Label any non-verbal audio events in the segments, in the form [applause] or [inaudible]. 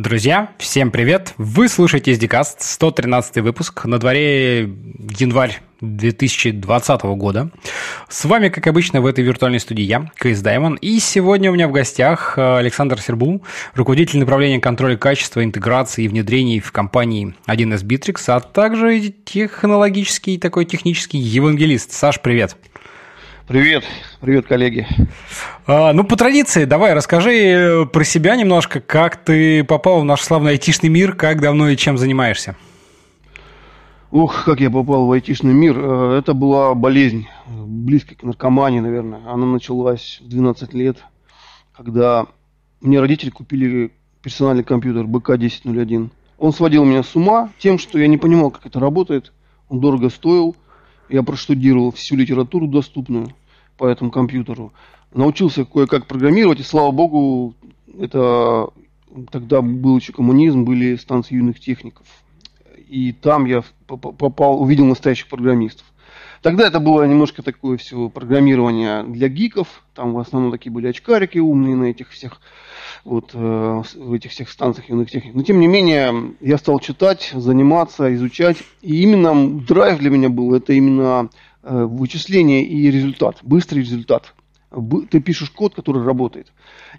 Друзья, всем привет! Вы слушаете SDCast, 113 выпуск, на дворе январь 2020 года. С вами, как обычно, в этой виртуальной студии я, Кейс Даймон, и сегодня у меня в гостях э, Александр Сербу, руководитель направления контроля качества, интеграции и внедрений в компании 1С Bittrex, а также технологический такой технический евангелист. Саш, привет! Привет, привет, коллеги. А, ну, по традиции, давай расскажи э, про себя немножко, как ты попал в наш славный айтишный мир, как давно и чем занимаешься. Ух, как я попал в айтишный мир. Э, это была болезнь, близкая к наркомании, наверное. Она началась в 12 лет, когда мне родители купили персональный компьютер БК-1001. Он сводил меня с ума тем, что я не понимал, как это работает. Он дорого стоил. Я проштудировал всю литературу доступную по этому компьютеру. Научился кое-как программировать, и слава богу, это тогда был еще коммунизм, были станции юных техников. И там я попал, увидел настоящих программистов. Тогда это было немножко такое все программирование для гиков. Там в основном такие были очкарики умные на этих всех вот э, в этих всех станциях юных техник. Но тем не менее, я стал читать, заниматься, изучать. И именно драйв для меня был это именно э, вычисление и результат, быстрый результат ты пишешь код, который работает.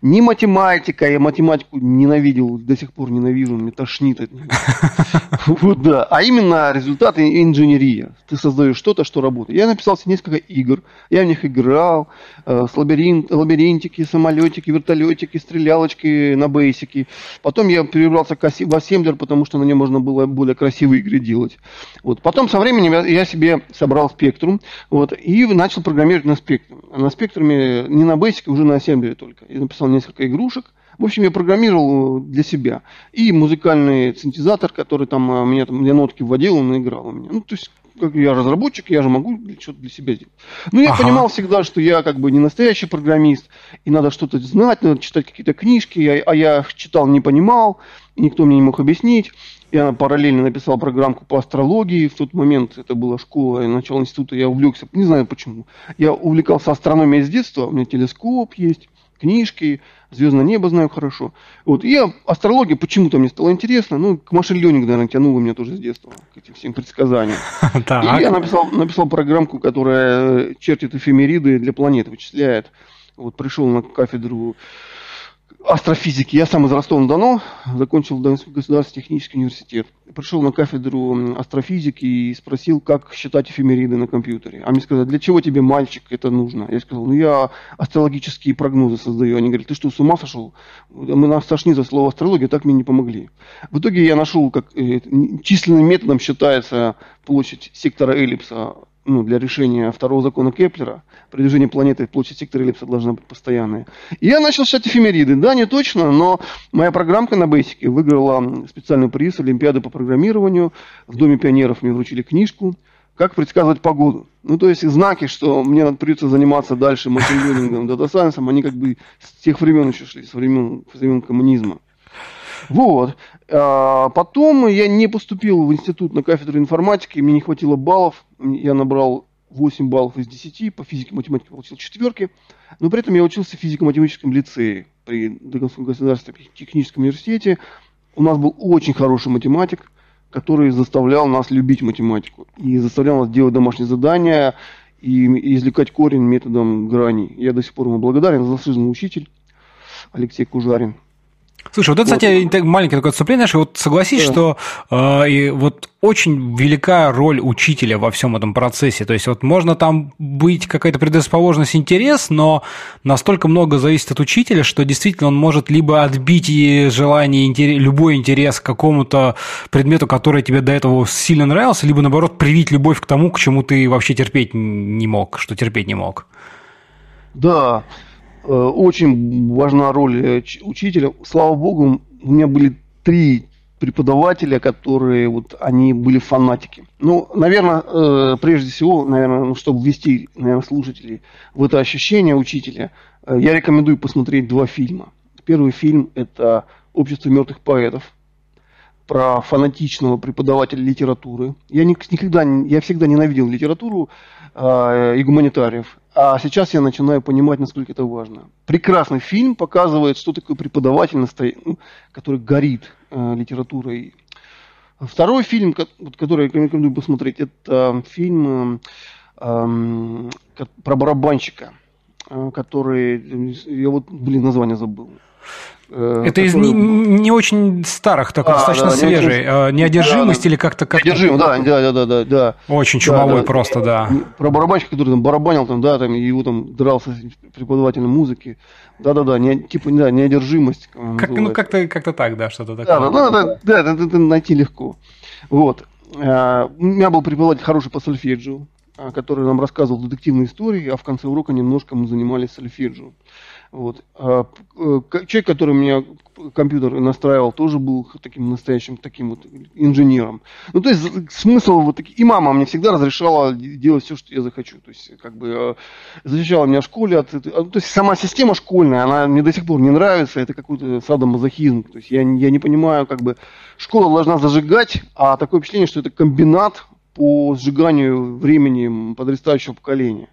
Не математика, я математику ненавидел, до сих пор ненавижу, мне тошнит от нее. [laughs] Вот да. А именно результат инженерия. Ты создаешь что-то, что работает. Я написал себе несколько игр, я в них играл, э, с лабиринт, лабиринтики, самолетики, вертолетики, стрелялочки на бейсике. Потом я перебрался в ассемблер, потому что на нем можно было более красивые игры делать. Вот. Потом со временем я, я себе собрал спектрум вот, и начал программировать на спектруме. На спектруме не на Basic, уже на ассемблере только. Я написал несколько игрушек. В общем, я программировал для себя. И музыкальный синтезатор, который там а, мне там для нотки вводил, он играл у меня. Ну, то есть, как я разработчик, я же могу что-то для себя сделать. Но я ага. понимал всегда, что я как бы не настоящий программист, и надо что-то знать, надо читать какие-то книжки, а я читал, не понимал, никто мне не мог объяснить. Я параллельно написал программку по астрологии. В тот момент это была школа, начало института, я увлекся, не знаю почему. Я увлекался астрономией с детства, у меня телескоп есть, книжки, звездное небо знаю хорошо. Вот. И я, астрология почему-то мне стало интересно. Ну, к машин ленинг, наверное, тянуло меня тоже с детства, к этим всем предсказаниям. [laughs] И я написал, написал программку, которая чертит эфемериды для планет, вычисляет. Вот пришел на кафедру астрофизики. Я сам из Ростова-на-Дону, закончил Государственный технический университет. Пришел на кафедру астрофизики и спросил, как считать эфемериды на компьютере. А мне сказали, для чего тебе, мальчик, это нужно? Я сказал, ну я астрологические прогнозы создаю. Они говорят, ты что, с ума сошел? Мы нас сошли за слово астрология, так мне не помогли. В итоге я нашел, как э, численным методом считается площадь сектора эллипса ну, для решения второго закона Кеплера, при движении планеты площадь сектора эллипса должна быть постоянная. И я начал считать эфемериды. Да, не точно, но моя программка на Basic выиграла специальный приз Олимпиады по программированию. В Доме пионеров мне вручили книжку «Как предсказывать погоду». Ну, то есть знаки, что мне надо придется заниматься дальше машин-ленингом, [laughs] дата-сайенсом, они как бы с тех времен еще шли, с времен, с времен коммунизма. Вот. А потом я не поступил в институт на кафедру информатики, мне не хватило баллов. Я набрал 8 баллов из 10, по физике математике получил четверки. Но при этом я учился в физико-математическом лицее при Дагонском государственном техническом университете. У нас был очень хороший математик, который заставлял нас любить математику. И заставлял нас делать домашние задания и извлекать корень методом грани. Я до сих пор ему благодарен, заслуженный учитель Алексей Кужарин. Слушай, вот это, кстати, вот. маленькое такое отступление, что вот согласись, да. что э, и вот очень велика роль учителя во всем этом процессе. То есть вот можно там быть какая-то предрасположенность, интерес, но настолько много зависит от учителя, что действительно он может либо отбить желание, интерес, любой интерес к какому-то предмету, который тебе до этого сильно нравился, либо наоборот привить любовь к тому, к чему ты вообще терпеть не мог, что терпеть не мог. Да, очень важна роль э, учителя. Слава богу, у меня были три преподавателя, которые вот они были фанатики. Ну, наверное, э, прежде всего, наверное, ну, чтобы ввести, наверное, слушателей в это ощущение учителя, я рекомендую посмотреть два фильма. Первый фильм это "Общество мертвых поэтов" про фанатичного преподавателя литературы. Я никогда, я всегда ненавидел литературу э, и гуманитариев. А сейчас я начинаю понимать, насколько это важно. Прекрасный фильм показывает, что такое преподаватель, ну, который горит э, литературой. Второй фильм, который я рекомендую посмотреть, это фильм э, э, про барабанщика, э, который, я вот, блин, название забыл. Э, Это который... из не, не очень старых, такой а, достаточно да, свежий. Не очень... Неодержимость да, или как-то как Неодержим, да, да, да, да, да. Очень чумовой да, да. просто, да. Про барабанщика, который там барабанил, там, да, там, его там дрался с преподавателем музыки. Да-да-да, не, типа, да, неодержимость. Как, ну, как-то, как-то так, да, что-то такое. Да, да, да, да, да, это найти легко. Вот. Э, у меня был преподаватель хороший по сольфеджио, э, который нам рассказывал детективные истории, а в конце урока немножко мы занимались сольфеджио. Вот. А, э, человек, который меня компьютер настраивал, тоже был таким настоящим таким вот инженером. Ну, то есть смысл вот такие. И мама мне всегда разрешала делать все, что я захочу. То есть, как бы э, защищала меня в школе от. То есть сама система школьная, она мне до сих пор не нравится. Это какой-то садомазохизм. То есть я, я не понимаю, как бы школа должна зажигать, а такое впечатление, что это комбинат по сжиганию времени подрастающего поколения.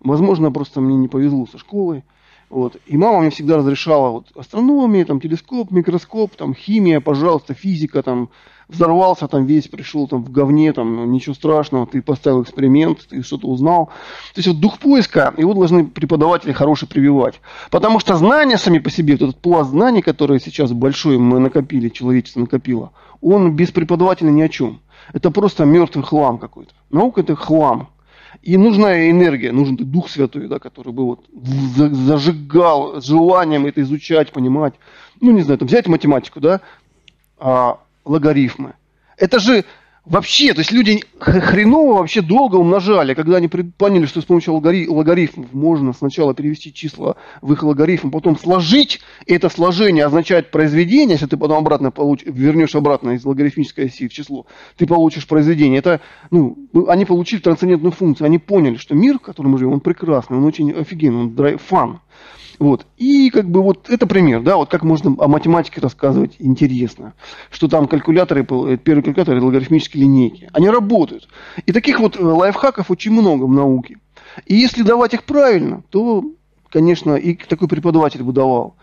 Возможно, просто мне не повезло со школой. Вот. И мама мне всегда разрешала вот, астрономия, там, телескоп, микроскоп, там, химия, пожалуйста, физика, там, взорвался там весь, пришел там в говне, там, ну, ничего страшного, ты поставил эксперимент, ты что-то узнал. То есть вот дух поиска, его должны преподаватели хорошие прививать. Потому что знания сами по себе, вот этот пласт знаний, который сейчас большой мы накопили, человечество накопило, он без преподавателя ни о чем. Это просто мертвый хлам какой-то. Наука это хлам. И нужна энергия, нужен Дух Святой, да, который бы вот зажигал желанием это изучать, понимать. Ну, не знаю, там взять математику, да, а, логарифмы. Это же Вообще, то есть люди хреново вообще долго умножали, когда они поняли, что с помощью логарифмов можно сначала перевести числа в их логарифм, потом сложить, это сложение означает произведение, если ты потом обратно получ... вернешь обратно из логарифмической оси в число, ты получишь произведение. Это, ну, они получили трансцендентную функцию, они поняли, что мир, в котором мы живем, он прекрасный, он очень офигенный, он драйв, фан. Вот. И как бы вот это пример, да, вот как можно о математике рассказывать интересно. Что там калькуляторы, э, первые калькуляторы, логарифмические линейки. Они работают. И таких вот э, лайфхаков очень много в науке. И если давать их правильно, то, конечно, и такой преподаватель бы давал,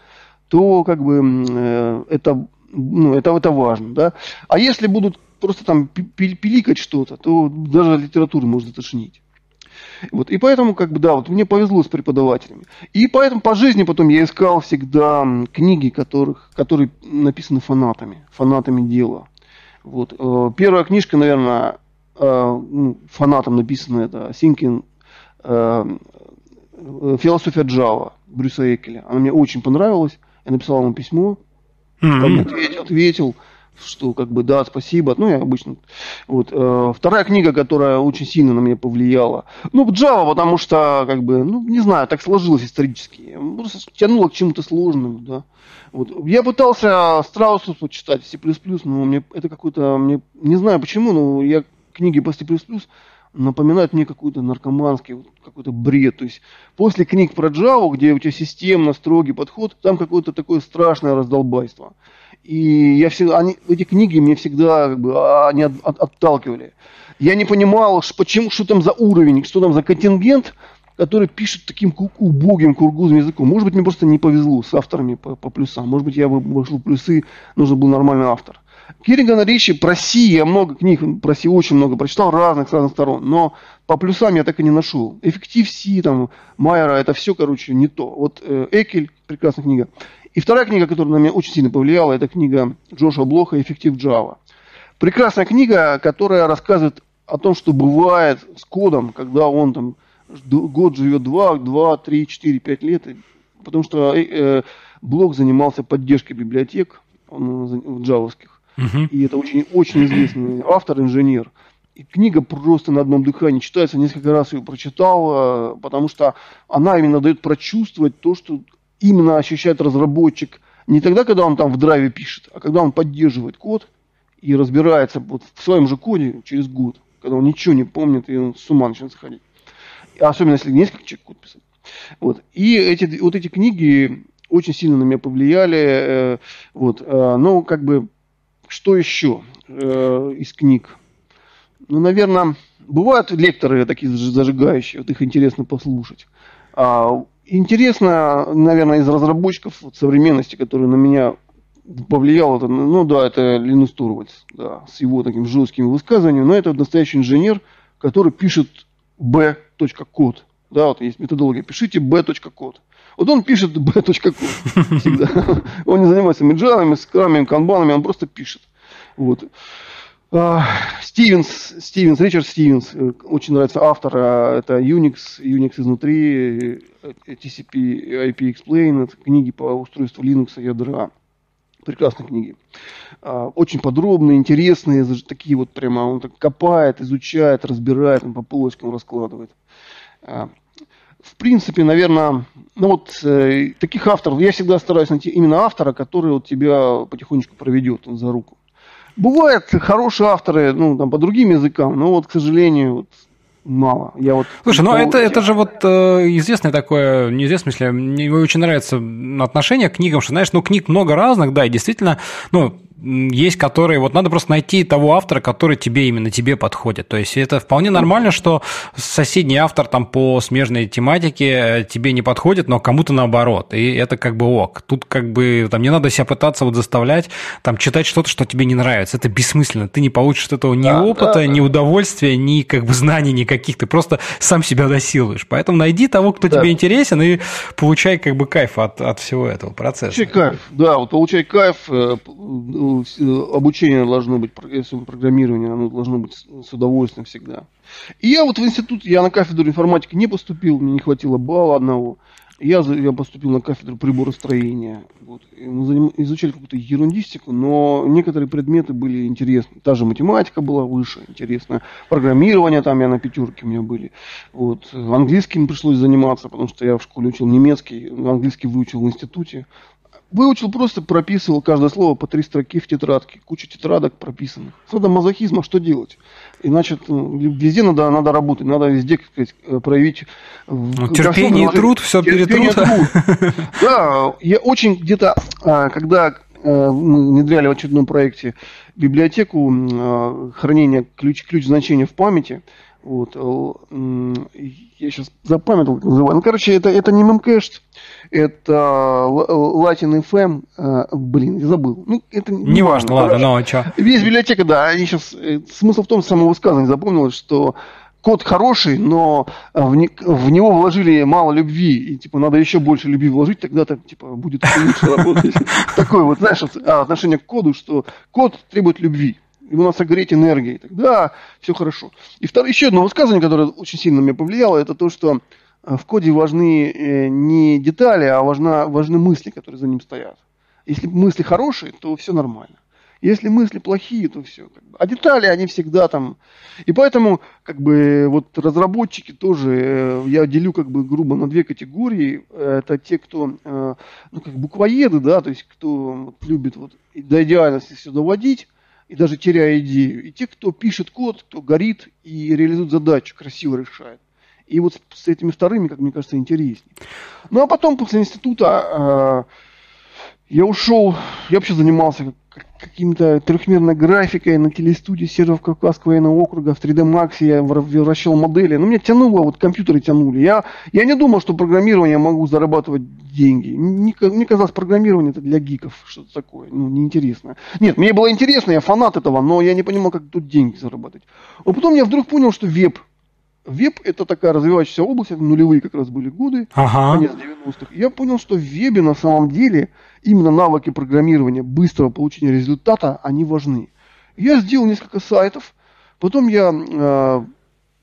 то как бы э, это, ну, это, это важно, да. А если будут просто там пиликать что-то, то даже литературу можно тошнить. Вот, и поэтому, как бы, да, вот мне повезло с преподавателями. И поэтому по жизни потом я искал всегда книги, которых, которые написаны фанатами, фанатами дела. Вот. Э, первая книжка, наверное, э, ну, фанатом написана, это Синкин э, «Философия Джава» Брюса Экеля. Она мне очень понравилась. Я написал ему письмо, mm-hmm. ответил, ответил что как бы да, спасибо. Ну, я обычно. Вот. Э, вторая книга, которая очень сильно на меня повлияла. Ну, Java, потому что, как бы, ну, не знаю, так сложилось исторически. Просто тянуло к чему-то сложному, да. Вот. Я пытался Страусу почитать, C++, но мне это какой-то, мне, не знаю почему, но я книги по C++ напоминают мне какой-то наркоманский, какой-то бред. То есть после книг про Java, где у тебя системно строгий подход, там какое-то такое страшное раздолбайство. И я всегда, они, эти книги мне всегда как бы, а, они от, от, отталкивали. Я не понимал, почему, что там за уровень, что там за контингент, который пишет таким убогим кургузным языком. Может быть, мне просто не повезло с авторами по, по плюсам. Может быть, я вошел в плюсы, нужен был нормальный автор. Киригана Ричи про Си, я много книг про Си очень много прочитал, разных, с разных сторон, но по плюсам я так и не нашел. Эффектив Си, там, Майера, это все, короче, не то. Вот э, Экель, прекрасная книга. И вторая книга, которая на меня очень сильно повлияла, это книга Джоша Блоха «Эффектив Java». Прекрасная книга, которая рассказывает о том, что бывает с кодом, когда он там год живет 2, 2, 3, 4, 5 лет. Потому что э, э, Блок занимался поддержкой библиотек он, джавовских. Uh-huh. И это очень, очень известный автор, инженер. И книга просто на одном дыхании читается. Несколько раз ее прочитал, э, потому что она именно дает прочувствовать то, что именно ощущает разработчик не тогда, когда он там в драйве пишет, а когда он поддерживает код и разбирается вот в своем же коде через год, когда он ничего не помнит и он с ума начинает сходить. Особенно если несколько человек код писать. Вот. И эти, вот эти книги очень сильно на меня повлияли. Э, вот. Э, но как бы что еще э, из книг? Ну, наверное, бывают лекторы такие зажигающие, вот их интересно послушать. А, интересно, наверное, из разработчиков современности, которые на меня повлиял это, ну да, это Линус Турвальдс, да, с его таким жестким высказыванием, но это настоящий инженер, который пишет b.код. Да, вот есть методология, пишите b.код. Вот он пишет [laughs] b.код всегда. Он не занимается меджалами, скрамами, канбанами, он просто пишет. Вот. А, Стивенс, Стивенс, Ричард Стивенс, э, очень нравится автор, а, это Unix, Unix изнутри, э, TCP, IP Explain, книги по устройству Linux ядра. Прекрасные книги. А, очень подробные, интересные, такие вот прямо, он так копает, изучает, разбирает, по полочкам раскладывает. В принципе, наверное, ну вот э, таких авторов, я всегда стараюсь найти именно автора, который вот тебя потихонечку проведет за руку. Бывают хорошие авторы, ну, там, по другим языкам, но вот, к сожалению, вот, мало. Я вот Слушай, ну это, это же вот э, известное такое, неизвестное, если мне очень нравится отношение к книгам, что, знаешь, ну, книг много разных, да, и действительно, ну, есть которые, вот надо просто найти того автора, который тебе именно тебе подходит. То есть это вполне нормально, что соседний автор там по смежной тематике э, тебе не подходит, но кому-то наоборот. И это как бы ок. Тут как бы там не надо себя пытаться вот заставлять там читать что-то, что тебе не нравится. Это бессмысленно. Ты не получишь от этого ни да, опыта, да, ни удовольствия, ни как бы знаний никаких. Ты просто сам себя досилуешь. Поэтому найди того, кто да. тебе интересен, и получай как бы кайф от, от всего этого процесса. Получай кайф, да, вот получай кайф, обучение должно быть, если программирование, оно должно быть с удовольствием всегда. И я вот в институт, я на кафедру информатики не поступил, мне не хватило балла одного. Я, я поступил на кафедру приборостроения. Вот. Мы заним, изучали какую-то ерундистику, но некоторые предметы были интересны. Та же математика была выше, интересная. Программирование там я на пятерке у меня были. Вот. Английским пришлось заниматься, потому что я в школе учил немецкий, английский выучил в институте. Выучил просто, прописывал каждое слово по три строки в тетрадке. Куча тетрадок прописанных. С мазохизма что делать? Иначе везде надо, надо работать, надо везде, как сказать, э, проявить... Ну, терпение и труд, все перетрут. Да, я очень где-то, а, когда э, мы внедряли в очередном проекте библиотеку а, хранения ключ, ключ значения в памяти, вот, я сейчас запамятовал, как называю. Ну, короче, это, это не мемкэш, это Latin FM, э, блин, я забыл. Ну, это не, не важно, ладно, но ну, а что? Весь библиотека, да, они сейчас, э, смысл в том, самого высказывания запомнилось, что код хороший, но в, не, в него вложили мало любви, и типа надо еще больше любви вложить, тогда так типа будет лучше работать. [laughs] Такое вот, знаешь, а, отношение к коду, что код требует любви его надо согреть энергией, тогда все хорошо. И второе, еще одно высказывание, которое очень сильно меня повлияло, это то, что э, в коде важны э, не детали, а важна, важны мысли, которые за ним стоят. Если мысли хорошие, то все нормально. Если мысли плохие, то все. Как бы. А детали, они всегда там. И поэтому, как бы, вот разработчики тоже, э, я делю, как бы, грубо на две категории. Это те, кто, ну, как буквоеды, да, то есть, кто вот, любит вот до идеальности все доводить, и даже теряя идею. И те, кто пишет код, кто горит и реализует задачу, красиво решает. И вот с, этими вторыми, как мне кажется, интереснее. Ну а потом после института э, я ушел, я вообще занимался каким-то трехмерной графикой на телестудии серверов Кавказского военного округа в 3D Max я вращал модели. Но меня тянуло, вот компьютеры тянули. Я, я не думал, что программирование могу зарабатывать деньги. Мне, мне казалось, программирование это для гиков, что-то такое, ну, неинтересно. Нет, мне было интересно, я фанат этого, но я не понимал, как тут деньги зарабатывать. А потом я вдруг понял, что веб Веб это такая развивающаяся область, это нулевые как раз были годы, ага. конец 90-х. Я понял, что в вебе на самом деле именно навыки программирования, быстрого получения результата, они важны. Я сделал несколько сайтов, потом я э,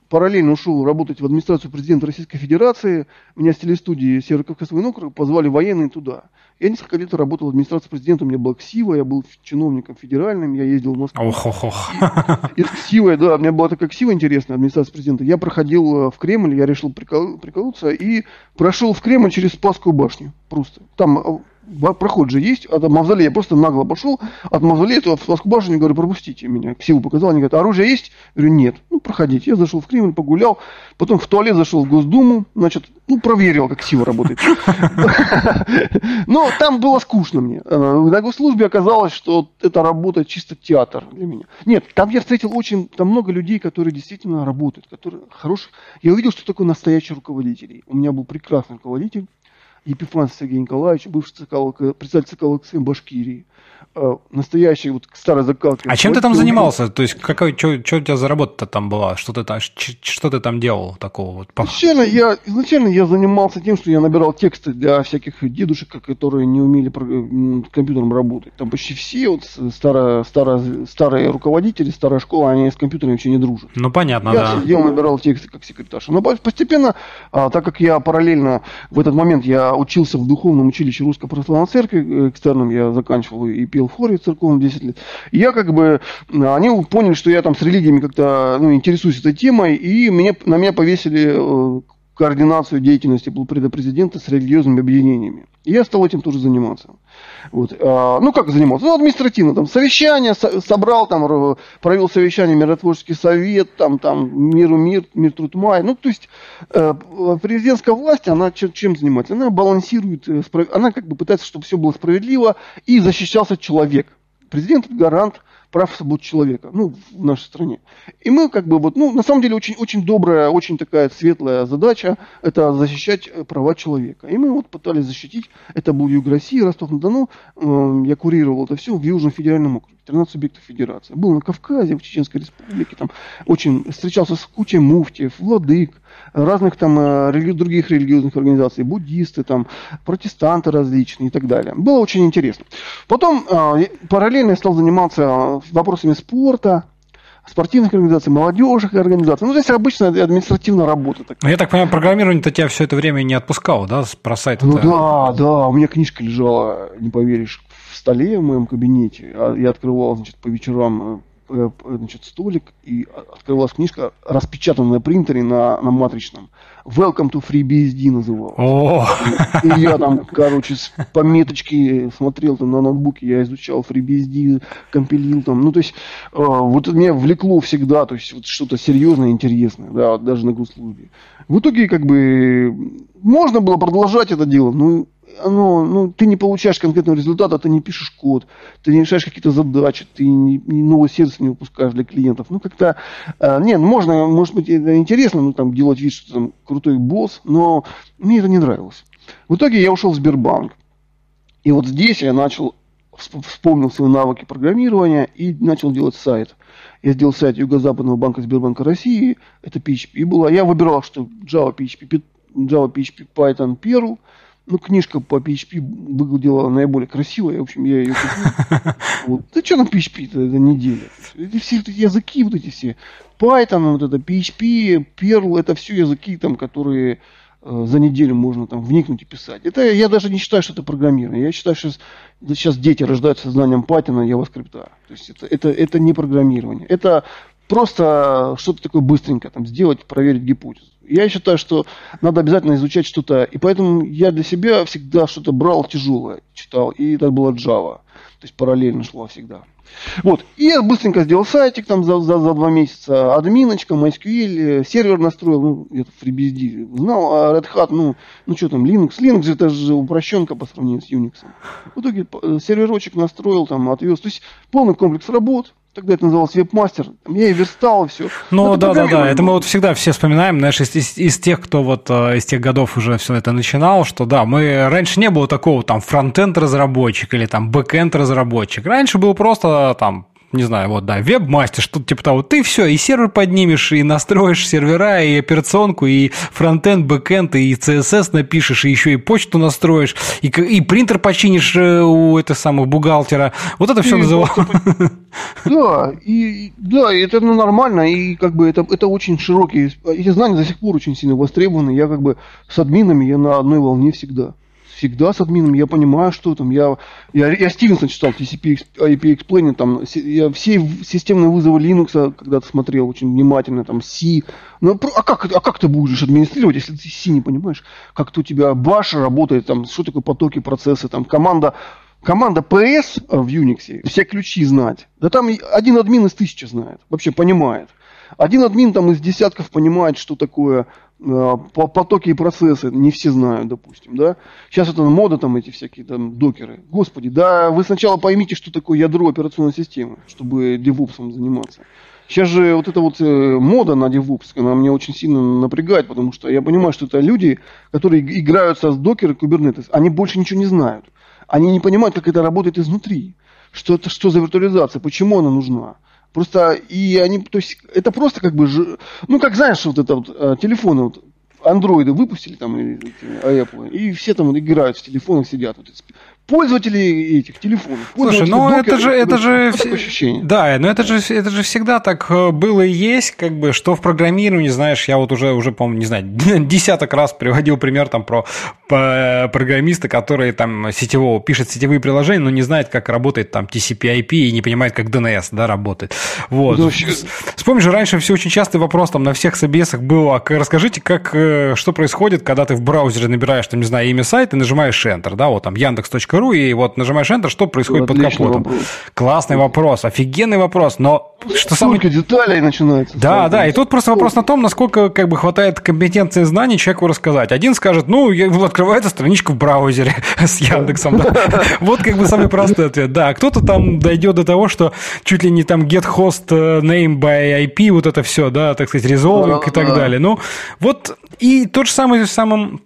параллельно ушел работать в администрацию президента Российской Федерации. Меня с телестудии Северо-Кавказского округа позвали военные туда. Я несколько лет работал в администрации президента, у меня была КСИВа, я был чиновником федеральным, я ездил в Москву. Ох, ох, ох. Из КСИВа, да, у меня была такая КСИВа интересная, администрация президента. Я проходил э, в Кремль, я решил прикол, приколоться и прошел в Кремль через Спасскую башню. Просто. Там э, проход же есть, от мавзолея, просто нагло пошел, от мавзолея, то в Москву башню, говорю, пропустите меня, силу показал, они говорят, оружие есть? Я говорю, нет, ну, проходите. Я зашел в Кремль, погулял, потом в туалет зашел в Госдуму, значит, ну, проверил, как сила работает. [laughs] Но там было скучно мне. Э, на госслужбе оказалось, что это работа чисто театр для меня. Нет, там я встретил очень, там много людей, которые действительно работают, которые хорошие. Я увидел, что такое настоящий руководитель. У меня был прекрасный руководитель, Епифан Сергей Николаевич, бывший ЦК, председатель ЦК ЛКСМ Башкирии, э, настоящий вот старый закалки. А чем ты там занимался? То есть какой, что, что у тебя за работа там была? Что ты там, что ты там делал такого вот? Изначально я, изначально я занимался тем, что я набирал тексты для всяких дедушек, которые не умели компьютером работать. Там почти все вот старые, старые, старые руководители, старая школа, они с компьютерами вообще не дружат. Ну понятно, я да. Я набирал тексты как секретарша. Но постепенно, а, так как я параллельно в этот момент я учился в духовном училище Русской Православной Церкви, э, экстерном я заканчивал и пел в хоре церковном 10 лет. Я как бы, они поняли, что я там с религиями как-то ну, интересуюсь этой темой, и меня, на меня повесили э, координацию деятельности президента с религиозными объединениями. И я стал этим тоже заниматься. Вот. А, ну, как занимался? Ну, административно. Там, совещание со, собрал, там, провел совещание, миротворческий совет, там, там, миру мир, мир труд май. Ну, то есть, э, президентская власть, она чем, чем занимается? Она балансирует, э, она как бы пытается, чтобы все было справедливо и защищался человек. Президент – гарант прав свобод человека, ну, в нашей стране. И мы как бы вот, ну, на самом деле очень, очень добрая, очень такая светлая задача, это защищать э, права человека. И мы вот пытались защитить, это был Юг России, Ростов-на-Дону, э, я курировал это все в Южном федеральном округе. 13 субъектов федерации. Был на Кавказе, в Чеченской республике, там очень встречался с кучей муфтиев, владык, разных там э, религи, других религиозных организаций, буддисты, там, протестанты различные и так далее. Было очень интересно. Потом э, параллельно я стал заниматься вопросами спорта, спортивных организаций, молодежных организаций. Ну, здесь обычная административная работа. Такая. Ну, я так понимаю, программирование-то тебя все это время не отпускало, да, про сайт? Ну да, да, у меня книжка лежала, не поверишь, столе в моем кабинете. А я открывал, значит, по вечерам э, э, значит, столик, и открывалась книжка, распечатанная на принтере на, на матричном. Welcome to FreeBSD называл. О! И я там, короче, с пометочки смотрел там на ноутбуке, я изучал FreeBSD, компилил там. Ну, то есть, э, вот меня влекло всегда, то есть, вот что-то серьезное, интересное, да, даже на госслужбе. В итоге, как бы, можно было продолжать это дело, ну, оно, ну, ты не получаешь конкретного результата, ты не пишешь код, ты не решаешь какие-то задачи, ты не, не новый сервис не выпускаешь для клиентов. Ну, как-то, э, нет, можно, может быть, это интересно, ну, там, делать вид, что там крутой босс, но мне это не нравилось. В итоге я ушел в Сбербанк. И вот здесь я начал, вспомнил свои навыки программирования и начал делать сайт. Я сделал сайт Юго-Западного банка Сбербанка России, это PHP было. Я выбирал, что Java, PHP, Java, PHP, Python, Perl – ну, книжка по PHP выглядела наиболее красивая, в общем, я ее купил. [laughs] Вот. Да что там PHP-то, это неделя. Это все эти языки, вот эти все. Python, вот это PHP, Perl, это все языки, там, которые э, за неделю можно там вникнуть и писать. Это я даже не считаю, что это программирование. Я считаю, что сейчас дети рождаются знанием Python и JavaScript. То есть это, это, это не программирование. Это просто что-то такое быстренько там сделать, проверить гипотезу. Я считаю, что надо обязательно изучать что-то. И поэтому я для себя всегда что-то брал тяжелое, читал. И это было Java. То есть параллельно шло всегда. Вот. И я быстренько сделал сайтик там за, за, за два месяца. Админочка, MySQL, сервер настроил. Ну, это FreeBSD знал. А Red Hat, ну, ну что там, Linux. Linux это же упрощенка по сравнению с Unix. В итоге э, серверочек настроил, там, отвез. То есть полный комплекс работ тогда это называлось веб-мастер, я и верстал, все. Ну, да, да, да, это мы вот всегда все вспоминаем, знаешь, из, из, из тех, кто вот э, из тех годов уже все это начинал, что да, мы раньше не было такого там фронтенд разработчик или там бэкенд разработчик. Раньше был просто там не знаю, вот, да, веб-мастер, что-то типа того, ты все, и сервер поднимешь, и настроишь сервера, и операционку, и фронтенд, бэкенд, и CSS напишешь, и еще и почту настроишь, и, и принтер починишь э, у этого самого бухгалтера. Вот это все называлось. Да, и да, это ну, нормально, и как бы это, это очень широкие, эти знания до сих пор очень сильно востребованы. Я как бы с админами, я на одной волне всегда. Всегда с админом, я понимаю, что там, я, я, я Стивенсон читал, TCP IP Explainer, там, я все системные вызовы Linux когда-то смотрел очень внимательно, там, C, ну, а как, а как ты будешь администрировать, если ты C не понимаешь, как-то у тебя баш работает, там, что такое потоки, процессы, там, команда, команда PS в Unix, все ключи знать, да там один админ из тысячи знает, вообще понимает. Один админ там из десятков понимает, что такое э, потоки и процессы, не все знают, допустим, да. Сейчас это мода там эти всякие там докеры. Господи, да вы сначала поймите, что такое ядро операционной системы, чтобы девопсом заниматься. Сейчас же вот эта вот э, мода на DevOps, она меня очень сильно напрягает, потому что я понимаю, что это люди, которые играются с докер и Kubernetes, они больше ничего не знают. Они не понимают, как это работает изнутри. Что это что за виртуализация, почему она нужна. Просто и они, то есть это просто как бы, ну как знаешь, вот это вот э, телефоны, вот андроиды выпустили там, и, Apple, и все там играют в телефонах, сидят. Вот, пользователи этих телефонов. Слушай, ну это же, это же, ощущение. да, но это же, это же всегда так э, было и есть, как бы, что в программировании, знаешь, я вот уже, уже, по-моему, не знаю, [laughs] десяток раз приводил пример там про программиста, который там сетевого пишет сетевые приложения, но не знает, как работает там TCP/IP и не понимает, как DNS, да, работает. Вот. Да, Вспомни же, раньше все очень частый вопрос там на всех собесах был, а расскажите, как, э, что происходит, когда ты в браузере набираешь, там, не знаю, имя сайта и нажимаешь Enter, да, вот там Яндекс.ру ру, и вот нажимаешь Enter, что происходит под капотом? Вопрос. Классный вопрос, офигенный вопрос, но что самое... деталей начинается. Да, да, и тут просто вопрос на том, насколько как бы хватает компетенции и знаний человеку рассказать. Один скажет, ну, открывается страничка в браузере [laughs] с Яндексом. [laughs] Вот как бы самый простой ответ. Да, кто-то там дойдет до того, что чуть ли не там get host э, name by IP, вот это все, да, так сказать, resolving и так далее. Ну, вот и тот же самый самым а,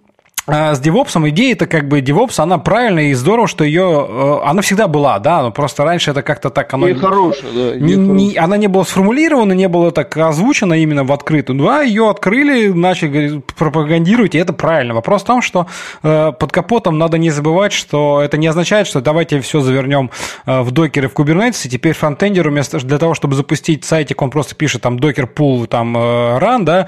с DevOps идея это как бы DevOps, она правильная и здорово, что ее, э, она всегда была, да, но просто раньше это как-то так оно... И хорошая, да. Не, не, она не была сформулирована, не было так озвучено именно в открытую. Ну, а ее открыли, начали пропагандировать, и это правильно. Вопрос в том, что э, под капотом надо не забывать, что это не означает, что давайте все завернем э, в докеры в Kubernetes, и теперь фронтендеру вместо для того, чтобы запустить сайтик, он просто пишет там докер пул там э, run, да,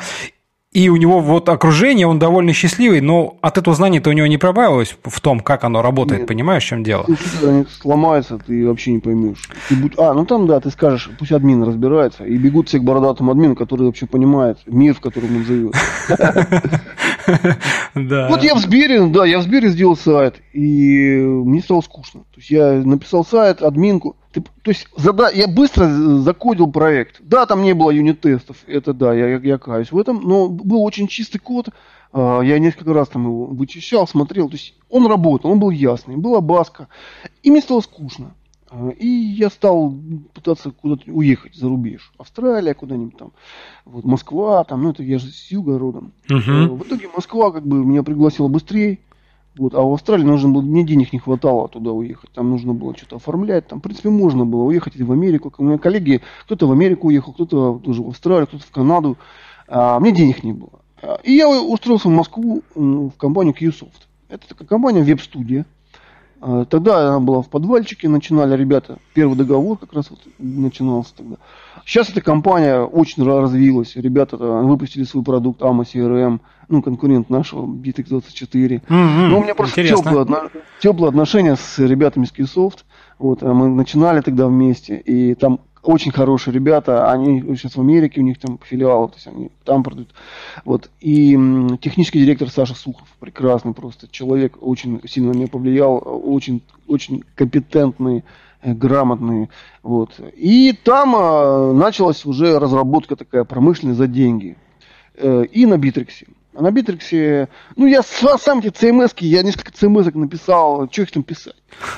и у него вот окружение, он довольно счастливый, но от этого знания-то у него не прибавилось в том, как оно работает, Нет. понимаешь, в чем дело? Если они сломаются, ты вообще не поймешь. Ты будь... А, ну там, да, ты скажешь, пусть админ разбирается, и бегут все к бородатому админу, который вообще понимает мир, в котором он живет. [laughs] Да. Вот я в Сбере, да, я в Сбере сделал сайт, и мне стало скучно. То есть я написал сайт, админку, ты, то есть зада, я быстро закодил проект. Да, там не было юнит-тестов, это да, я, я, я каюсь в этом, но был очень чистый код. Э, я несколько раз там его вычищал, смотрел. То есть он работал, он был ясный, была баска. И мне стало скучно. Э, и я стал пытаться куда-то уехать за рубеж. Австралия, куда-нибудь там. Вот Москва, там, ну это я же с юга родом. Uh-huh. В итоге Москва как бы меня пригласила быстрее. Вот, а в Австралии нужно было, мне денег не хватало туда уехать. Там нужно было что-то оформлять. Там, в принципе, можно было уехать в Америку. У меня коллеги, кто-то в Америку уехал, кто-то тоже в Австралию, кто-то в Канаду. А мне денег не было. И я устроился в Москву в компанию QSoft. Это такая компания веб-студия. А, тогда она была в подвальчике, начинали ребята, первый договор как раз вот начинался тогда. Сейчас эта компания очень развилась, ребята выпустили свой продукт AMA CRM, ну, конкурент нашего BitX24. Mm-hmm. Но у меня просто теплые, теплые отношения с ребятами с Keysoft. Вот, а мы начинали тогда вместе, и там очень хорошие ребята, они сейчас в Америке, у них там филиалы, то есть они там продают. Вот. И технический директор Саша Сухов, прекрасный просто человек, очень сильно на меня повлиял, очень, очень компетентный, э, грамотный. Вот. И там а, началась уже разработка такая промышленная за деньги. Э, и на Битриксе. А на Битриксе, ну, я сам эти CMS, я несколько CMS написал, что их там писать.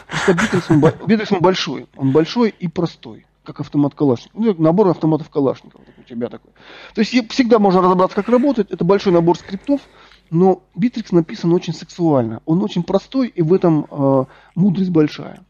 Просто Битрикс, он, Битрикс он большой, он большой и простой как автомат Калашников. Ну, набор автоматов Калашникова у тебя такой. То есть всегда можно разобраться, как работает. Это большой набор скриптов, но Битрикс написан очень сексуально. Он очень простой, и в этом э, мудрость большая.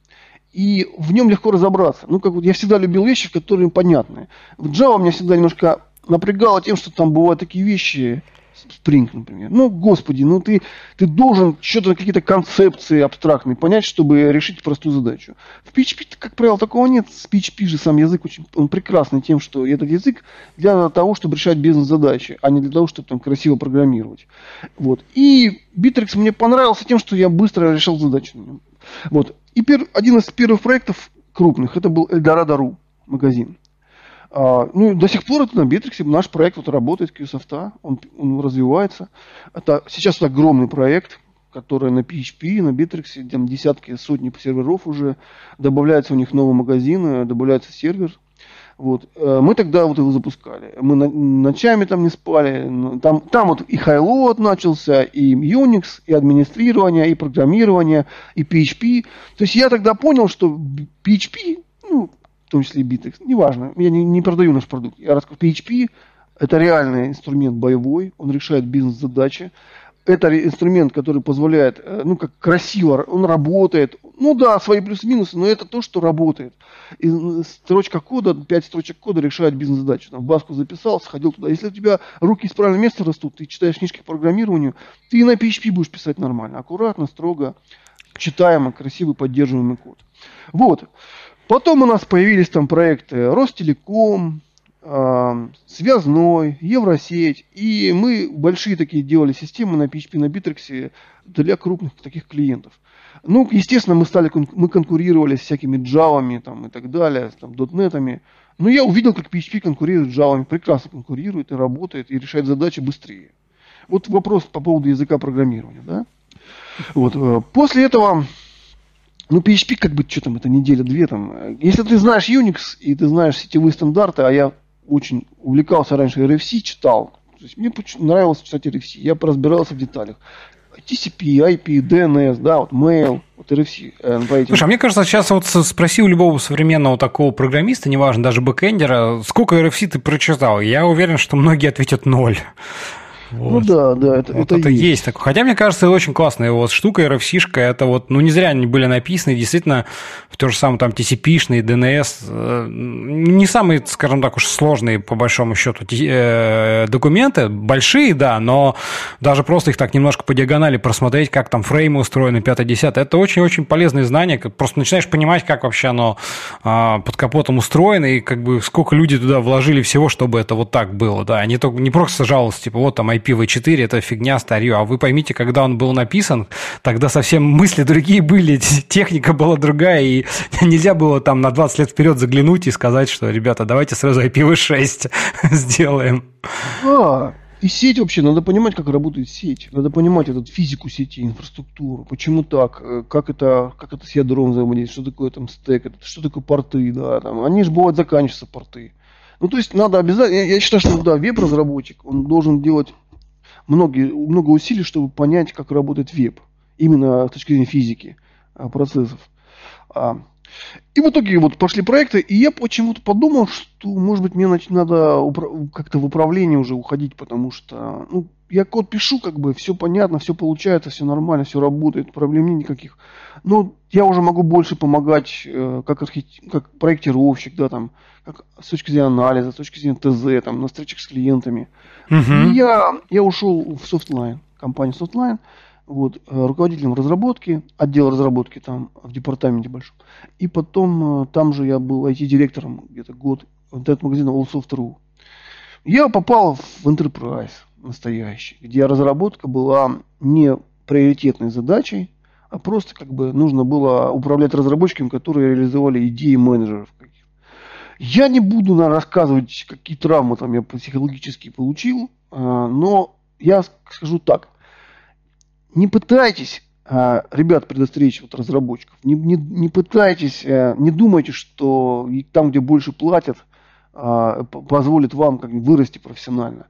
И в нем легко разобраться. Ну, как вот я всегда любил вещи, которые понятны. В Java меня всегда немножко напрягало тем, что там бывают такие вещи, Spring, например. Ну, господи, ну ты, ты должен что-то, какие-то концепции абстрактные понять, чтобы решить простую задачу. В PHP, как правило, такого нет. С PHP же сам язык очень он прекрасный тем, что этот язык для того, чтобы решать бизнес-задачи, а не для того, чтобы там красиво программировать. Вот. И Битрикс мне понравился тем, что я быстро решал задачу на нем. Вот. И пер, один из первых проектов крупных, это был Eldorado.ru магазин. А, ну, до сих пор это на Битриксе наш проект вот работает, QSoft, он, он развивается. Это сейчас это огромный проект, который на PHP, на Битриксе, там десятки, сотни серверов уже. Добавляются у них новые магазины, добавляется сервер. Вот. Э, мы тогда вот его запускали. Мы ночами там не спали. Там, там вот и Highload начался, и Unix, и администрирование, и программирование, и PHP. То есть я тогда понял, что PHP, в том числе Bittrex, неважно, я не, не продаю наш продукт. Я рассказываю, PHP это реальный инструмент боевой, он решает бизнес-задачи. Это инструмент, который позволяет, э, ну, как красиво, он работает. Ну да, свои плюсы-минусы, но это то, что работает. И строчка кода, 5 строчек кода решает бизнес-задачу. Там в баску записал, сходил туда. Если у тебя руки из правильного места растут, ты читаешь книжки по программированию, ты и на PHP будешь писать нормально. Аккуратно, строго, читаемо, красивый, поддерживаемый код. Вот. Потом у нас появились там проекты Ростелеком, э, Связной, Евросеть. И мы большие такие делали системы на PHP, на Bittrex для крупных таких клиентов. Ну, естественно, мы стали, мы конкурировали с всякими Java там, и так далее, с там, .NET. Но я увидел, как PHP конкурирует с Java, прекрасно конкурирует и работает, и решает задачи быстрее. Вот вопрос по поводу языка программирования. Да? Вот. Э, после этого ну, PHP как бы, что там, это неделя-две там. Если ты знаешь Unix и ты знаешь сетевые стандарты, а я очень увлекался раньше RFC, читал. То есть мне нравилось читать RFC, я поразбирался в деталях. TCP, IP, DNS, да, вот mail, вот RFC. Э, Слушай, а мне кажется, сейчас вот спроси у любого современного такого программиста, неважно, даже бэкэндера, сколько RFC ты прочитал? Я уверен, что многие ответят ноль. Вот. Ну да, да, это, вот это, это есть. есть такое. Хотя, мне кажется, очень классная вот штука, RFC-шка, это вот, ну, не зря они были написаны, действительно, в то же самое там TCP-шные, DNS, э, не самые, скажем так, уж сложные, по большому счету, э, документы, большие, да, но даже просто их так немножко по диагонали просмотреть, как там фреймы устроены, 5-10, это очень-очень полезные знания, просто начинаешь понимать, как вообще оно а, под капотом устроено, и как бы сколько люди туда вложили всего, чтобы это вот так было, да, не, только, не просто жаловаться, типа, вот там IPv4 это фигня старье. А вы поймите, когда он был написан, тогда совсем [laughs] мысли другие были, [laughs] техника была другая, и [laughs] нельзя было там на 20 лет вперед заглянуть и сказать, что, ребята, давайте сразу IPv6 сделаем. А, и сеть вообще, надо понимать, как работает сеть. Надо понимать эту физику сети, инфраструктуру. Почему так? Э, как это, как это с ядром взаимодействует? Что такое там стек? Что такое порты? Да, там. Они же бывают заканчиваются порты. Ну, то есть надо обязательно, я, я считаю, что да, веб-разработчик, он должен делать многие, много усилий, чтобы понять, как работает веб. Именно с точки зрения физики а, процессов. А, и в итоге вот пошли проекты, и я почему-то подумал, что, может быть, мне надо как-то в управление уже уходить, потому что, ну, я код пишу, как бы, все понятно, все получается, все нормально, все работает, проблем нет никаких. Но я уже могу больше помогать э, как, архит... как проектировщик, да, там, как с точки зрения анализа, с точки зрения ТЗ, там, на встречах с клиентами. Uh-huh. И я, я ушел в Softline, компанию Softline, вот, э, руководителем разработки, отдел разработки там в департаменте большом. И потом э, там же я был IT-директором где-то год интернет-магазина AllSoft.ru. Я попал в Enterprise настоящий, где разработка была не приоритетной задачей, а просто как бы нужно было управлять разработчиками, которые реализовали идеи менеджеров. Я не буду наверное, рассказывать, какие травмы там я психологически получил, а, но я скажу так не пытайтесь, а, ребят, предостеречь вот разработчиков, не, не, не пытайтесь, э, не думайте, что там, где больше платят, позволит вам как вырасти профессионально.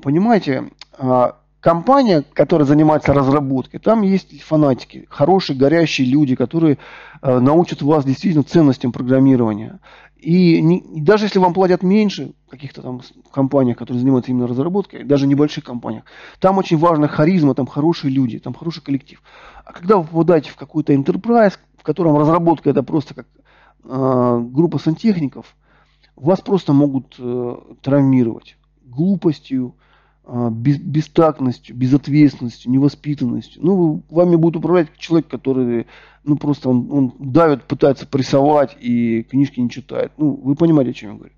Понимаете, а, компания, которая занимается разработкой, там есть фанатики, хорошие, горящие люди, которые э, научат вас действительно ценностям программирования. И, не, даже если вам платят меньше, в каких-то там компаниях, которые занимаются именно разработкой, даже небольших компаниях, там очень важна харизма, там хорошие люди, там хороший коллектив. А когда вы попадаете в какой-то enterprise, в котором разработка это просто как э, группа сантехников, вас просто могут э, травмировать глупостью, без, бестактностью, безответственностью, невоспитанностью. Ну, вами будет управлять человек, который, ну, просто он, он давит, пытается прессовать и книжки не читает. Ну, вы понимаете, о чем я говорю.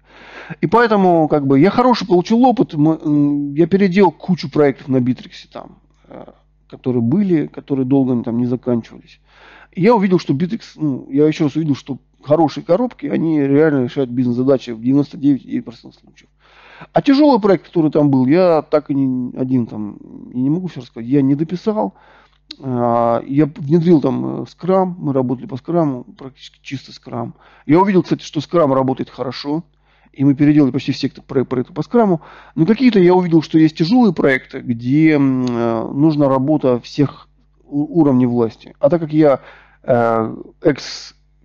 И поэтому, как бы, я хороший получил опыт, я переделал кучу проектов на Битриксе там, э, которые были, которые долго там не заканчивались. И я увидел, что Битрикс, ну, я еще раз увидел, что хорошие коробки, они реально решают бизнес-задачи в 99% случаев. А тяжелый проект, который там был, я так и не один там, и не могу все рассказать, я не дописал. А, я внедрил там скрам, мы работали по скраму, практически чисто скрам. Я увидел, кстати, что скрам работает хорошо, и мы переделали почти все проекты по скраму. Но какие-то я увидел, что есть тяжелые проекты, где нужна работа всех уровней власти. А так как я э,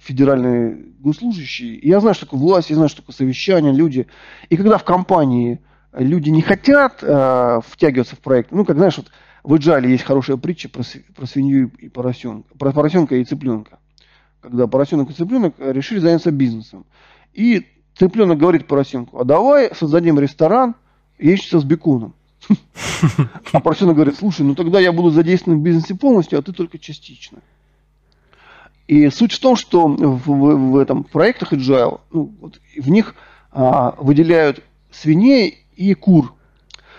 экс федеральный госслужащий. я знаю, что такое власть, я знаю, что такое совещание, люди. И когда в компании люди не хотят э, втягиваться в проект, ну, как знаешь, вот в Иджале есть хорошая притча про, про свинью и поросенка, про поросенка и цыпленка. Когда поросенок и цыпленок решили заняться бизнесом. И цыпленок говорит поросенку, а давай создадим ресторан яичница с беконом. [laughs] А поросенок говорит, слушай, ну тогда я буду задействован в бизнесе полностью, а ты только частично. И суть в том, что в, в, в этом проектах Agile, ну, вот, в них а, выделяют свиней и кур.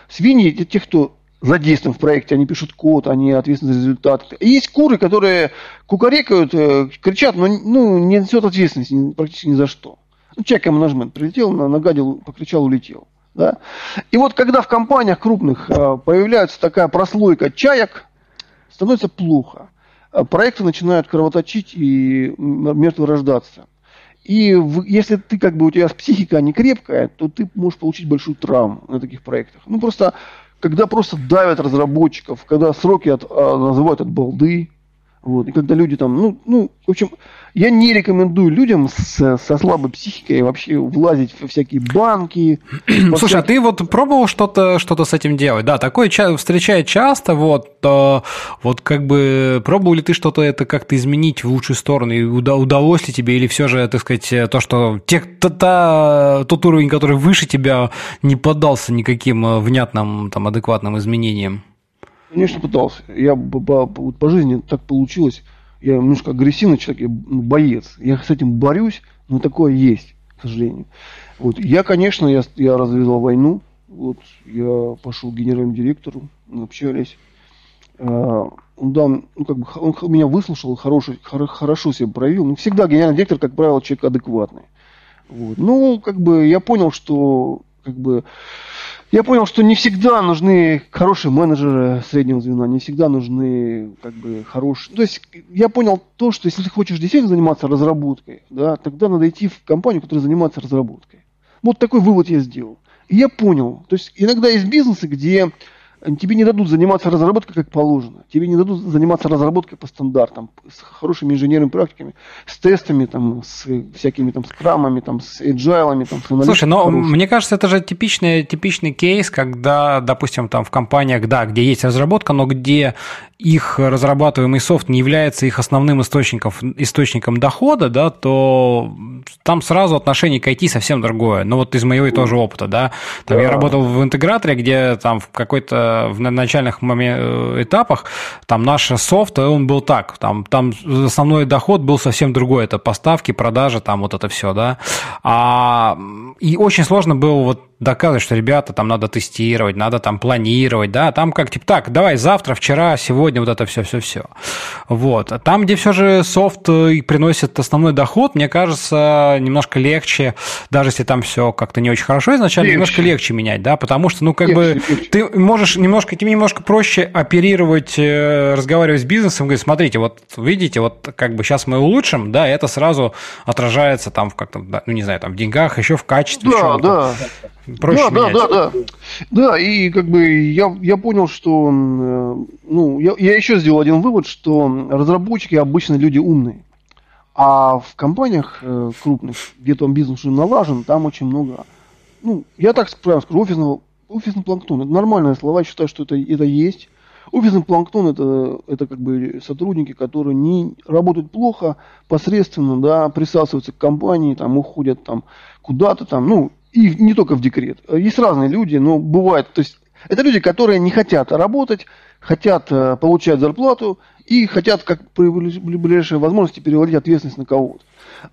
Свиньи это те, кто задействован в проекте, они пишут код, они ответственны за результат. И есть куры, которые кукарекают, э, кричат, но ну, не несет ответственности практически ни за что. Ну, чек менеджмент прилетел, нагадил, покричал, улетел. Да? И вот когда в компаниях крупных э, появляется такая прослойка чаек, становится плохо. Э, проекты начинают кровоточить и мертво рождаться. И если ты как бы у тебя психика не крепкая, то ты можешь получить большую травму на таких проектах. Ну просто когда просто давят разработчиков, когда сроки от, а, называют от балды, вот, и когда люди там, ну, ну, в общем, я не рекомендую людям с, со слабой психикой вообще влазить в всякие банки. [clears throat] Слушай, а ты вот пробовал что-то что с этим делать? Да, такое ча- встречает часто, вот, то, вот как бы пробовал ли ты что-то это как-то изменить в лучшую сторону, и уда- удалось ли тебе, или все же, так сказать, то, что те, та, та, тот уровень, который выше тебя, не поддался никаким э, внятным, там, адекватным изменениям? Конечно, пытался. Я по, по, по жизни так получилось я немножко агрессивный человек, я ну, боец. Я с этим борюсь, но такое есть, к сожалению. Вот. Я, конечно, я, я развязал войну. Вот, я пошел к генеральному директору, мы общались. А, он, да, ну, как бы, он меня выслушал, хороший, хор, хорошо себя проявил. Ну, всегда генеральный директор, как правило, человек адекватный. Вот. Ну, как бы я понял, что как бы я понял, что не всегда нужны хорошие менеджеры среднего звена, не всегда нужны как бы хорошие. То есть я понял то, что если ты хочешь действительно заниматься разработкой, да, тогда надо идти в компанию, которая занимается разработкой. Вот такой вывод я сделал. И я понял. То есть иногда есть бизнесы, где тебе не дадут заниматься разработкой как положено. Тебе не дадут заниматься разработкой по стандартам, с хорошими инженерными практиками, с тестами, там, с всякими там скрамами, там, с эджайлами, там, с Слушай, но хорошим. мне кажется, это же типичный, типичный кейс, когда, допустим, там в компаниях, да, где есть разработка, но где их разрабатываемый софт не является их основным источником, источником дохода, да, то там сразу отношение к IT совсем другое. Ну вот из моего тоже опыта, да. Там да. я работал в интеграторе, где там в какой-то в начальных момент, этапах там наш софт, он был так, там, там основной доход был совсем другой, это поставки, продажи, там вот это все, да. А, и очень сложно было вот доказывать, что, ребята, там надо тестировать, надо там планировать, да, там как, типа, так, давай завтра, вчера, сегодня, вот это все-все-все. Вот. А там, где все же софт э, приносит основной доход, мне кажется, немножко легче, даже если там все как-то не очень хорошо изначально, легче. немножко легче менять, да, потому что, ну, как легче, бы, легче. ты можешь немножко, тебе немножко проще оперировать, э, разговаривать с бизнесом, говорить, смотрите, вот видите, вот как бы сейчас мы улучшим, да, это сразу отражается там в как-то, ну, не знаю, там в деньгах, еще в качестве. Да, да. Проще да, да, да, да. Да, и как бы я, я понял, что э, ну, я, я еще сделал один вывод, что разработчики обычно люди умные. А в компаниях э, крупных, где там бизнес уже налажен, там очень много, ну, я так прямо скажу, офисного, офисный планктон. Это нормальное слово, я считаю, что это, это есть. Офисный планктон это, это как бы сотрудники, которые не работают плохо, посредственно, да, присасываются к компании, там, уходят там куда-то там, ну, и не только в декрет. Есть разные люди, но бывает, то есть Это люди, которые не хотят работать, хотят э, получать зарплату и хотят, как при ближайшей возможности, переводить ответственность на кого-то.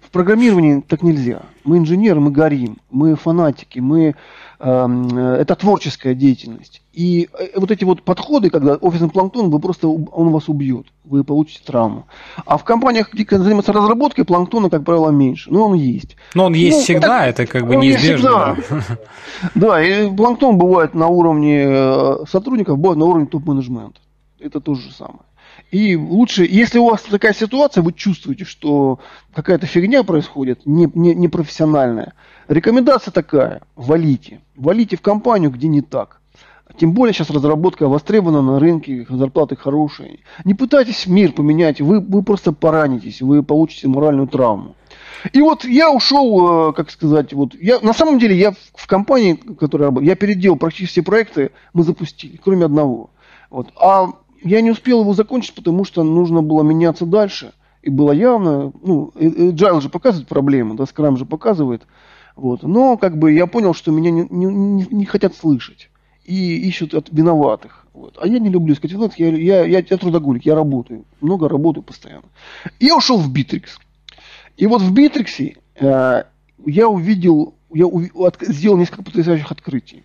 В программировании так нельзя. Мы инженеры, мы горим, мы фанатики, мы, эм, э, это творческая деятельность. И э, вот эти вот подходы, когда офисный планктон, вы просто, он вас убьет, вы получите травму. А в компаниях, где занимаются разработкой, планктона, как правило, меньше. Но он есть. Но он есть ну, всегда, это, это как бы неизбежно. Да. [laughs] да, и планктон бывает на уровне э, сотрудников, бывает на уровне топ-менеджмента. Это то же самое. И лучше, если у вас такая ситуация, вы чувствуете, что какая-то фигня происходит, не, не, непрофессиональная, рекомендация такая, валите. Валите в компанию, где не так. Тем более сейчас разработка востребована на рынке, зарплаты хорошие. Не пытайтесь мир поменять, вы, вы просто поранитесь, вы получите моральную травму. И вот я ушел, э, как сказать, вот я на самом деле я в компании, которая я переделал практически все проекты, мы запустили, кроме одного. Вот. А я не успел его закончить, потому что нужно было меняться дальше. И было явно, ну, Agile же показывает проблемы, да, Scrum же показывает. Вот. Но как бы я понял, что меня не, не, не хотят слышать и ищут от виноватых. Вот. А я не люблю сказать виноват, я, я, я, я трудоголик, я работаю, много работаю постоянно. И я ушел в Битрикс. И вот в Битриксе э, я увидел, я ув, от, сделал несколько потрясающих открытий.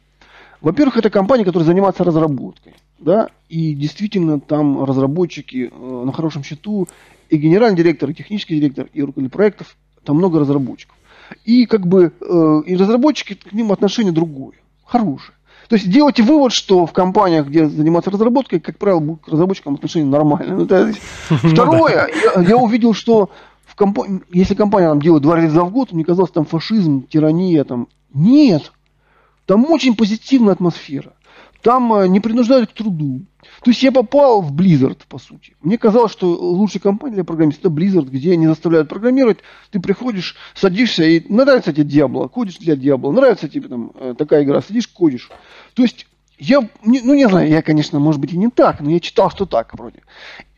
Во-первых, это компания, которая занимается разработкой. Да, и действительно там разработчики э, на хорошем счету, и генеральный директор, и технический директор, и руководитель проектов, там много разработчиков. И как бы э, и разработчики к ним отношение другое, хорошее. То есть делайте вывод, что в компаниях, где занимаются разработкой, как правило, будет к разработчикам отношение нормальное. Ну, [laughs] ну второе, я, увидел, что в комп... если компания там, делает два раза в год, мне казалось, там фашизм, тирания, там. Нет. Там очень позитивная атмосфера. Там э, не принуждают к труду. То есть я попал в Blizzard, по сути. Мне казалось, что лучшая компания для программиста Blizzard, где не заставляют программировать. Ты приходишь, садишься, и нравится тебе Diablo, кодишь для Diablo, нравится тебе там э, такая игра, сидишь, кодишь. То есть я, ну не знаю, я, конечно, может быть и не так, но я читал, что так вроде.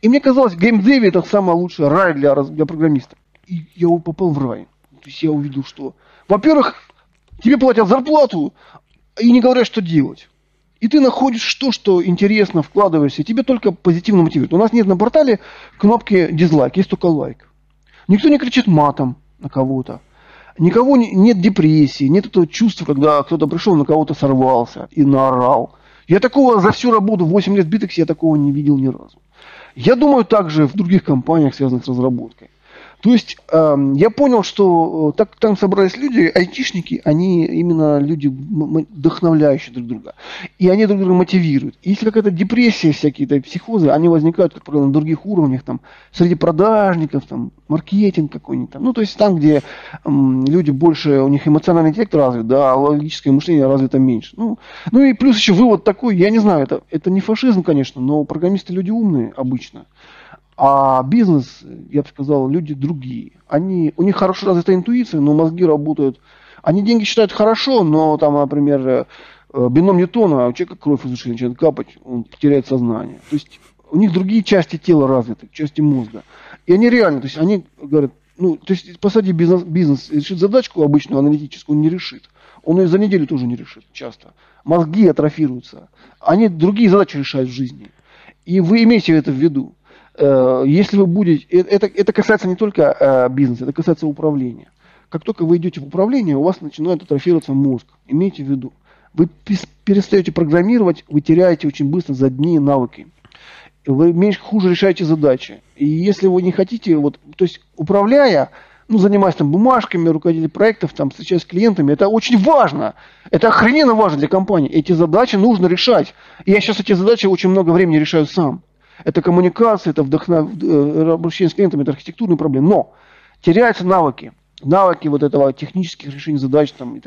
И мне казалось, геймдеви это самый лучший рай для, для программиста. И я попал в рай. То есть я увидел, что, во-первых, тебе платят зарплату, и не говорят, что делать и ты находишь то, что интересно, вкладываешься, и тебе только позитивно мотивирует. У нас нет на портале кнопки дизлайк, есть только лайк. Никто не кричит матом на кого-то. Никого не, нет депрессии, нет этого чувства, когда кто-то пришел, на кого-то сорвался и наорал. Я такого за всю работу, 8 лет в Битексе, я такого не видел ни разу. Я думаю, также в других компаниях, связанных с разработкой. То есть э, я понял, что э, так там собрались люди, айтишники, они именно люди вдохновляющие друг друга. И они друг друга мотивируют. И если какая-то депрессия, всякие да, психозы, они возникают, как правило, на других уровнях, там, среди продажников, там, маркетинг какой-нибудь там. Ну, то есть там, где э, люди больше, у них эмоциональный интеллект развит, да, а логическое мышление развито меньше. Ну, ну и плюс еще вывод такой, я не знаю, это, это не фашизм, конечно, но программисты люди умные обычно. А бизнес, я бы сказал, люди другие. Они, у них хорошо развита интуиция, но мозги работают. Они деньги считают хорошо, но там, например, э, бином Ньютона, у человека кровь из ушей начинает капать, он теряет сознание. То есть у них другие части тела развиты, части мозга. И они реально, то есть они говорят, ну, то есть, посади бизнес, бизнес решит задачку обычную, аналитическую, он не решит. Он ее за неделю тоже не решит часто. Мозги атрофируются. Они другие задачи решают в жизни. И вы имейте это в виду. Э, если вы будете, э, это, это касается не только э, бизнеса, это касается управления. Как только вы идете в управление, у вас начинает атрофироваться мозг. Имейте в виду. Вы перестаете программировать, вы теряете очень быстро за дни навыки. Вы меньше, хуже решаете задачи. И если вы не хотите, вот, то есть управляя, ну, занимаясь там бумажками, руководитель проектов, там, встречаясь с клиентами, это очень важно. Это охрененно важно для компании. Эти задачи нужно решать. И я сейчас эти задачи очень много времени решаю сам. Это коммуникация, это вдохнов... Э, с клиентами, это архитектурные проблемы. Но теряются навыки. Навыки вот этого технических решений задач. Там,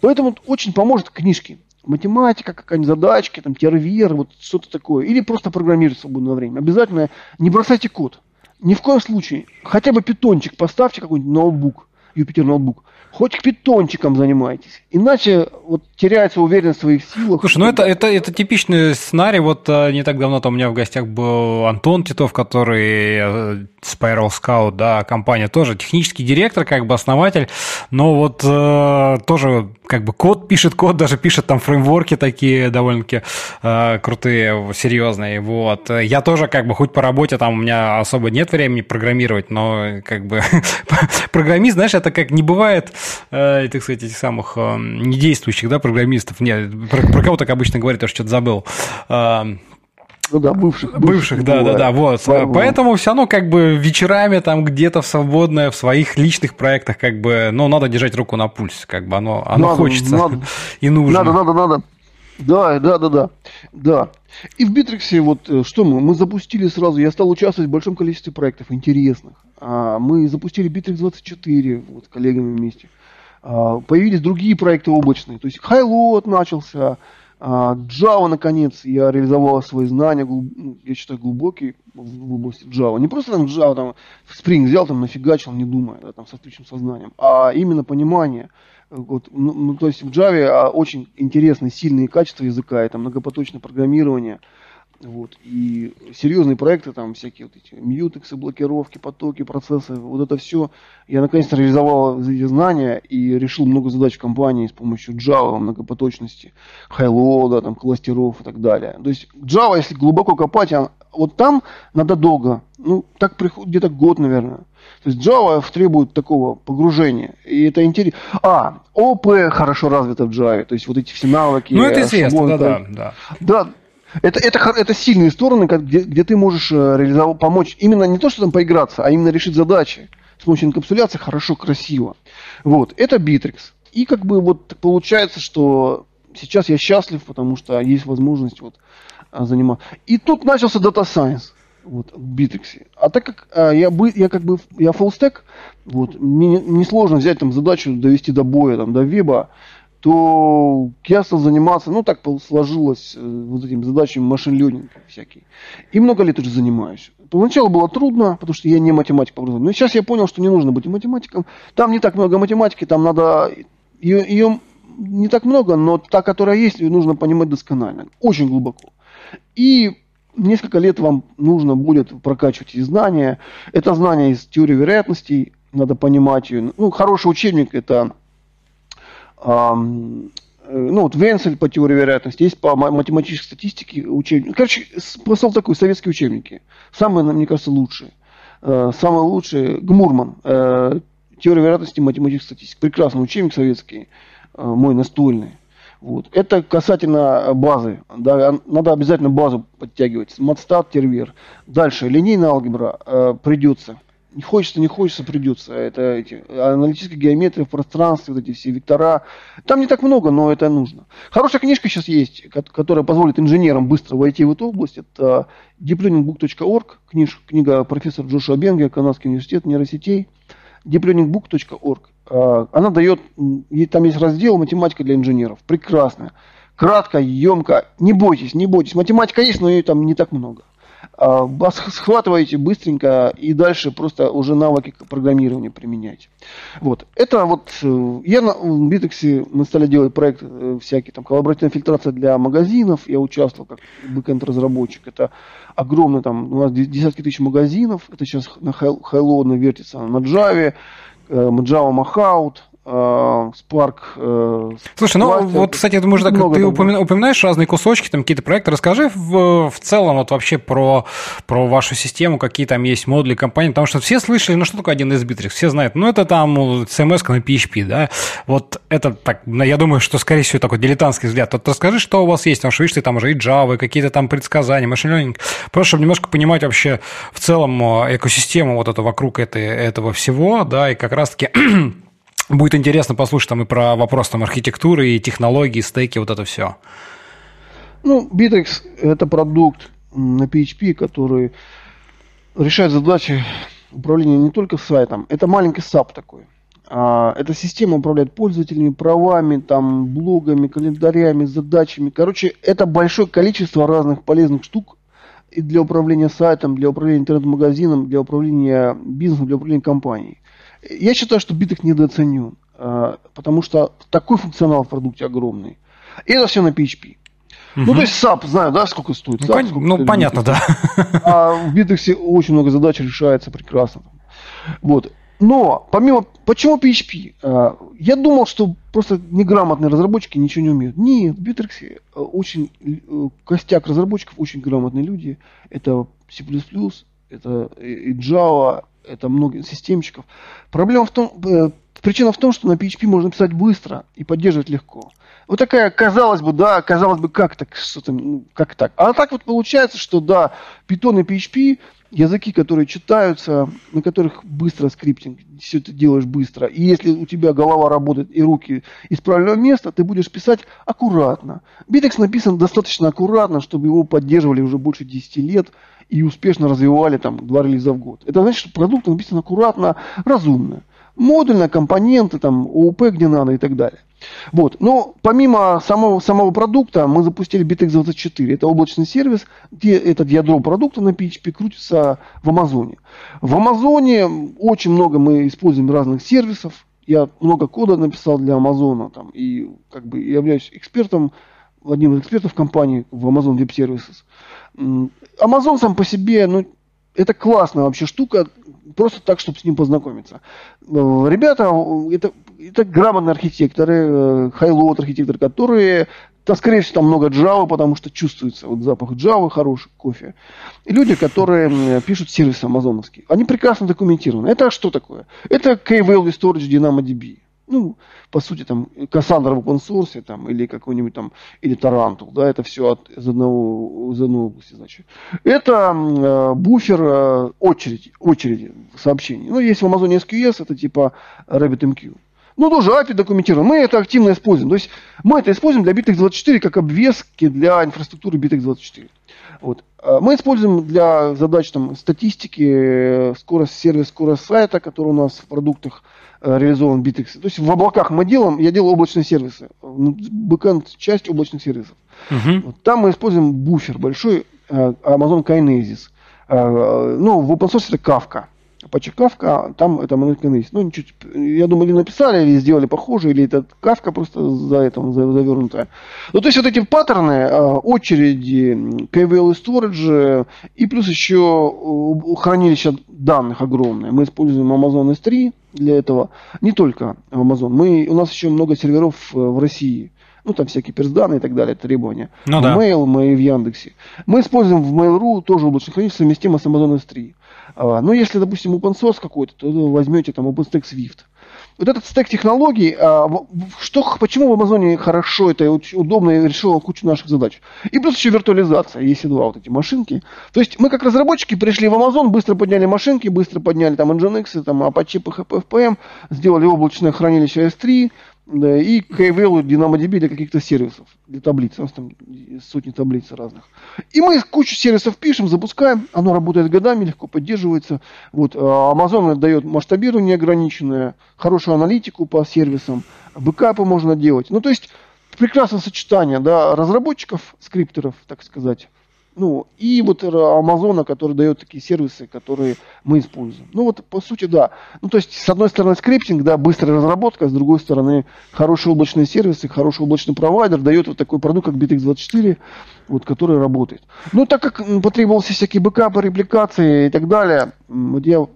Поэтому очень поможет книжки. Математика, какая-нибудь задачки, там, тервер, вот что-то такое. Или просто программировать в свободное время. Обязательно не бросайте код. Ни в коем случае. Хотя бы питончик поставьте какой-нибудь ноутбук, Юпитер ноутбук хоть к питончикам занимайтесь. Иначе вот теряется уверенность в своих силах. Слушай, ну это, это, это типичный сценарий. Вот а, не так давно там у меня в гостях был Антон Титов, который э, Spiral Scout, да, компания тоже технический директор, как бы основатель, но вот э, тоже как бы код пишет, код даже пишет там фреймворки такие довольно-таки э, крутые, серьезные. Вот. Я тоже как бы, хоть по работе там у меня особо нет времени программировать, но как бы [laughs] программист, знаешь, это как не бывает, э, так сказать, этих самых э, недействующих, да, программистов. Нет, про, про кого так обычно говорят, я что-то забыл. Э, ну да, бывших. Бывших, бывших да, да, да, вот. По Поэтому все равно как бы вечерами там где-то в свободное, в своих личных проектах как бы, ну, надо держать руку на пульсе, как бы оно, оно надо, хочется надо, [laughs] и нужно. Надо, надо, надо. Да, да, да, да, да. И в Битриксе вот э, что мы? Мы запустили сразу, я стал участвовать в большом количестве проектов интересных. А, мы запустили Bittrex 24 вот, с коллегами вместе. А, появились другие проекты облачные. То есть Highload начался, Java, наконец, я реализовал свои знания, ну, я считаю, глубокие в области Java. Не просто там Java, там, Spring взял, там, нафигачил, не думая, да, там, со включенным сознанием, а именно понимание. Вот, ну, ну, то есть в Java а, очень интересные, сильные качества языка, это многопоточное программирование – вот. И серьезные проекты, там всякие вот эти мьютексы, блокировки, потоки, процессы, вот это все. Я наконец-то реализовал эти знания и решил много задач в компании с помощью Java, многопоточности, хайлода, там, кластеров и так далее. То есть Java, если глубоко копать, вот там надо долго, ну, так приходит где-то год, наверное. То есть Java требует такого погружения. И это интересно. А, ОП хорошо развито в Java. То есть вот эти все навыки. Ну, это известно, да, да, да. Да, это, это, это сильные стороны, где, где ты можешь э, реализовать, помочь. Именно не то, что там поиграться, а именно решить задачи. С помощью инкапсуляции хорошо, красиво. Вот, это Bittrex. И как бы вот получается, что сейчас я счастлив, потому что есть возможность вот а, заниматься. И тут начался Data Science вот, в Bittrex. А так как а, я, бы, я как бы я full stack, вот, мне несложно взять там задачу довести до боя, там, до веба, то я стал заниматься, ну так сложилось, э, вот этими задачами машин ленинга всякие. И много лет уже занимаюсь. Поначалу было трудно, потому что я не математик по образованию. Но сейчас я понял, что не нужно быть математиком. Там не так много математики, там надо... Ее, ее не так много, но та, которая есть, ее нужно понимать досконально. Очень глубоко. И несколько лет вам нужно будет прокачивать эти знания. Это знания из теории вероятностей, надо понимать ее. Ну, хороший учебник – это ну, вот Венцель по теории вероятности, есть по математической статистике учебники. Короче, просто такой, советские учебники. Самые, мне кажется, лучшие. Э, самые лучшие, Гмурман, э, теория вероятности, математическая статистика. Прекрасный учебник советский, мой настольный. Вот. Это касательно базы. Да, надо обязательно базу подтягивать. Матстат, тервер. Дальше, линейная алгебра придется не хочется, не хочется, придется. Это эти, аналитическая геометрия в пространстве, вот эти все вектора. Там не так много, но это нужно. Хорошая книжка сейчас есть, которая позволит инженерам быстро войти в эту область. Это deeplearningbook.org, книж, книга профессора Джошуа Бенга, Канадский университет нейросетей. deeplearningbook.org. А, она дает, там есть раздел математика для инженеров. Прекрасная. Кратко, емко. Не бойтесь, не бойтесь. Математика есть, но ее там не так много. А, схватываете быстренько и дальше просто уже навыки программирования применяете. Вот. Это вот э, я на Битриксе мы стали делать проект э, всякий, там коллаборативная фильтрация для магазинов. Я участвовал как бэкенд разработчик. Это огромный там, у нас десятки тысяч магазинов. Это сейчас на Хайло вертится на Java, э, Java Mahout, Spark. Э, Слушай, ну Spark, вот, кстати, я думаю, так, ты упомина, упоминаешь разные кусочки, там какие-то проекты. Расскажи в, в целом вот вообще про, про вашу систему, какие там есть модули компании, потому что все слышали, ну что такое один из Bittrex, все знают, ну это там CMS на PHP, да, вот это так, ну, я думаю, что скорее всего такой дилетантский взгляд. Вот расскажи, что у вас есть, потому что видишь, ты там уже и Java, и какие-то там предсказания, машин learning, просто чтобы немножко понимать вообще в целом э, экосистему вот эту вокруг этой, этого всего, да, и как раз-таки [clears throat] Будет интересно послушать там и про вопрос там архитектуры, и технологии, стейки, вот это все. Ну, Bittrex – это продукт на PHP, который решает задачи управления не только сайтом. Это маленький SAP такой. А, эта система управляет пользователями, правами, там, блогами, календарями, задачами. Короче, это большое количество разных полезных штук и для управления сайтом, для управления интернет-магазином, для управления бизнесом, для управления компанией. Я считаю, что биток недооценен, а, потому что такой функционал в продукте огромный. И это все на PHP. Угу. Ну, то есть SAP, знаю, да, сколько стоит. Ну, SAP, сколько ну понятно, да. А в Bittrex очень много задач решается прекрасно. Вот. Но, помимо, почему PHP? А, я думал, что просто неграмотные разработчики ничего не умеют. Нет, в Bittrex э, очень, э, костяк разработчиков очень грамотные люди. Это C++, это и Java, это много системщиков. Проблема в том, э, причина в том, что на PHP можно писать быстро и поддерживать легко. Вот такая, казалось бы, да, казалось бы, как так, что-то, ну, как так. А так вот получается, что да, Python и PHP языки, которые читаются, на которых быстро скриптинг, все это делаешь быстро. И если у тебя голова работает и руки из правильного места, ты будешь писать аккуратно. Битекс написан достаточно аккуратно, чтобы его поддерживали уже больше 10 лет и успешно развивали там два релиза в год. Это значит, что продукт написан аккуратно, разумно. Модульно, компоненты, там, ООП где надо и так далее. Вот. Но помимо самого, самого продукта мы запустили BitX24. Это облачный сервис, где этот ядро продукта на PHP крутится в Амазоне. В Амазоне очень много мы используем разных сервисов. Я много кода написал для Амазона там, и как бы являюсь экспертом, одним из экспертов компании в Amazon Web Services. Amazon сам по себе, ну, это классная вообще штука, просто так, чтобы с ним познакомиться. Ребята, это, это грамотные архитекторы, хайлот э, архитекторы, которые да, скорее всего, там много Java, потому что чувствуется вот запах Java, хороший кофе. И люди, которые пишут сервисы амазоновские, они прекрасно документированы. Это что такое? Это K-Value Storage DynamoDB ну, по сути, там, Cassandra в source, там, или какой-нибудь там, или Tarantul, да, это все от, из, одного, из одной области, значит. Это э, буфер э, очереди, очереди сообщений. Ну, есть в Amazon SQS, это типа RabbitMQ. Ну, тоже API документирован. Мы это активно используем. То есть мы это используем для BitX24 как обвески для инфраструктуры BitX24. Вот. А мы используем для задач там, статистики, скорость сервис, скорость сайта, который у нас в продуктах э, реализован BitX. То есть в облаках мы делаем, я делаю облачные сервисы, бэкэнд часть облачных сервисов. Uh-huh. Вот. Там мы используем буфер большой, э, Amazon Kinesis. Э, ну, в open source это Kafka. Kafka, там это монолитный есть. Ну, чуть, я думаю, или написали, или сделали похоже, или это Kafka просто за это завернутая. Ну, то есть вот эти паттерны, а, очереди, KVL и storage, и плюс еще э, хранилище данных огромное. Мы используем Amazon S3 для этого. Не только Amazon. Мы, у нас еще много серверов э, в России ну, там всякие персданы и так далее, требования. Ну, да. Mail мы в Яндексе. Мы используем в Mail.ru тоже облачное хранилище, совместимо с Amazon S3. А, ну, если, допустим, open source какой-то, то вы возьмете там OpenStack Swift. Вот этот стек технологий, а, что, почему в Амазоне хорошо, это удобно и решило кучу наших задач. И плюс еще виртуализация, есть два вот эти машинки. То есть мы как разработчики пришли в Amazon, быстро подняли машинки, быстро подняли там Nginx, там Apache, PHP, FPM, сделали облачное хранилище S3, да, и KVL DynamoDB для каких-то сервисов, для таблиц. У нас там сотни таблиц разных. И мы кучу сервисов пишем, запускаем, оно работает годами, легко поддерживается. Вот, а Amazon дает масштабирование ограниченное, хорошую аналитику по сервисам, бэкапы можно делать. Ну, то есть, прекрасное сочетание да, разработчиков, скриптеров, так сказать, ну, и вот Амазона, который дает такие сервисы, которые мы используем. Ну, вот, по сути, да. Ну, то есть, с одной стороны, скриптинг, да, быстрая разработка, с другой стороны, хорошие облачные сервисы, хороший облачный провайдер дает вот такой продукт, как BitX24, вот, который работает. Ну, так как потребовался всякие бэкапы, репликации и так далее, вот я,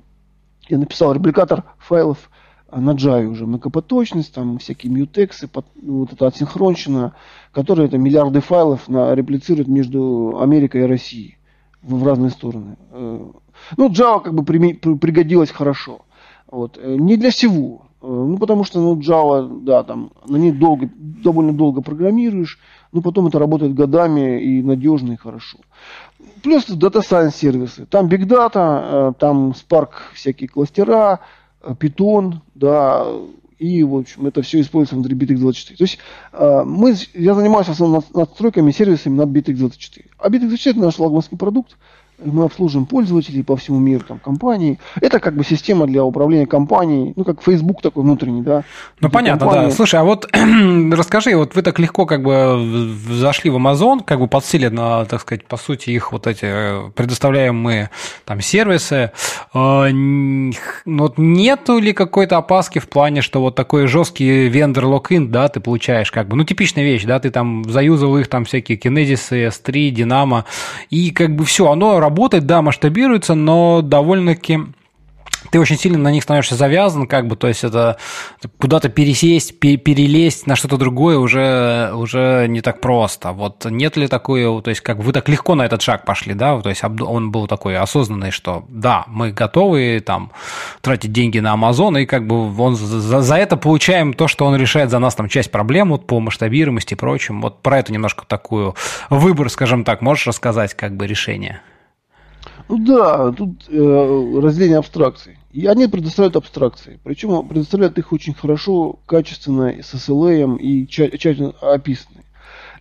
я написал репликатор файлов на Java уже многопоточность, там всякие мьютексы, вот это асинхронщина, которые это миллиарды файлов на, реплицируют между Америкой и Россией в, в разные стороны. Э, ну, Java как бы при, при, пригодилась хорошо. Вот. Э, не для всего. Э, ну, потому что ну, Java, да, там, на ней долго, довольно долго программируешь, но потом это работает годами и надежно, и хорошо. Плюс Data Science сервисы. Там Big Data, там Spark всякие кластера, Python, да, и, в общем, это все используется внутри BitX24. То есть э, мы, я занимаюсь в основном настройками сервисами над BitX24. А BitX24 это наш флагманский продукт, мы обслуживаем пользователей по всему миру, там, компании. Это как бы система для управления компанией, ну, как Facebook такой внутренний, да. Ну, понятно, компании... да. Слушай, а вот [clears throat] расскажи, вот вы так легко как бы зашли в Amazon, как бы подсели на, так сказать, по сути, их вот эти э, предоставляемые там сервисы. А, вот нету ли какой-то опаски в плане, что вот такой жесткий вендор локин, да, ты получаешь как бы, ну, типичная вещь, да, ты там заюзал их там всякие Kinesis, S3, Dynamo, и как бы все, оно работает, да, масштабируется, но довольно-таки ты очень сильно на них становишься завязан, как бы, то есть это куда-то пересесть, перелезть на что-то другое уже, уже не так просто. Вот нет ли такой, то есть как вы так легко на этот шаг пошли, да, то есть он был такой осознанный, что да, мы готовы там тратить деньги на Amazon, и как бы он за, за это получаем то, что он решает за нас там часть проблем вот, по масштабируемости и прочим. Вот про это немножко такую выбор, скажем так, можешь рассказать, как бы решение? Ну да, тут э, разделение абстракций. И они предоставляют абстракции. Причем предоставляют их очень хорошо, качественно, с SLA и тщательно описаны.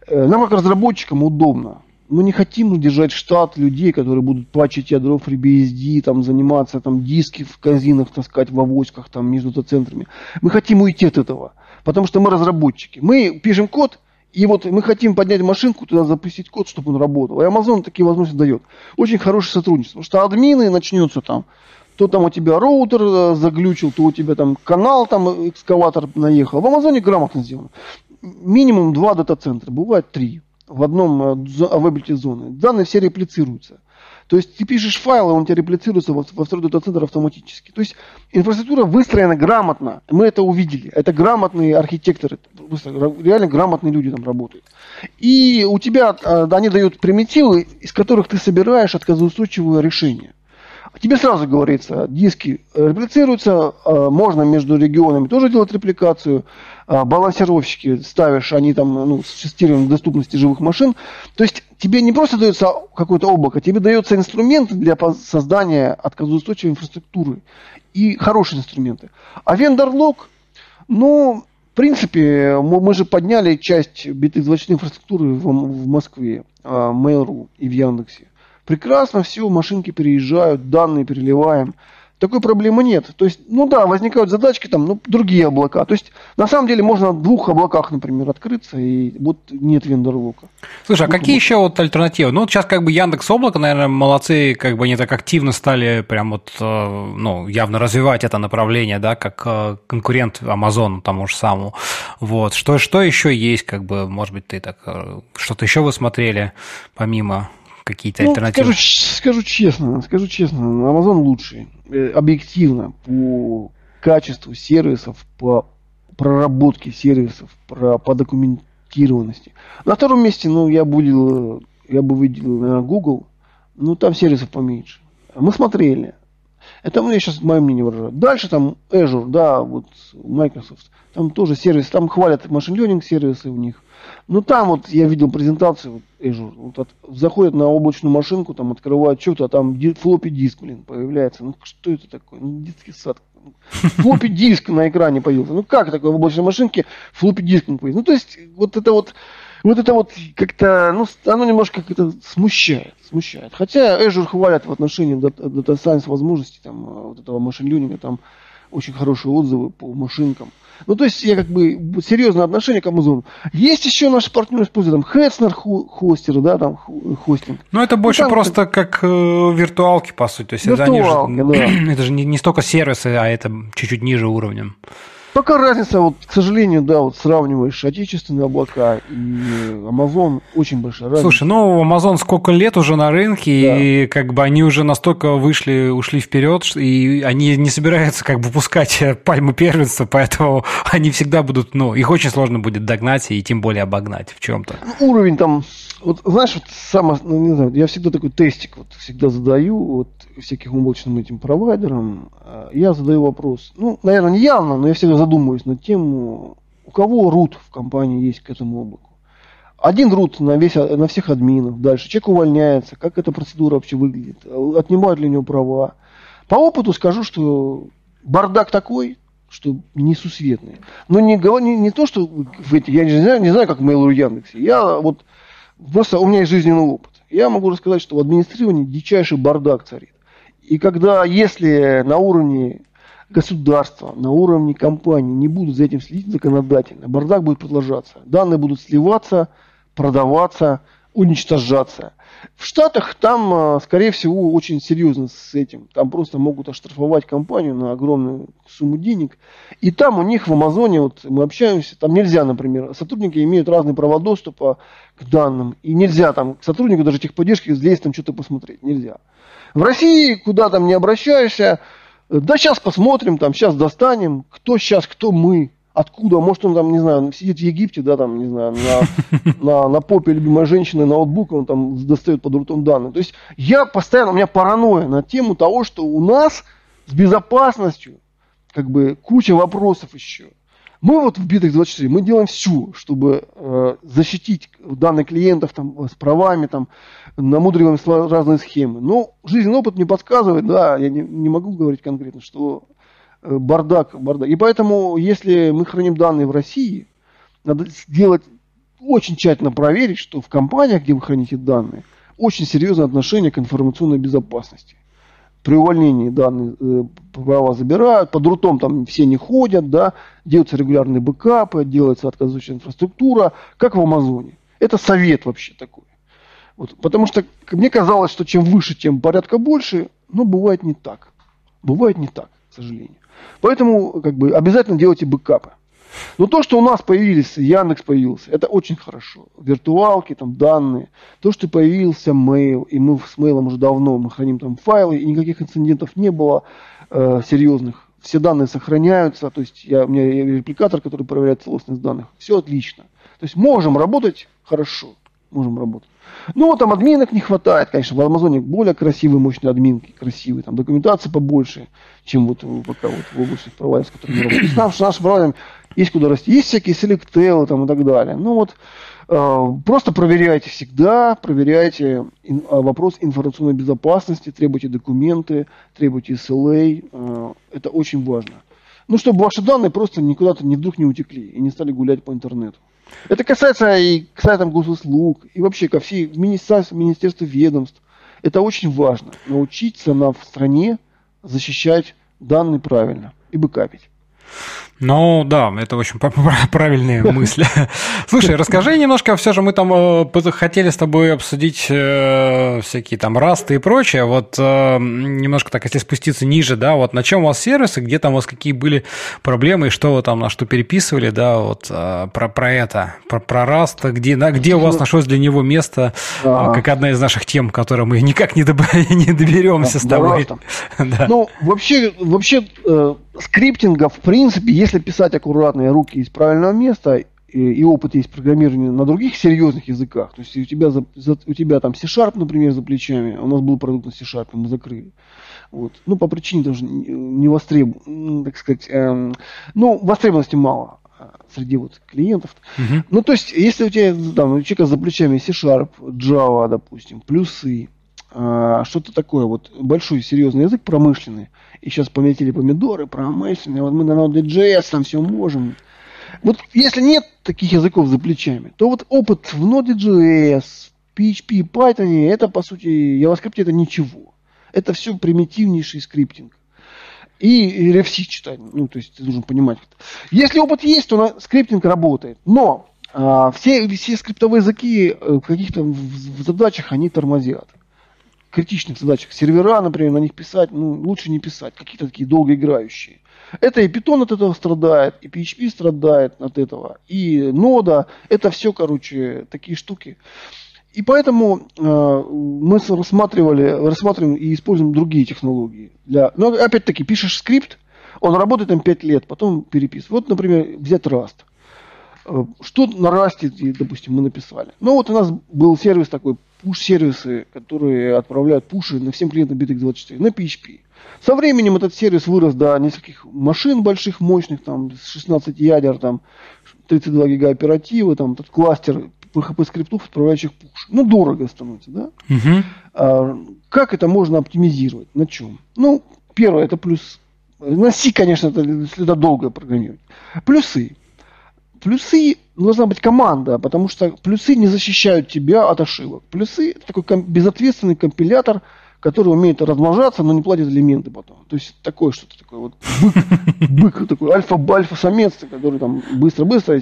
Э, нам, как разработчикам, удобно. Мы не хотим держать штат людей, которые будут пачить ядро FreeBSD, там, заниматься, там, диски в казинах таскать в авоськах, там, между центрами. Мы хотим уйти от этого. Потому что мы разработчики. Мы пишем код, и вот мы хотим поднять машинку, туда запустить код, чтобы он работал. И Amazon такие возможности дает. Очень хорошее сотрудничество. Потому что админы начнется там, то там у тебя роутер э, заглючил, то у тебя там канал, там экскаватор наехал. В Амазоне грамотно сделано. Минимум два дата-центра, бывает три в одном э, availability зоны. Данные все реплицируются. То есть ты пишешь файл, и он у тебя реплицируется во, во второй дата-центр автоматически. То есть инфраструктура выстроена грамотно. Мы это увидели. Это грамотные архитекторы, реально грамотные люди там работают. И у тебя а, они дают примитивы, из которых ты собираешь отказоустойчивое решение. Тебе сразу говорится, диски реплицируются, а, можно между регионами тоже делать репликацию, балансировщики ставишь, они там ну, с тестированием доступности живых машин. То есть тебе не просто дается какое-то облако, тебе дается инструмент для создания отказоустойчивой инфраструктуры. И хорошие инструменты. А вендор-лог, ну, в принципе, мы, мы же подняли часть битоизлочной инфраструктуры в, в Москве, а, Mail.ru и в Яндексе. Прекрасно все, машинки переезжают, данные переливаем. Такой проблемы нет. То есть, ну да, возникают задачки там, ну, другие облака. То есть, на самом деле, можно в двух облаках, например, открыться, и вот нет вендор-лока. Слушай, а какие еще вот альтернативы? Ну, вот сейчас как бы Яндекс Облако, наверное, молодцы, как бы они так активно стали прям вот, э, ну, явно развивать это направление, да, как э, конкурент Амазону тому же самому. Вот. Что, что еще есть, как бы, может быть, ты так, э, что-то еще вы смотрели помимо какие-то ну, альтернативы? Скажу, скажу честно, скажу честно, Amazon лучший. Э, объективно по качеству сервисов, по проработке сервисов, про, по документированности. На втором месте, ну, я бы, я бы выделил, наверное, Google. Ну, там сервисов поменьше. Мы смотрели. Это мне сейчас мое мнение выражает. Дальше там Azure, да, вот Microsoft. Там тоже сервис, там хвалят машин learning сервисы у них. Ну там вот я видел презентацию вот, Azure. Вот от, заходят на облачную машинку, там открывают что-то, а там флоппи диск, блин, появляется. Ну что это такое? Ну, детский сад. [laughs] Флоппи диск на экране появился. Ну как такое в облачной машинке флоппи диск не появился? Ну то есть вот это вот вот это вот как-то, ну, оно немножко как-то смущает, смущает. Хотя Azure хвалят в отношении Data Science возможностей, там, вот этого машин там очень хорошие отзывы по машинкам. Ну, то есть, я как бы серьезное отношение к Amazon. Есть еще наши партнеры используют, там, Хетснер хостер, да, там, хостинг. Ну, это больше ну, там, просто как э, виртуалки, по сути. То есть, виртуалки, это, же, да. [clears throat] это же не, не столько сервисы, а это чуть-чуть ниже уровнем. Только разница, вот, к сожалению, да, вот сравниваешь отечественные облака и Amazon, очень большая разница. Слушай, ну Amazon сколько лет уже на рынке, да. и как бы они уже настолько вышли, ушли вперед, и они не собираются как бы пускать пальму первенства, поэтому [laughs] они всегда будут, ну, их очень сложно будет догнать и тем более обогнать в чем-то. Уровень там, вот знаешь, вот сам, ну, не знаю, я всегда такой тестик вот всегда задаю, вот всяких облачным этим провайдерам, а, я задаю вопрос, ну, наверное, не явно, но я всегда задумываюсь над тем, у кого рут в компании есть к этому облаку. Один рут на, весь, на всех админов. Дальше человек увольняется. Как эта процедура вообще выглядит? Отнимают ли у него права? По опыту скажу, что бардак такой, что несусветный. Но не, не, не то, что в эти, я не знаю, не знаю, как в Mail.ru Яндексе. Я вот просто у меня есть жизненный опыт. Я могу рассказать, что в администрировании дичайший бардак царит. И когда, если на уровне государства, на уровне компании не будут за этим следить законодательно, бардак будет продолжаться. Данные будут сливаться, продаваться, уничтожаться. В Штатах там, а, скорее всего, очень серьезно с этим. Там просто могут оштрафовать компанию на огромную сумму денег. И там у них в Амазоне, вот мы общаемся, там нельзя, например, сотрудники имеют разные права доступа к данным. И нельзя там к сотруднику даже техподдержки залезть там что-то посмотреть. Нельзя. В России, куда там не обращаешься, Да, сейчас посмотрим, там, сейчас достанем, кто сейчас, кто мы, откуда, может он там, не знаю, сидит в Египте, да, там, не знаю, на, [laughs] на, на попе любимой женщины ноутбук, он там достает под ртом данные. То есть я постоянно, у меня паранойя на тему того, что у нас с безопасностью как бы куча вопросов еще. Мы вот в битах 24, мы делаем все, чтобы э, защитить данных клиентов там, с правами, там, намудриваем разные схемы. Но жизненный опыт мне подсказывает, да, я не, не могу говорить конкретно, что э, бардак, бардак. И поэтому, если мы храним данные в России, надо сделать, очень тщательно проверить, что в компаниях, где вы храните данные, очень серьезное отношение к информационной безопасности при увольнении данные э, права забирают, под рутом там все не ходят, да, делаются регулярные бэкапы, делается отказывающая инфраструктура, как в Амазоне. Это совет вообще такой. Вот, потому что мне казалось, что чем выше, тем порядка больше, но бывает не так. Бывает не так, к сожалению. Поэтому как бы, обязательно делайте бэкапы. Но то, что у нас появились, Яндекс появился, это очень хорошо. Виртуалки, там данные. То, что появился mail, и мы с mail уже давно, мы храним там файлы, и никаких инцидентов не было э, серьезных. Все данные сохраняются, то есть я, у меня репликатор, который проверяет целостность данных. Все отлично. То есть можем работать хорошо, можем работать. Ну, вот там админок не хватает, конечно, в Амазоне более красивые, мощные админки, красивые, там документация побольше, чем вот пока вот в облачных провайдеров, с которыми мы работаем. Нашим провайдером есть куда расти. Есть всякие селектелы там и так далее. Ну вот э, просто проверяйте всегда, проверяйте ин, а, вопрос информационной безопасности, требуйте документы, требуйте SLA. Э, это очень важно. Ну, чтобы ваши данные просто никуда-то не вдруг не утекли и не стали гулять по интернету. Это касается и к сайтам госуслуг, и вообще ко всей министерству, министерству ведомств. Это очень важно. Научиться на в стране защищать данные правильно и бэкапить. Ну да, это очень правильные [laughs] мысли. Слушай, расскажи немножко, все же мы там э, хотели с тобой обсудить э, всякие там расты и прочее. Вот э, немножко так, если спуститься ниже, да, вот на чем у вас сервисы, где там у вас какие были проблемы и что вы там на что переписывали, да, вот про, про это, про, про раст, где, на, где у вас нашлось для него место, ага. как одна из наших тем, которой мы [laughs] никак не, доб... не доберемся с тобой. [laughs] да. Ну, вообще, вообще скриптинга, в принципе, если писать аккуратные руки из правильного места, и, и опыт есть программирования на других серьезных языках, то есть у тебя, за, за, у тебя там C-Sharp, например, за плечами, у нас был продукт на C-Sharp, мы закрыли. Вот. Ну, по причине даже не востребован, так сказать, эм, ну, востребованности мало а, среди вот клиентов. Uh-huh. Ну, то есть, если у тебя там, у человека за плечами C-Sharp, Java, допустим, плюсы, а, что-то такое, вот большой серьезный язык промышленный, и сейчас полетят помидоры, промышленные, вот мы на Node.js там все можем. Вот если нет таких языков за плечами, то вот опыт в Node.js, PHP, Python, это по сути, JavaScript это ничего. Это все примитивнейший скриптинг. И RFC читать, ну, то есть ты должен понимать. Если опыт есть, то на, скриптинг работает. Но а, все, все скриптовые языки э, в каких-то в задачах они тормозят критичных задачах сервера, например, на них писать, ну, лучше не писать, какие-то такие долгоиграющие. Это и Python от этого страдает, и PHP страдает от этого, и нода, это все, короче, такие штуки. И поэтому э, мы рассматривали, рассматриваем и используем другие технологии. Для, но опять-таки, пишешь скрипт, он работает там 5 лет, потом переписываешь. Вот, например, взять Rust. Э, что на Rust, допустим, мы написали? Ну, вот у нас был сервис такой пуш-сервисы, которые отправляют пуши на всем клиентам BitX24 на PHP. Со временем этот сервис вырос до нескольких машин больших, мощных, там, 16 ядер, там, 32 гига оператива, там, этот кластер PHP скриптов, отправляющих пуш. Ну, дорого становится, да? Угу. А, как это можно оптимизировать? На чем? Ну, первое, это плюс. На C, конечно, это, это долго программировать. Плюсы. Плюсы должна быть команда, потому что плюсы не защищают тебя от ошибок. Плюсы это такой ком- безответственный компилятор, который умеет размножаться, но не платит элементы потом. То есть такое что-то такое вот бык, [laughs] бык такой альфа-бальфа-самец, который там быстро-быстро.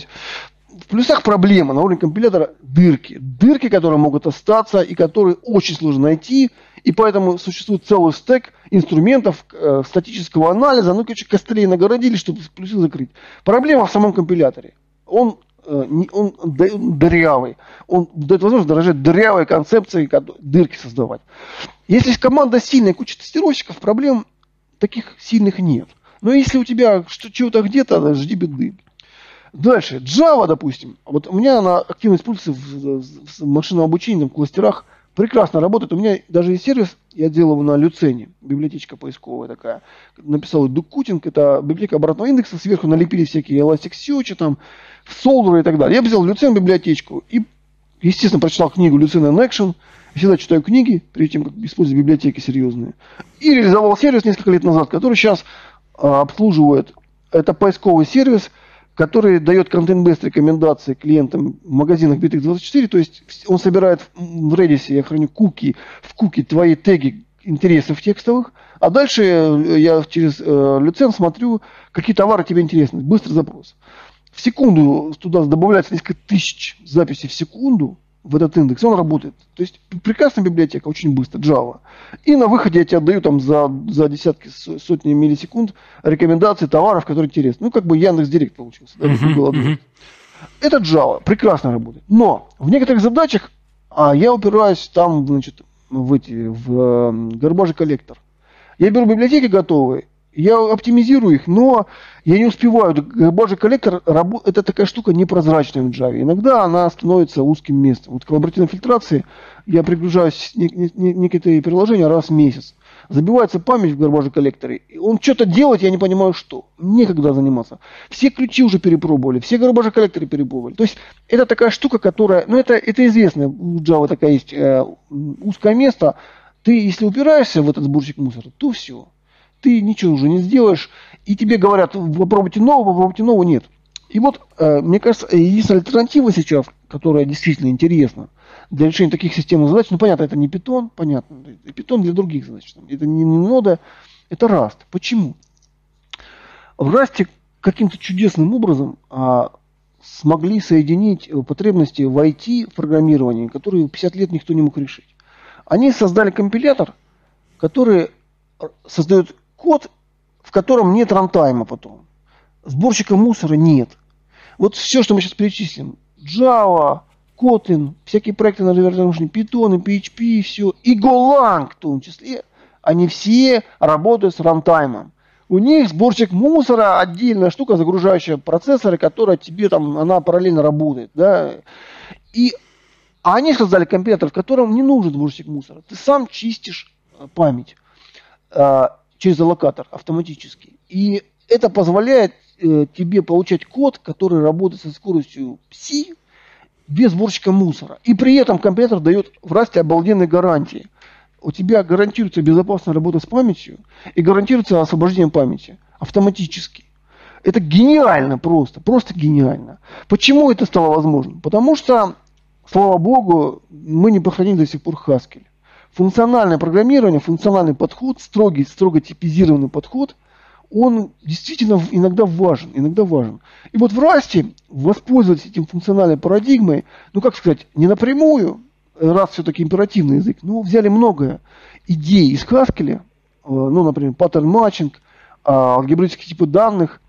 В плюсах проблема на уровне компилятора дырки. Дырки, которые могут остаться и которые очень сложно найти. И поэтому существует целый стек инструментов э, статического анализа. Ну, короче, кострей нагородили, чтобы плюсы закрыть. Проблема в самом компиляторе он, э, он дырявый. Он дает возможность дорожать дырявой концепцией, дырки создавать. Если команда сильная, куча тестировщиков, проблем таких сильных нет. Но если у тебя чего-то где-то, жди беды. Дальше. Java, допустим. Вот у меня она активно используется в, в машинном обучении, в кластерах. Прекрасно работает. У меня даже есть сервис, я делал его на Люцене, библиотечка поисковая такая. Написал Дукутинг, это библиотека обратного индекса, сверху налепили всякие Elasticsearch, там, Solver и так далее. Я взял Люцен библиотечку и, естественно, прочитал книгу Люцен in Action. Всегда читаю книги, перед тем, как использовать библиотеки серьезные. И реализовал сервис несколько лет назад, который сейчас а, обслуживает. Это поисковый сервис – который дает контент-бест рекомендации клиентам в магазинах Bittrex24, то есть он собирает в Redis, я храню куки, в куки твои теги интересов текстовых, а дальше я через э, лиценз смотрю, какие товары тебе интересны. Быстрый запрос. В секунду туда добавляется несколько тысяч записей в секунду, в этот индекс, он работает. То есть прекрасная библиотека, очень быстро, Java. И на выходе я тебе отдаю там за, за десятки, сотни миллисекунд рекомендации товаров, которые интересны. Ну, как бы Яндекс Директ получился. Да, uh-huh, uh-huh. Это Java, прекрасно работает. Но в некоторых задачах а я упираюсь там, значит, в эти, в э, гарбажи коллектор. Я беру библиотеки готовые я оптимизирую их, но я не успеваю. Божий коллектор это такая штука непрозрачная в Java. Иногда она становится узким местом. Вот к коллаборативной фильтрации я пригружаюсь некоторые приложения раз в месяц. Забивается память в гарбаже коллекторе. Он что-то делает, я не понимаю что. Некогда заниматься. Все ключи уже перепробовали, все гарбажи коллекторы перепробовали. То есть это такая штука, которая, ну это, это известно, у Java такая есть э, узкое место. Ты, если упираешься в этот сборщик мусора, то все ты ничего уже не сделаешь, и тебе говорят, попробуйте нового, попробуйте нового, нет. И вот, э, мне кажется, есть альтернатива сейчас, которая действительно интересна для решения таких системных задач. Ну, понятно, это не питон, понятно, питон для других задач. Это не, не нода, это Rust. Почему? В Rust каким-то чудесным образом а, смогли соединить потребности в IT, в программировании, которые 50 лет никто не мог решить. Они создали компилятор, который создает код, в котором нет рантайма потом. Сборщика мусора нет. Вот все, что мы сейчас перечислим. Java, Kotlin, всякие проекты на виртуальном Python, PHP, все. И Golang в том числе. Они все работают с рантаймом. У них сборщик мусора отдельная штука, загружающая процессоры, которая тебе там, она параллельно работает. Да? И а они создали компьютер, в котором не нужен сборщик мусора. Ты сам чистишь э, память. Через аллокатор автоматически. И это позволяет э, тебе получать код, который работает со скоростью C без сборщика мусора. И при этом компьютер дает в расте обалденные гарантии. У тебя гарантируется безопасная работа с памятью и гарантируется освобождение памяти автоматически. Это гениально просто, просто гениально. Почему это стало возможным? Потому что, слава богу, мы не похоронили до сих пор Haskell функциональное программирование, функциональный подход, строгий, строго типизированный подход, он действительно иногда важен, иногда важен. И вот в Расте воспользоваться этим функциональной парадигмой, ну как сказать, не напрямую, раз все-таки императивный язык, но взяли многое идей из Haskell, э, ну, например, pattern matching, а, алгебраические типы данных,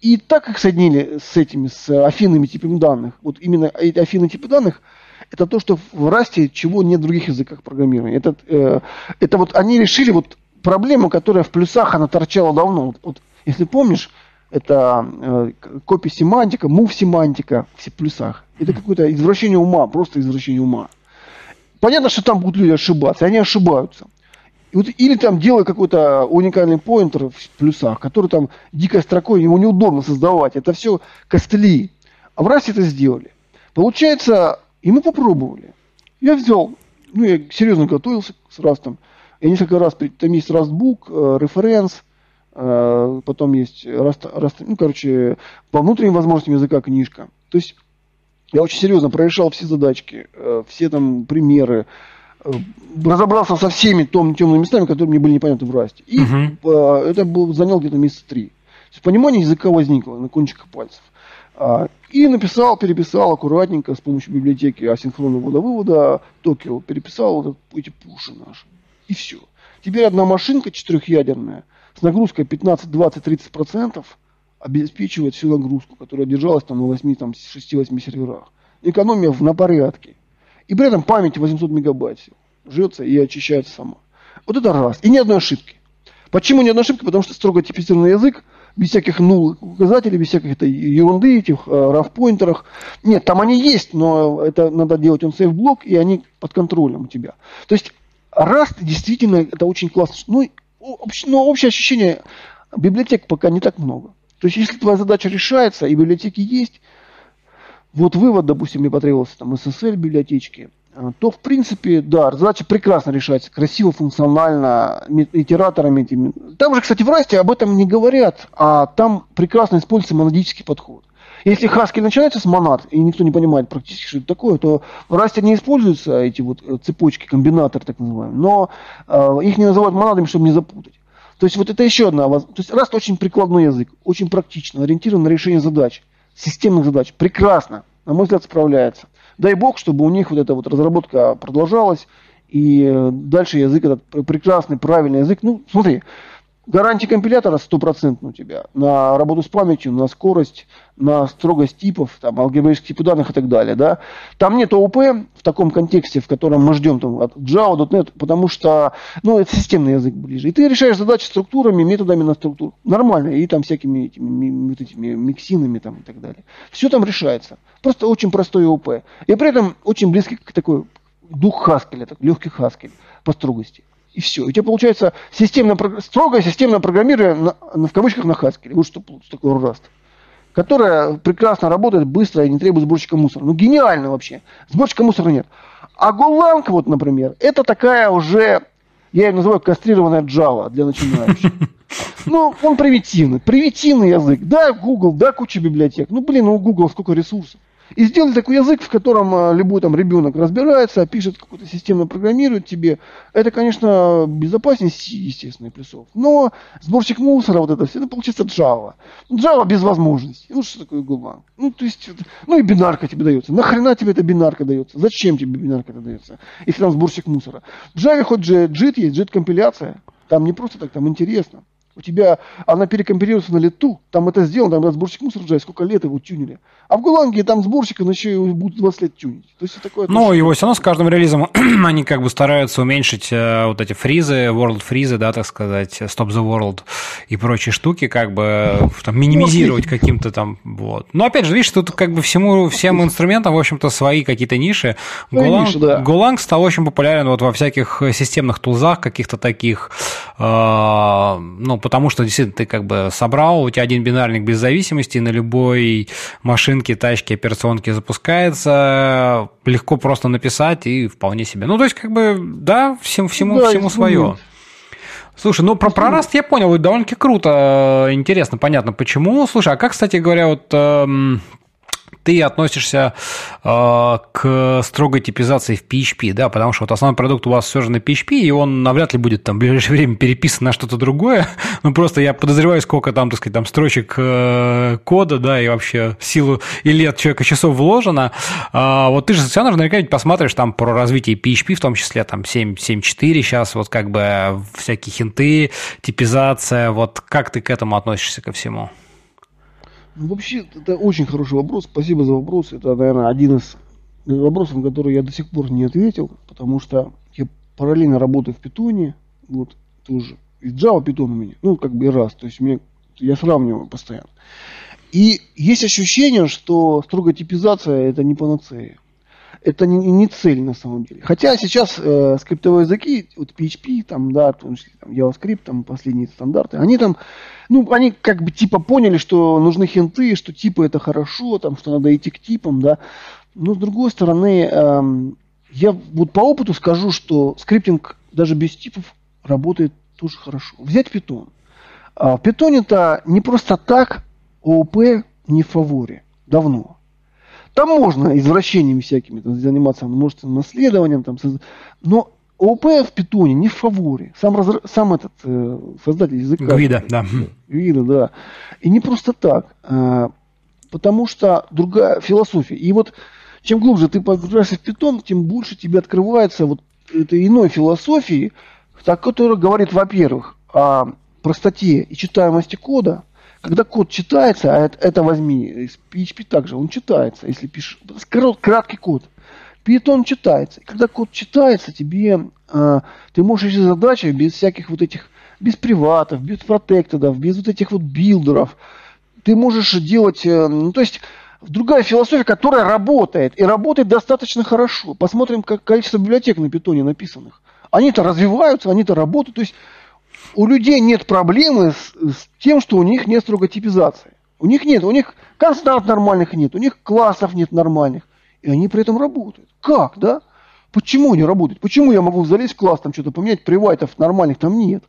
и так их соединили с этими, с афинными типами данных, вот именно эти афинные типы данных – это то, что в Расте чего нет в других языках программирования. Это, э, это вот они решили вот проблему, которая в плюсах, она торчала давно. Вот, вот если помнишь, это э, copy семантика, move семантика в плюсах. Это какое-то извращение ума, просто извращение ума. Понятно, что там будут люди ошибаться, они ошибаются. И вот, или там делай какой-то уникальный поинтер в плюсах, который там дикой строкой, ему неудобно создавать. Это все костыли. А в Расте это сделали. Получается, и мы попробовали. Я взял, ну, я серьезно готовился с Растом. Я несколько раз, там есть Rust Book, э, reference, э, потом есть Rust, Rust, ну, короче, по внутренним возможностям языка книжка. То есть я очень серьезно прорешал все задачки, э, все там примеры, разобрался со всеми том, темными местами, которые мне были непонятны в Расте. И uh-huh. это был, занял где-то месяца три. То есть понимание языка возникло на кончиках пальцев. А, и написал, переписал аккуратненько с помощью библиотеки асинхронного ввода-вывода Токио, переписал вот эти пуши наши. И все. Теперь одна машинка четырехъядерная с нагрузкой 15, 20, 30 процентов обеспечивает всю нагрузку, которая держалась там на 8, там, 6-8 серверах. Экономия на порядке. И при этом память 800 мегабайт жжется и очищается сама. Вот это раз. И ни одной ошибки. Почему не одна ошибка? Потому что строго типизированный язык, без всяких нул указателей, без всяких этой ерунды, этих э, RAV-поинтерах. Нет, там они есть, но это надо делать он сейф блок, и они под контролем у тебя. То есть Rust действительно это очень классно. Ну, но общее ощущение, библиотек пока не так много. То есть, если твоя задача решается, и библиотеки есть, вот вывод, допустим, мне потребовался там SSL библиотечки, то, в принципе, да, задача прекрасно решается, красиво, функционально, итераторами этими. Там же, кстати, в Расте об этом не говорят, а там прекрасно используется монадический подход. Если Haskell начинается с монад, и никто не понимает практически, что это такое, то в Расте не используются эти вот э, цепочки, комбинаторы так называемые, но э, их не называют монадами, чтобы не запутать. То есть вот это еще одна То есть Rust очень прикладной язык, очень практично, ориентирован на решение задач, системных задач. Прекрасно, на мой взгляд, справляется. Дай бог, чтобы у них вот эта вот разработка продолжалась, и э, дальше язык этот прекрасный, правильный язык. Ну, смотри, Гарантия компилятора стопроцентная у тебя на работу с памятью, на скорость, на строгость типов, там, алгебраических типов данных и так далее. Да? Там нет ООП в таком контексте, в котором мы ждем там, от Java, .NET, потому что ну, это системный язык ближе. И ты решаешь задачи структурами, методами на структуру. Нормально. И там всякими этими, вот этими миксинами там, и так далее. Все там решается. Просто очень простой ООП. И при этом очень близкий к такой дух Хаскеля, так, легкий Хаскель по строгости и все. У тебя получается системно, строгое системное программирование на, в кавычках на Haskell. Вот что, что такое Rust. Которая прекрасно работает, быстро и не требует сборщика мусора. Ну, гениально вообще. Сборщика мусора нет. А Golang, вот, например, это такая уже, я ее называю кастрированная Java для начинающих. [laughs] Ну, он примитивный. Примитивный язык. Да, Google, да, куча библиотек. Ну, блин, у Google сколько ресурсов. И сделали такой язык, в котором а, любой там ребенок разбирается, пишет какую-то систему, программирует тебе. Это, конечно, безопаснее естественно, плюсов. Но сборщик мусора, вот это все, это получается Java. Java без возможностей. Ну, что такое Golang? Ну, то есть, ну и бинарка тебе дается. Нахрена тебе эта бинарка дается? Зачем тебе бинарка это дается? Если там сборщик мусора. В Java хоть же JIT есть, JIT компиляция. Там не просто так, там интересно у тебя она перекомпилируется на лету, там это сделано, там сборщик мусора уже сколько лет его тюнили. А в Гуланге там сборщик, он еще и будут 20 лет тюнить. То есть такое ну, его все равно с каждым релизом [clears throat] они как бы стараются уменьшить э, вот эти фризы, world фризы, да, так сказать, stop the world и прочие штуки, как бы там, минимизировать каким-то там, вот. Но опять же, видишь, тут как бы всему, всем инструментам, в общем-то, свои какие-то ниши. Golang, ниши, да. Стал очень популярен вот во всяких системных тулзах каких-то таких, э, ну, потому что действительно ты как бы собрал, у тебя один бинарник без зависимости, на любой машинке, тачке, операционке запускается, легко просто написать и вполне себе. Ну, то есть, как бы, да, всем, всему, да, всему свое. Слушай, ну про, про Rust я понял, довольно-таки круто, интересно, понятно почему. Слушай, а как, кстати говоря, вот эм, ты относишься э, к строгой типизации в PHP, да, потому что вот основной продукт у вас все же на PHP, и он навряд ли будет там в ближайшее время переписан на что-то другое. [laughs] ну, просто я подозреваю, сколько там, так сказать, там строчек э, кода, да, и вообще силу и лет человека часов вложено. А, вот ты же все наверняка ведь посмотришь там про развитие PHP, в том числе там 7.7.4 сейчас, вот как бы всякие хинты, типизация, вот как ты к этому относишься ко всему? Ну, вообще, это очень хороший вопрос. Спасибо за вопрос. Это, наверное, один из вопросов, на который я до сих пор не ответил, потому что я параллельно работаю в питоне, вот, тоже. И Java питон у меня, ну, как бы раз. То есть мне, я сравниваю постоянно. И есть ощущение, что строгая типизация это не панацея. Это не, не цель на самом деле. Хотя сейчас э, скриптовые языки, вот PHP, там, да, там, JavaScript, там последние стандарты, они там ну, они как бы типа поняли, что нужны хинты, что типы это хорошо, там, что надо идти к типам, да. Но с другой стороны, эм, я вот по опыту скажу, что скриптинг даже без типов работает тоже хорошо. Взять питон. А в питоне-то не просто так ООП не в фаворе. Давно. Там можно извращениями всякими там, заниматься множественным наследованием, там, но ООП в питоне не в фаворе. Сам, разр... сам этот э, создатель языка. Гвида, да. Гвида, да. И не просто так. А, потому что другая философия. И вот чем глубже ты погружаешься в питон, тем больше тебе открывается вот этой иной философии, так, которая говорит, во-первых, о простоте и читаемости кода. Когда код читается, а это, это возьми, PHP также, он читается, если пишешь, краткий код – Питон читается. И когда код читается, тебе э, ты можешь решить задачи без всяких вот этих без приватов, без протектедов, без вот этих вот билдеров. Ты можешь делать, э, ну, то есть другая философия, которая работает, и работает достаточно хорошо. Посмотрим, как количество библиотек на питоне написанных. Они-то развиваются, они-то работают. То есть у людей нет проблемы с, с тем, что у них нет строгой типизации. У них нет, у них констант нормальных нет, у них классов нет нормальных. И они при этом работают. Как, да? Почему они работают? Почему я могу залезть в класс, там что-то поменять, привайтов нормальных там нет?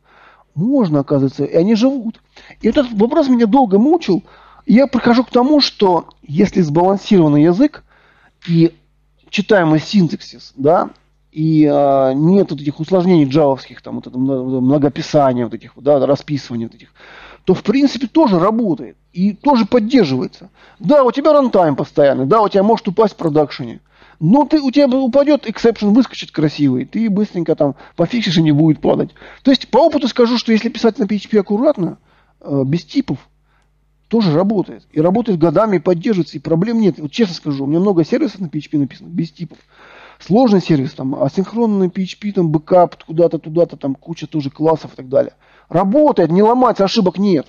Можно, оказывается, и они живут. И этот вопрос меня долго мучил. Я прихожу к тому, что если сбалансированный язык и читаемый синтаксис, да, и а, нет вот этих усложнений джавовских, там, вот это многописания, вот этих, да, расписывания вот этих, то в принципе тоже работает и тоже поддерживается. Да, у тебя runtime постоянный, да, у тебя может упасть в продакшене, но ты, у тебя упадет exception, выскочит красивый, ты быстренько там пофиксишь и не будет падать. То есть по опыту скажу, что если писать на PHP аккуратно, э, без типов, тоже работает. И работает годами, и поддерживается, и проблем нет. Вот честно скажу, у меня много сервисов на PHP написано, без типов сложный сервис, там, асинхронный PHP, там, бэкап, куда-то, туда-то, там, куча тоже классов и так далее. Работает, не ломается, ошибок нет.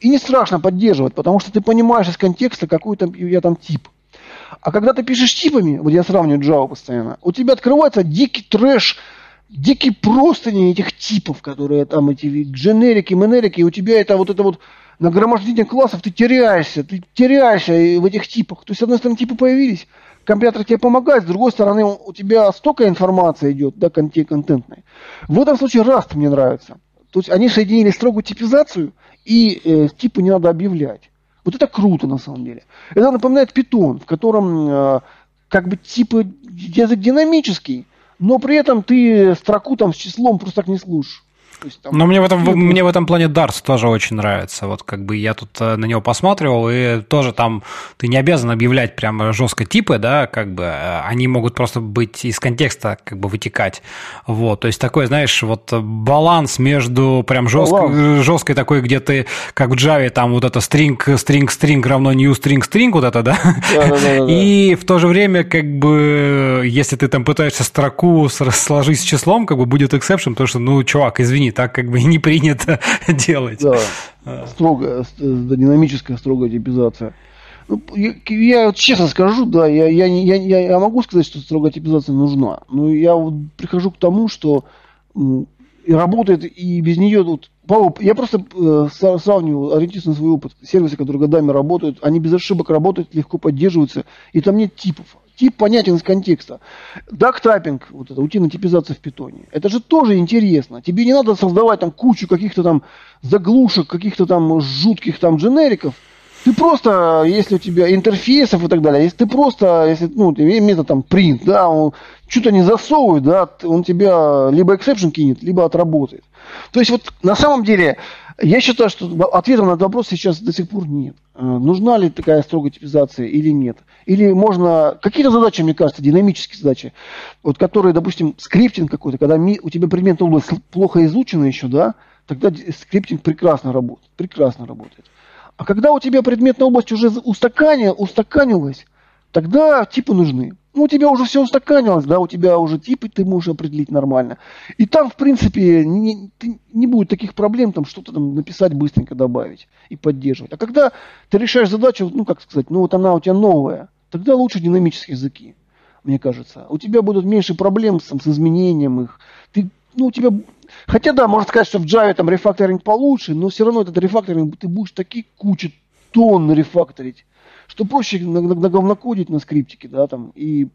И не страшно поддерживать, потому что ты понимаешь из контекста, какой там, я там тип. А когда ты пишешь типами, вот я сравниваю Java постоянно, у тебя открывается дикий трэш, дикий простыни этих типов, которые там эти дженерики, менерики, и у тебя это вот это вот нагромождение классов, ты теряешься, ты теряешься в этих типах. То есть, с одной стороны, типы появились, компьютер тебе помогает, с другой стороны, у тебя столько информации идет, да, контентной. В этом случае Rust мне нравится. То есть они соединили строгую типизацию, и э, типы не надо объявлять. Вот это круто на самом деле. Это напоминает Python, в котором э, как бы типы язык динамический, но при этом ты строку там с числом просто так не слушаешь есть, там, Но мне в, этом, мне в этом плане Дарс тоже очень нравится. Вот как бы я тут э, на него посматривал, и тоже там ты не обязан объявлять прям жестко типы, да, как бы э, они могут просто быть из контекста как бы вытекать. Вот, то есть такой, знаешь, вот баланс между прям жесткой, жесткой такой, где ты, как в Java, там вот это string, string, string равно new string, string, вот это, да? И в то же время, как бы, если ты там пытаешься строку сложить с числом, как бы будет exception, потому что, ну, чувак, извини, так как бы не принято [laughs] делать. Да, а. строгая, динамическая строгая типизация. Ну, я, я честно скажу, да, я, я, я, я, могу сказать, что строгая типизация нужна, но я вот прихожу к тому, что и работает, и без нее тут... Я просто э, сравниваю, ориентируюсь на свой опыт. Сервисы, которые годами работают, они без ошибок работают, легко поддерживаются, и там нет типов тип понятен из контекста. Дактапинг, вот это утиная типизация в питоне, это же тоже интересно. Тебе не надо создавать там кучу каких-то там заглушек, каких-то там жутких там дженериков. Ты просто, если у тебя интерфейсов и так далее, если ты просто, если, ну, метод там print, да, он что-то не засовывает, да, он тебя либо exception кинет, либо отработает. То есть вот на самом деле я считаю, что ответа на этот вопрос сейчас до сих пор нет. Э, нужна ли такая строгая типизация или нет? Или можно... Какие-то задачи, мне кажется, динамические задачи, вот которые, допустим, скриптинг какой-то, когда у тебя предметная область плохо изучена еще, да, тогда скриптинг прекрасно работает. Прекрасно работает. А когда у тебя предметная область уже устаканилась, тогда типы нужны. Ну, у тебя уже все устаканилось, да, у тебя уже типы ты можешь определить нормально. И там, в принципе, не, не будет таких проблем, там что-то там написать, быстренько добавить и поддерживать. А когда ты решаешь задачу, ну, как сказать, ну, вот она у тебя новая, тогда лучше динамические языки, мне кажется. У тебя будут меньше проблем с, с изменением их. Ты, ну, у тебя... Хотя, да, можно сказать, что в Java там рефакторинг получше, но все равно этот рефакторинг, ты будешь такие кучи тонн рефакторить что проще наговнокодить на скриптике, да, там, и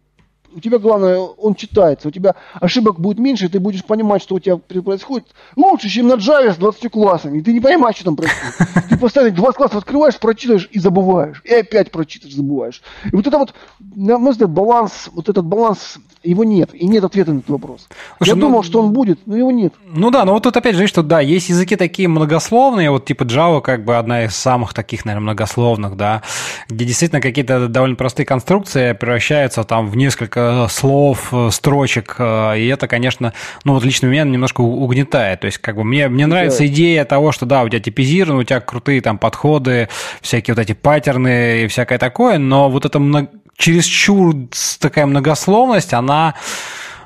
у тебя главное, он читается, у тебя ошибок будет меньше, ты будешь понимать, что у тебя происходит лучше, чем на Java с 20 классами, и ты не понимаешь, что там происходит. Ты постоянно 20 классов открываешь, прочитаешь и забываешь, и опять прочитаешь, забываешь. И вот это вот, на мой взгляд, баланс, вот этот баланс его нет, и нет ответа на этот вопрос. Слушай, Я ну, думал, что он будет, но его нет. Ну да, но вот тут опять же, что да, есть языки такие многословные, вот типа Java как бы одна из самых таких, наверное, многословных, да, где действительно какие-то довольно простые конструкции превращаются там в несколько слов, строчек, э, и это, конечно, ну вот лично меня немножко угнетает, то есть как бы мне, мне нравится да. идея того, что да, у тебя типизировано, у тебя крутые там подходы, всякие вот эти паттерны и всякое такое, но вот это много чересчур такая многословность, она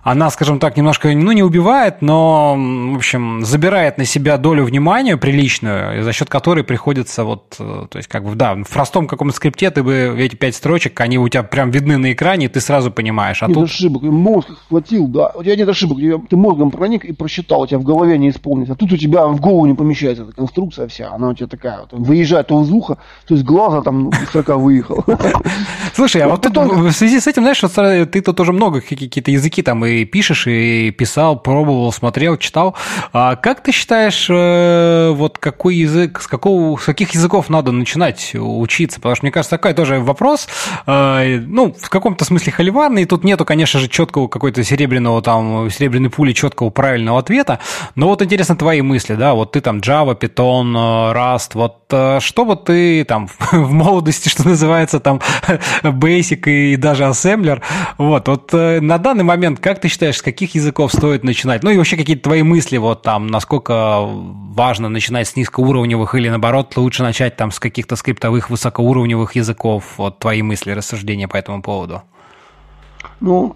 она, скажем так, немножко, ну, не убивает, но, в общем, забирает на себя долю внимания приличную, за счет которой приходится вот, э, то есть, как бы, да, в простом каком-то скрипте ты бы эти пять строчек, они у тебя прям видны на экране, и ты сразу понимаешь. А нет тут... ошибок, мозг хватил, да, у тебя нет ошибок, ты мозгом проник и просчитал, у тебя в голове не исполнится, а тут у тебя в голову не помещается эта конструкция вся, она у тебя такая вот, выезжает то из уха, то есть глаза там ну, строка выехал. [laughs] Слушай, а вот в связи с этим, знаешь, ты тут тоже много какие-то языки там и пишешь, и писал, пробовал, смотрел, читал. А как ты считаешь, э, вот какой язык, с, какого, с каких языков надо начинать учиться? Потому что, мне кажется, такой тоже вопрос, э, ну, в каком-то смысле холиварный, тут нету, конечно же, четкого какой-то серебряного там, серебряной пули, четкого правильного ответа, но вот интересно твои мысли, да, вот ты там Java, Python, э, Rust, вот что вот ты там [laughs] в молодости, что называется, там [laughs] Basic и даже Assembler, вот, вот на данный момент, как ты считаешь, с каких языков стоит начинать? Ну и вообще какие-то твои мысли, вот там, насколько важно начинать с низкоуровневых или наоборот лучше начать там с каких-то скриптовых высокоуровневых языков? Вот твои мысли, рассуждения по этому поводу. Ну,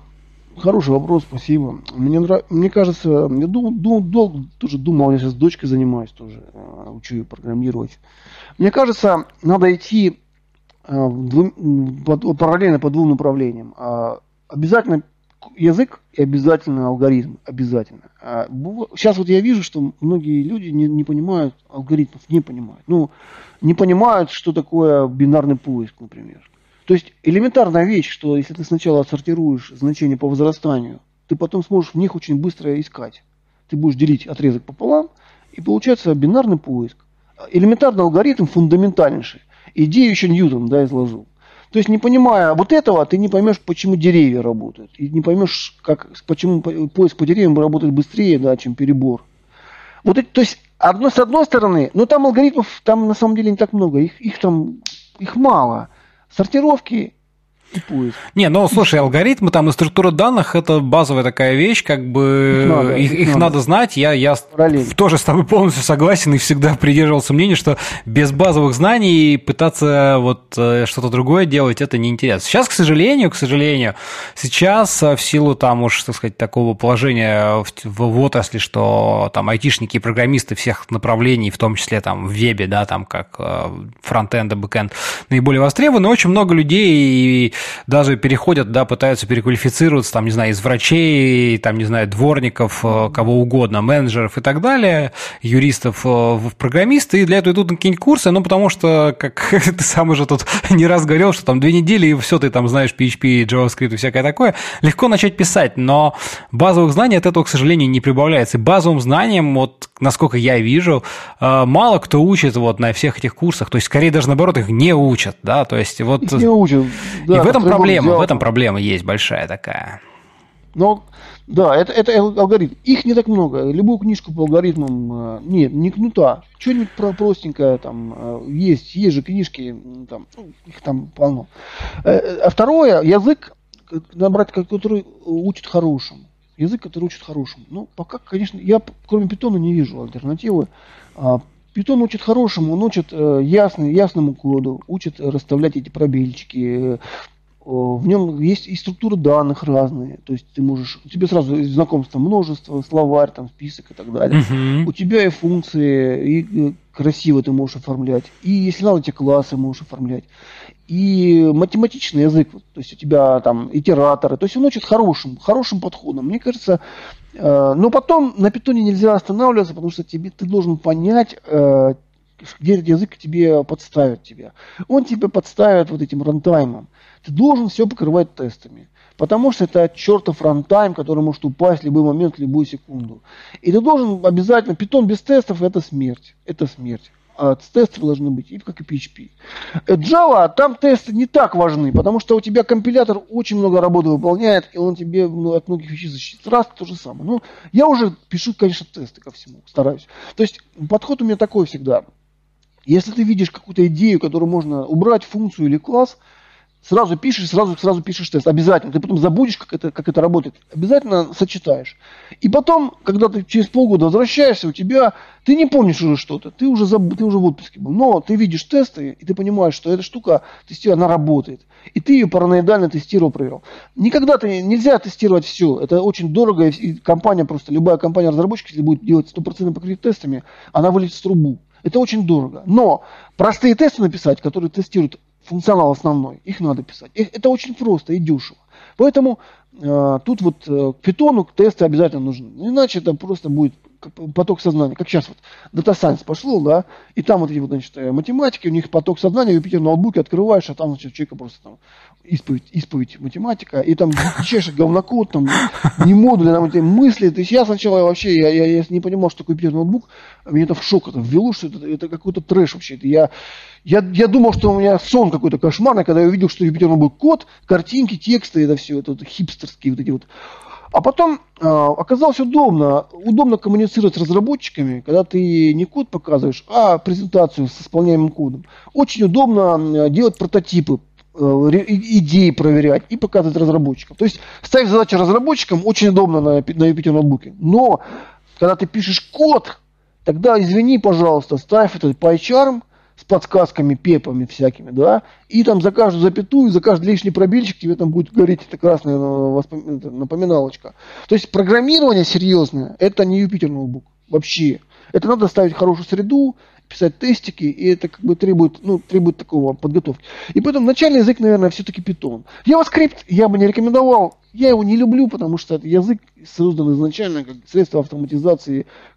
хороший вопрос, спасибо. Мне, нрав... Мне кажется, я дум, дум, дум, тоже думал, я сейчас с дочкой занимаюсь тоже, э, учу ее программировать. Мне кажется, надо идти э, параллельно по двум направлениям. А, обязательно язык и обязательно алгоритм. Обязательно. А, сейчас вот я вижу, что многие люди не, не понимают алгоритмов, не понимают. Ну, не понимают, что такое бинарный поиск, например. То есть элементарная вещь, что если ты сначала отсортируешь значения по возрастанию, ты потом сможешь в них очень быстро искать. Ты будешь делить отрезок пополам, и получается бинарный поиск. Элементарный алгоритм фундаментальнейший. Идею еще Ньютон да, изложил. То есть, не понимая вот этого, ты не поймешь, почему деревья работают. И не поймешь, как, почему поиск по деревьям работает быстрее, да, чем перебор. Вот это, то есть, одно, с одной стороны, но там алгоритмов, там на самом деле не так много, их, их там, их мало. Сортировки и поиск. Не, ну слушай, алгоритмы там и структура данных это базовая такая вещь, как бы их надо, их, их надо. надо знать. Я, я тоже с тобой полностью согласен и всегда придерживался мнения, что без базовых знаний пытаться вот э, что-то другое делать это неинтересно. Сейчас, к сожалению, к сожалению, сейчас э, в силу там уж, так сказать, такого положения в, в, в отрасли, что там айтишники и программисты всех направлений, в том числе там в вебе, да, там как э, фронтенд и бэкенд, наиболее востребованы, очень много людей даже переходят, да, пытаются переквалифицироваться, там, не знаю, из врачей, там, не знаю, дворников, э, кого угодно, менеджеров и так далее, юристов э, в программисты, и для этого идут на какие-нибудь курсы, ну, потому что, как [laughs] ты сам уже тут не раз говорил, что там две недели, и все, ты там знаешь PHP, JavaScript и всякое такое, легко начать писать, но базовых знаний от этого, к сожалению, не прибавляется. И базовым знаниям, вот, насколько я вижу, э, мало кто учит вот на всех этих курсах, то есть, скорее даже наоборот, их не учат, да, то есть, вот... Не учат, да, в этом проблема, взял. в этом проблема есть большая такая. Ну, да, это, это алгоритм. Их не так много. Любую книжку по алгоритмам э, нет, не кнута. Что-нибудь про простенькое там э, есть, есть же книжки, там, ну, их там полно. Э, а второе, язык, набрать, который учит хорошему. Язык, который учит хорошему. Ну, пока, конечно, я кроме питона не вижу альтернативы. А, Питон учит хорошему, он учит ясный, ясному коду, учит расставлять эти пробельчики, в нем есть и структура данных разные. То есть ты можешь, у тебя сразу знакомство множество, словарь, там, список и так далее. Uh-huh. У тебя и функции, и красиво ты можешь оформлять. И если надо, тебе классы можешь оформлять. И математичный язык, то есть у тебя там итераторы. То есть он учит хорошим, хорошим подходом. Мне кажется, э, но потом на питоне нельзя останавливаться, потому что тебе, ты должен понять, э, где этот язык тебе подставит тебя. Он тебе подставит вот этим рантаймом ты должен все покрывать тестами. Потому что это чертов рантайм, который может упасть в любой момент, в любую секунду. И ты должен обязательно, Python без тестов это смерть. Это смерть. А тесты должны быть, и как и PHP. Э, Java, там тесты не так важны, потому что у тебя компилятор очень много работы выполняет, и он тебе ну, от многих вещей защитит. Rust то же самое. Ну, я уже пишу, конечно, тесты ко всему, стараюсь. То есть подход у меня такой всегда. Если ты видишь какую-то идею, которую можно убрать, функцию или класс, сразу пишешь, сразу, сразу пишешь тест. Обязательно. Ты потом забудешь, как это, как это работает. Обязательно сочетаешь. И потом, когда ты через полгода возвращаешься, у тебя, ты не помнишь уже что-то. Ты уже, заб, ты уже в отпуске был. Но ты видишь тесты, и ты понимаешь, что эта штука, тестируя, она работает. И ты ее параноидально тестировал, проверил. Никогда ты, нельзя тестировать все. Это очень дорого. И компания просто, любая компания разработчиков, если будет делать стопроцентно покрытие тестами, она вылетит в трубу. Это очень дорого. Но простые тесты написать, которые тестируют функционал основной, их надо писать. Это очень просто и дешево. Поэтому э, тут вот э, к питону тесты обязательно нужны. Иначе это просто будет поток сознания. Как сейчас вот Data Science пошло, да, и там вот эти вот, значит, э, математики, у них поток сознания, Юпитер ноутбуке открываешь, а там, значит, человека просто там исповедь, исповедь математика, и там дичайший говнокод, там, не модули, там, эти мысли. То есть я сначала вообще, я, я, я не понимал, что такое Юпитер ноутбук, меня это в шок это ввело, что это, это какой-то трэш вообще. Это я, я, я думал, что у меня сон какой-то кошмарный, когда я увидел, что Юпитер ноутбук код, картинки, тексты, это все, это, это хипстерские вот эти вот а потом э, оказалось удобно, удобно коммуницировать с разработчиками, когда ты не код показываешь, а презентацию с исполняемым кодом. Очень удобно делать прототипы, э, идеи проверять и показывать разработчикам. То есть ставить задачи разработчикам очень удобно на, на Jupyter ноутбуке. Но когда ты пишешь код, тогда извини, пожалуйста, ставь этот PyCharm – подсказками, пепами всякими, да, и там за каждую запятую, за каждый лишний пробельчик тебе там будет гореть эта красная напоминалочка. То есть программирование серьезное, это не Юпитер ноутбук, вообще. Это надо ставить хорошую среду, писать тестики, и это как бы требует, ну, требует такого подготовки. И поэтому начальный язык, наверное, все-таки питон. JavaScript я бы не рекомендовал, я его не люблю, потому что это язык создан изначально как средство автоматизации Э,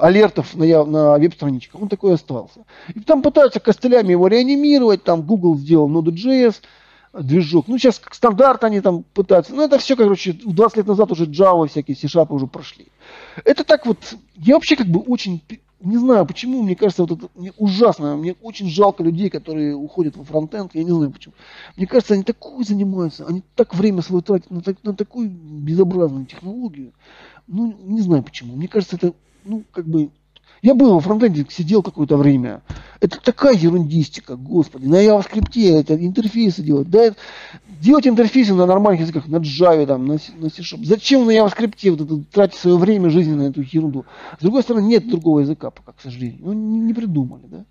алертов на, на веб-страничках. Он такой остался. И там пытаются костылями его реанимировать, там Google сделал Node.js, движок. Ну, сейчас как стандарт они там пытаются. Ну, это все, короче, 20 лет назад уже Java, всякие C-Sharp уже прошли. Это так вот, я вообще как бы очень, не знаю почему, мне кажется, вот это мне ужасно, мне очень жалко людей, которые уходят во фронтенд, я не знаю почему. Мне кажется, они такой занимаются, они так время свое тратят на, так, на такую безобразную технологию. Ну, не знаю почему. Мне кажется, это ну, как бы, я был во фронтенде, сидел какое-то время. Это такая ерундистика, господи. На JavaScript это интерфейсы делать. Да, делать интерфейсы на нормальных языках, на Java, там, на, на C-Sharp. Зачем на JavaScript вот это, тратить свое время жизни на эту ерунду? С другой стороны, нет другого языка пока, к сожалению. Ну, не, не придумали, да.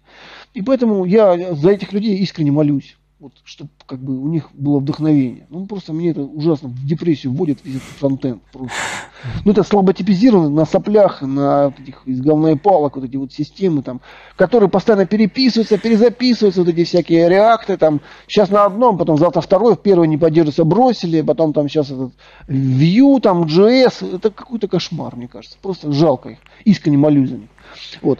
И поэтому я за этих людей искренне молюсь вот, чтобы как бы у них было вдохновение. Ну, просто мне это ужасно в депрессию вводит весь этот фронтенд. Просто. Ну, это слабо типизировано на соплях, на вот этих из говна и палок, вот эти вот системы там, которые постоянно переписываются, перезаписываются, вот эти всякие реакты там. Сейчас на одном, потом завтра второй, первый не поддерживается, бросили, потом там сейчас этот Vue, там JS, это какой-то кошмар, мне кажется. Просто жалко их. Искренне молюсь за них. Вот.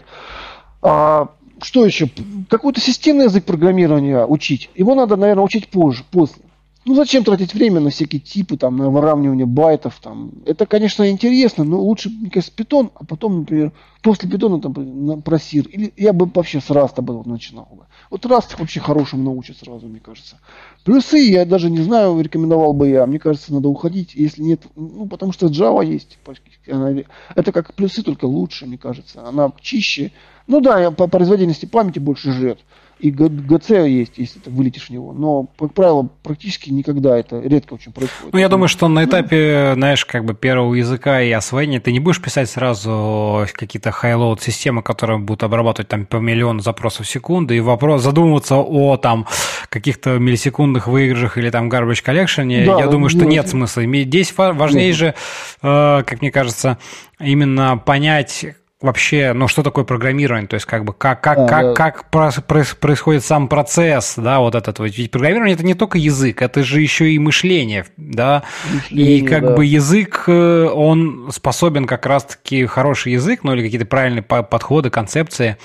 А, что еще? Какой-то системный язык программирования учить. Его надо, наверное, учить позже, после. Ну, зачем тратить время на всякие типы, там, на выравнивание байтов, там. Это, конечно, интересно, но лучше, мне кажется, питон, а потом, например, после питона там про сир. Или я бы вообще с раста бы начинал. Бы. Вот раст вообще хорошим научит сразу, мне кажется. Плюсы я даже не знаю, рекомендовал бы я. Мне кажется, надо уходить, если нет, ну, потому что Java есть. Это как плюсы, только лучше, мне кажется. Она чище, ну да, по производительности памяти больше жрет. И GC есть, если ты вылетишь в него. Но, как правило, практически никогда это редко очень происходит. Ну, я думаю, что на этапе, знаешь, как бы первого языка и освоения ты не будешь писать сразу какие-то highload системы, которые будут обрабатывать там по миллиону запросов в секунду, и вопрос задумываться о там каких-то миллисекундных выигрышах или там garbage collection. Да, я думаю, что нет смысла. Здесь важнее же, э, как мне кажется, именно понять, вообще, ну, что такое программирование, то есть как бы как, как, а, как, да. как происходит сам процесс, да, вот этот вот. Ведь программирование это не только язык, это же еще и мышление, да, мышление, и как да. бы язык, э, он способен как раз-таки хороший язык, ну, или какие-то правильные подходы, концепции,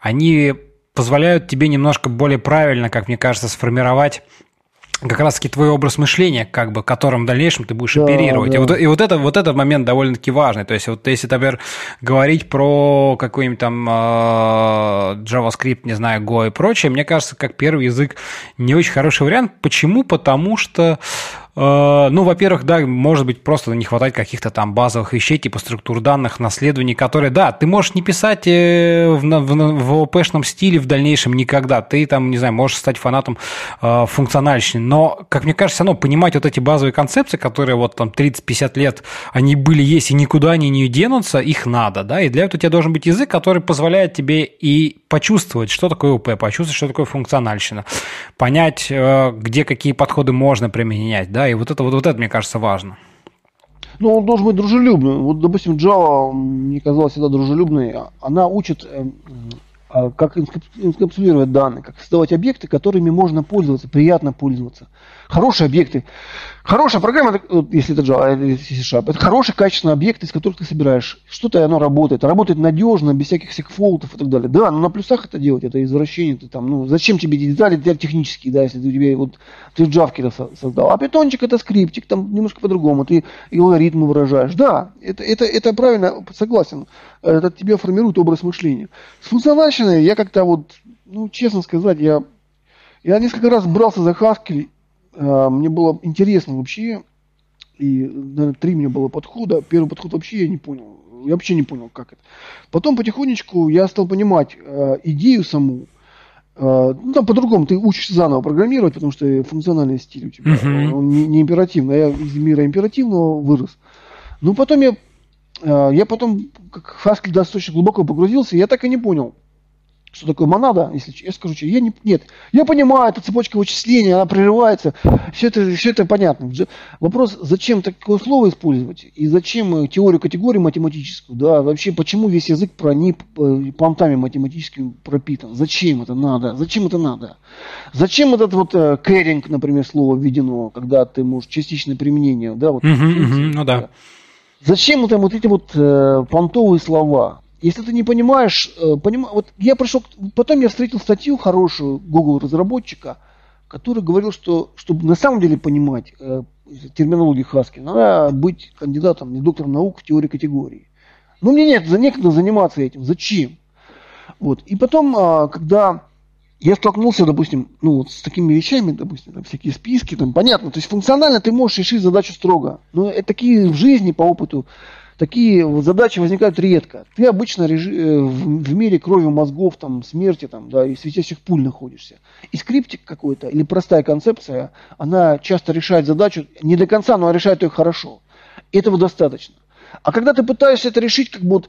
они позволяют тебе немножко более правильно, как мне кажется, сформировать как раз таки твой образ мышления, как бы, которым в дальнейшем ты будешь да, оперировать. Да. И, вот, и вот, это, вот этот момент довольно-таки важный. То есть, вот если, например, говорить про какой-нибудь там э, JavaScript, не знаю, Go и прочее, мне кажется, как первый язык не очень хороший вариант. Почему? Потому что Э, ну, во-первых, да, может быть, просто не хватает каких-то там базовых вещей, типа структур данных, наследований, которые, да, ты можешь не писать э, в, в, в ОПшном стиле в дальнейшем никогда. Ты там, не знаю, можешь стать фанатом э, функциональщины. Но, как мне кажется, оно понимать вот эти базовые концепции, которые вот там 30-50 лет они были, есть, и никуда они не денутся, их надо, да, и для этого у тебя должен быть язык, который позволяет тебе и почувствовать, что такое ОП, почувствовать, что такое функциональщина, понять, э, где какие подходы можно применять, да, и вот это, вот, вот это, мне кажется, важно. Ну, он должен быть дружелюбным. Вот, допустим, Java, мне казалось всегда дружелюбной. Она учит, э, э, как инкапсулировать данные, как создавать объекты, которыми можно пользоваться, приятно пользоваться хорошие объекты. Хорошая программа, если это Java или C-Sharp, это хороший, качественный объект, из которых ты собираешь. Что-то оно работает. Работает надежно, без всяких секфолтов и так далее. Да, но на плюсах это делать, это извращение. Ты там, ну, зачем тебе детали для технические, да, если ты, тебе вот, ты Java создал. А питончик это скриптик, там немножко по-другому. Ты алгоритмы выражаешь. Да, это, это, это правильно, согласен. Это тебе формирует образ мышления. С функциональщиной я как-то вот, ну, честно сказать, я, я несколько раз брался за Haskell мне было интересно вообще, и, наверное, три мне было подхода. Первый подход вообще я не понял. Я вообще не понял, как это. Потом потихонечку я стал понимать э, идею саму. Э, ну, там по-другому, ты учишься заново программировать, потому что функциональный стиль у тебя, uh-huh. он не, не императивный. А я из мира императивного вырос. Ну, потом я, э, я потом, как Haskell достаточно глубоко погрузился, я так и не понял, что такое монада, если я скажу, я не, нет, я понимаю, это цепочка вычисления, она прерывается, все это, все это понятно. Вопрос, зачем такое слово использовать, и зачем теорию категории математическую, да, вообще, почему весь язык проник э, понтами математическими пропитан, зачем это надо, зачем это надо, зачем этот вот э, кэринг, например, слово введено, когда ты можешь частичное применение, да, вот, uh-huh, uh-huh, ну да. Зачем это вот эти вот э, понтовые слова? Если ты не понимаешь, э, поним... вот я пришел, потом я встретил статью хорошую Google разработчика, который говорил, что чтобы на самом деле понимать э, терминологию Хаски, надо быть кандидатом, не доктором наук в теории категории. Но мне нет, за некогда заниматься этим. Зачем? Вот. И потом, а, когда я столкнулся, допустим, ну, вот с такими вещами, допустим, там, всякие списки, там, понятно, то есть функционально ты можешь решить задачу строго. Но это такие в жизни по опыту такие задачи возникают редко. Ты обычно э, в, мире крови, мозгов, там, смерти там, да, и светящих пуль находишься. И скриптик какой-то или простая концепция, она часто решает задачу не до конца, но решает ее хорошо. Этого достаточно. А когда ты пытаешься это решить, как бы вот,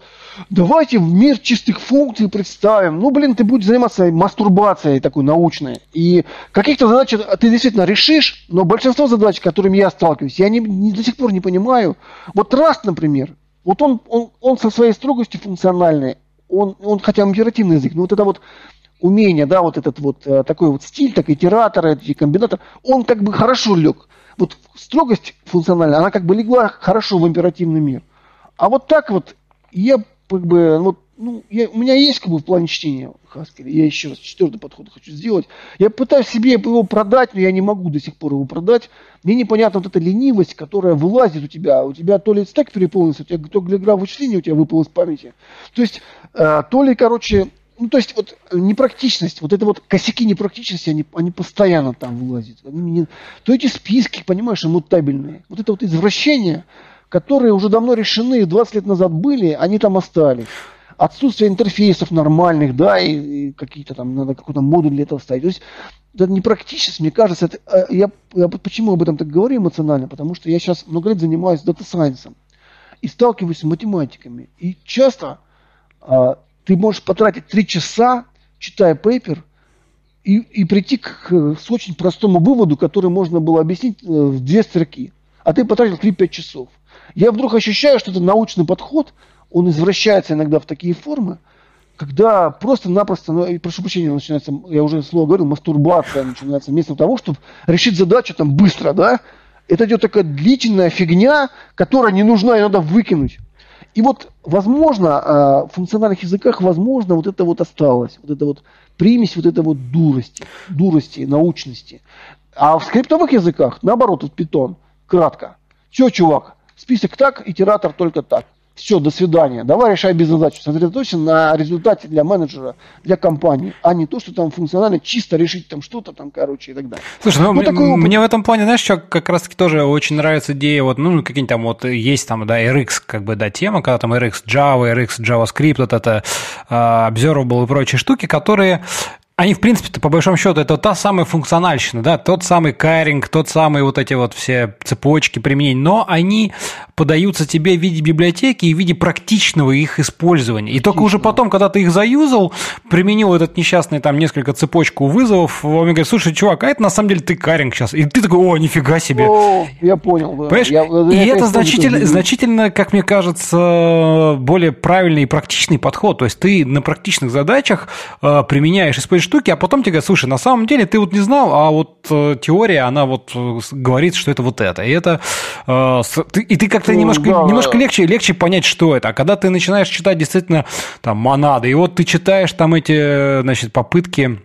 давайте в мир чистых функций представим, ну, блин, ты будешь заниматься мастурбацией такой научной. И каких-то задач ты действительно решишь, но большинство задач, с которыми я сталкиваюсь, я не, не, до сих пор не понимаю. Вот Раст, например, вот он, он, он со своей строгостью функциональной, он, он хотя императивный язык, но вот это вот умение, да, вот этот вот э, такой вот стиль, так итератор, и комбинатор, он как бы хорошо лег. Вот строгость функциональная, она как бы легла хорошо в императивный мир. А вот так вот я как бы, вот, ну, я, у меня есть как бы в плане чтения Хаскеля, я еще раз четвертый подход хочу сделать. Я пытаюсь себе его продать, но я не могу до сих пор его продать. Мне непонятна вот эта ленивость, которая вылазит у тебя. У тебя то ли стек переполнился, у тебя то ли игра вычисления у тебя выпал из памяти. То есть, э, то ли, короче, ну, то есть, вот непрактичность, вот это вот косяки непрактичности, они, они постоянно там вылазят. Они не, то эти списки, понимаешь, мутабельные. Вот это вот извращение, которые уже давно решены, 20 лет назад были, они там остались. Отсутствие интерфейсов нормальных, да, и, и какие-то там, надо какой-то модуль для этого ставить. То есть это непрактически, мне кажется, это, э, я, я почему об этом так говорю эмоционально, потому что я сейчас много лет занимаюсь дата-сайенсом и сталкиваюсь с математиками. И часто а, ты можешь потратить три часа, читая paper, и, и прийти к, к с очень простому выводу, который можно было объяснить э, в две строки. А ты потратил 3-5 часов. Я вдруг ощущаю, что это научный подход, он извращается иногда в такие формы, когда просто-напросто, ну, прошу прощения, начинается, я уже слово говорил, мастурбация начинается вместо того, чтобы решить задачу там быстро, да, это идет такая длительная фигня, которая не нужна, ее надо выкинуть. И вот, возможно, а, в функциональных языках, возможно, вот это вот осталось, вот это вот примесь вот этой вот дурости, дурости, научности. А в скриптовых языках, наоборот, вот питон, кратко. Че, чувак, Список так, итератор только так. Все, до свидания. Давай решай без задачи. Сосредоточься на результате для менеджера, для компании, а не то, что там функционально чисто решить там что-то там, короче, и так далее. Слушай, ну, ну такой мне в этом плане, знаешь, что как раз-таки тоже очень нравится идея, вот, ну, какие-нибудь там вот есть там, да, RX, как бы, да, тема, когда там RX Java, RX JavaScript, вот это uh, Observable и прочие штуки, которые они, в принципе-то, по большому счету, это та самая функциональщина, да, тот самый каринг, тот самый вот эти вот все цепочки применений, но они подаются тебе в виде библиотеки и в виде практичного их использования. И только уже потом, когда ты их заюзал, применил этот несчастный там несколько цепочку вызовов, он мне говорит, слушай, чувак, а это на самом деле ты каринг сейчас. И ты такой, о, нифига себе. О, я понял, да. Понимаешь? Я, и это, это значительно, значительно, как мне кажется, более правильный и практичный подход. То есть ты на практичных задачах э, применяешь, используешь штуки, а потом тебе говорят, слушай, на самом деле ты вот не знал, а вот э, теория, она вот э, говорит, что это вот это. И это... Э, и ты как-то ну, немножко, да, немножко легче, легче понять, что это. А когда ты начинаешь читать действительно там монады, и вот ты читаешь там эти, значит, попытки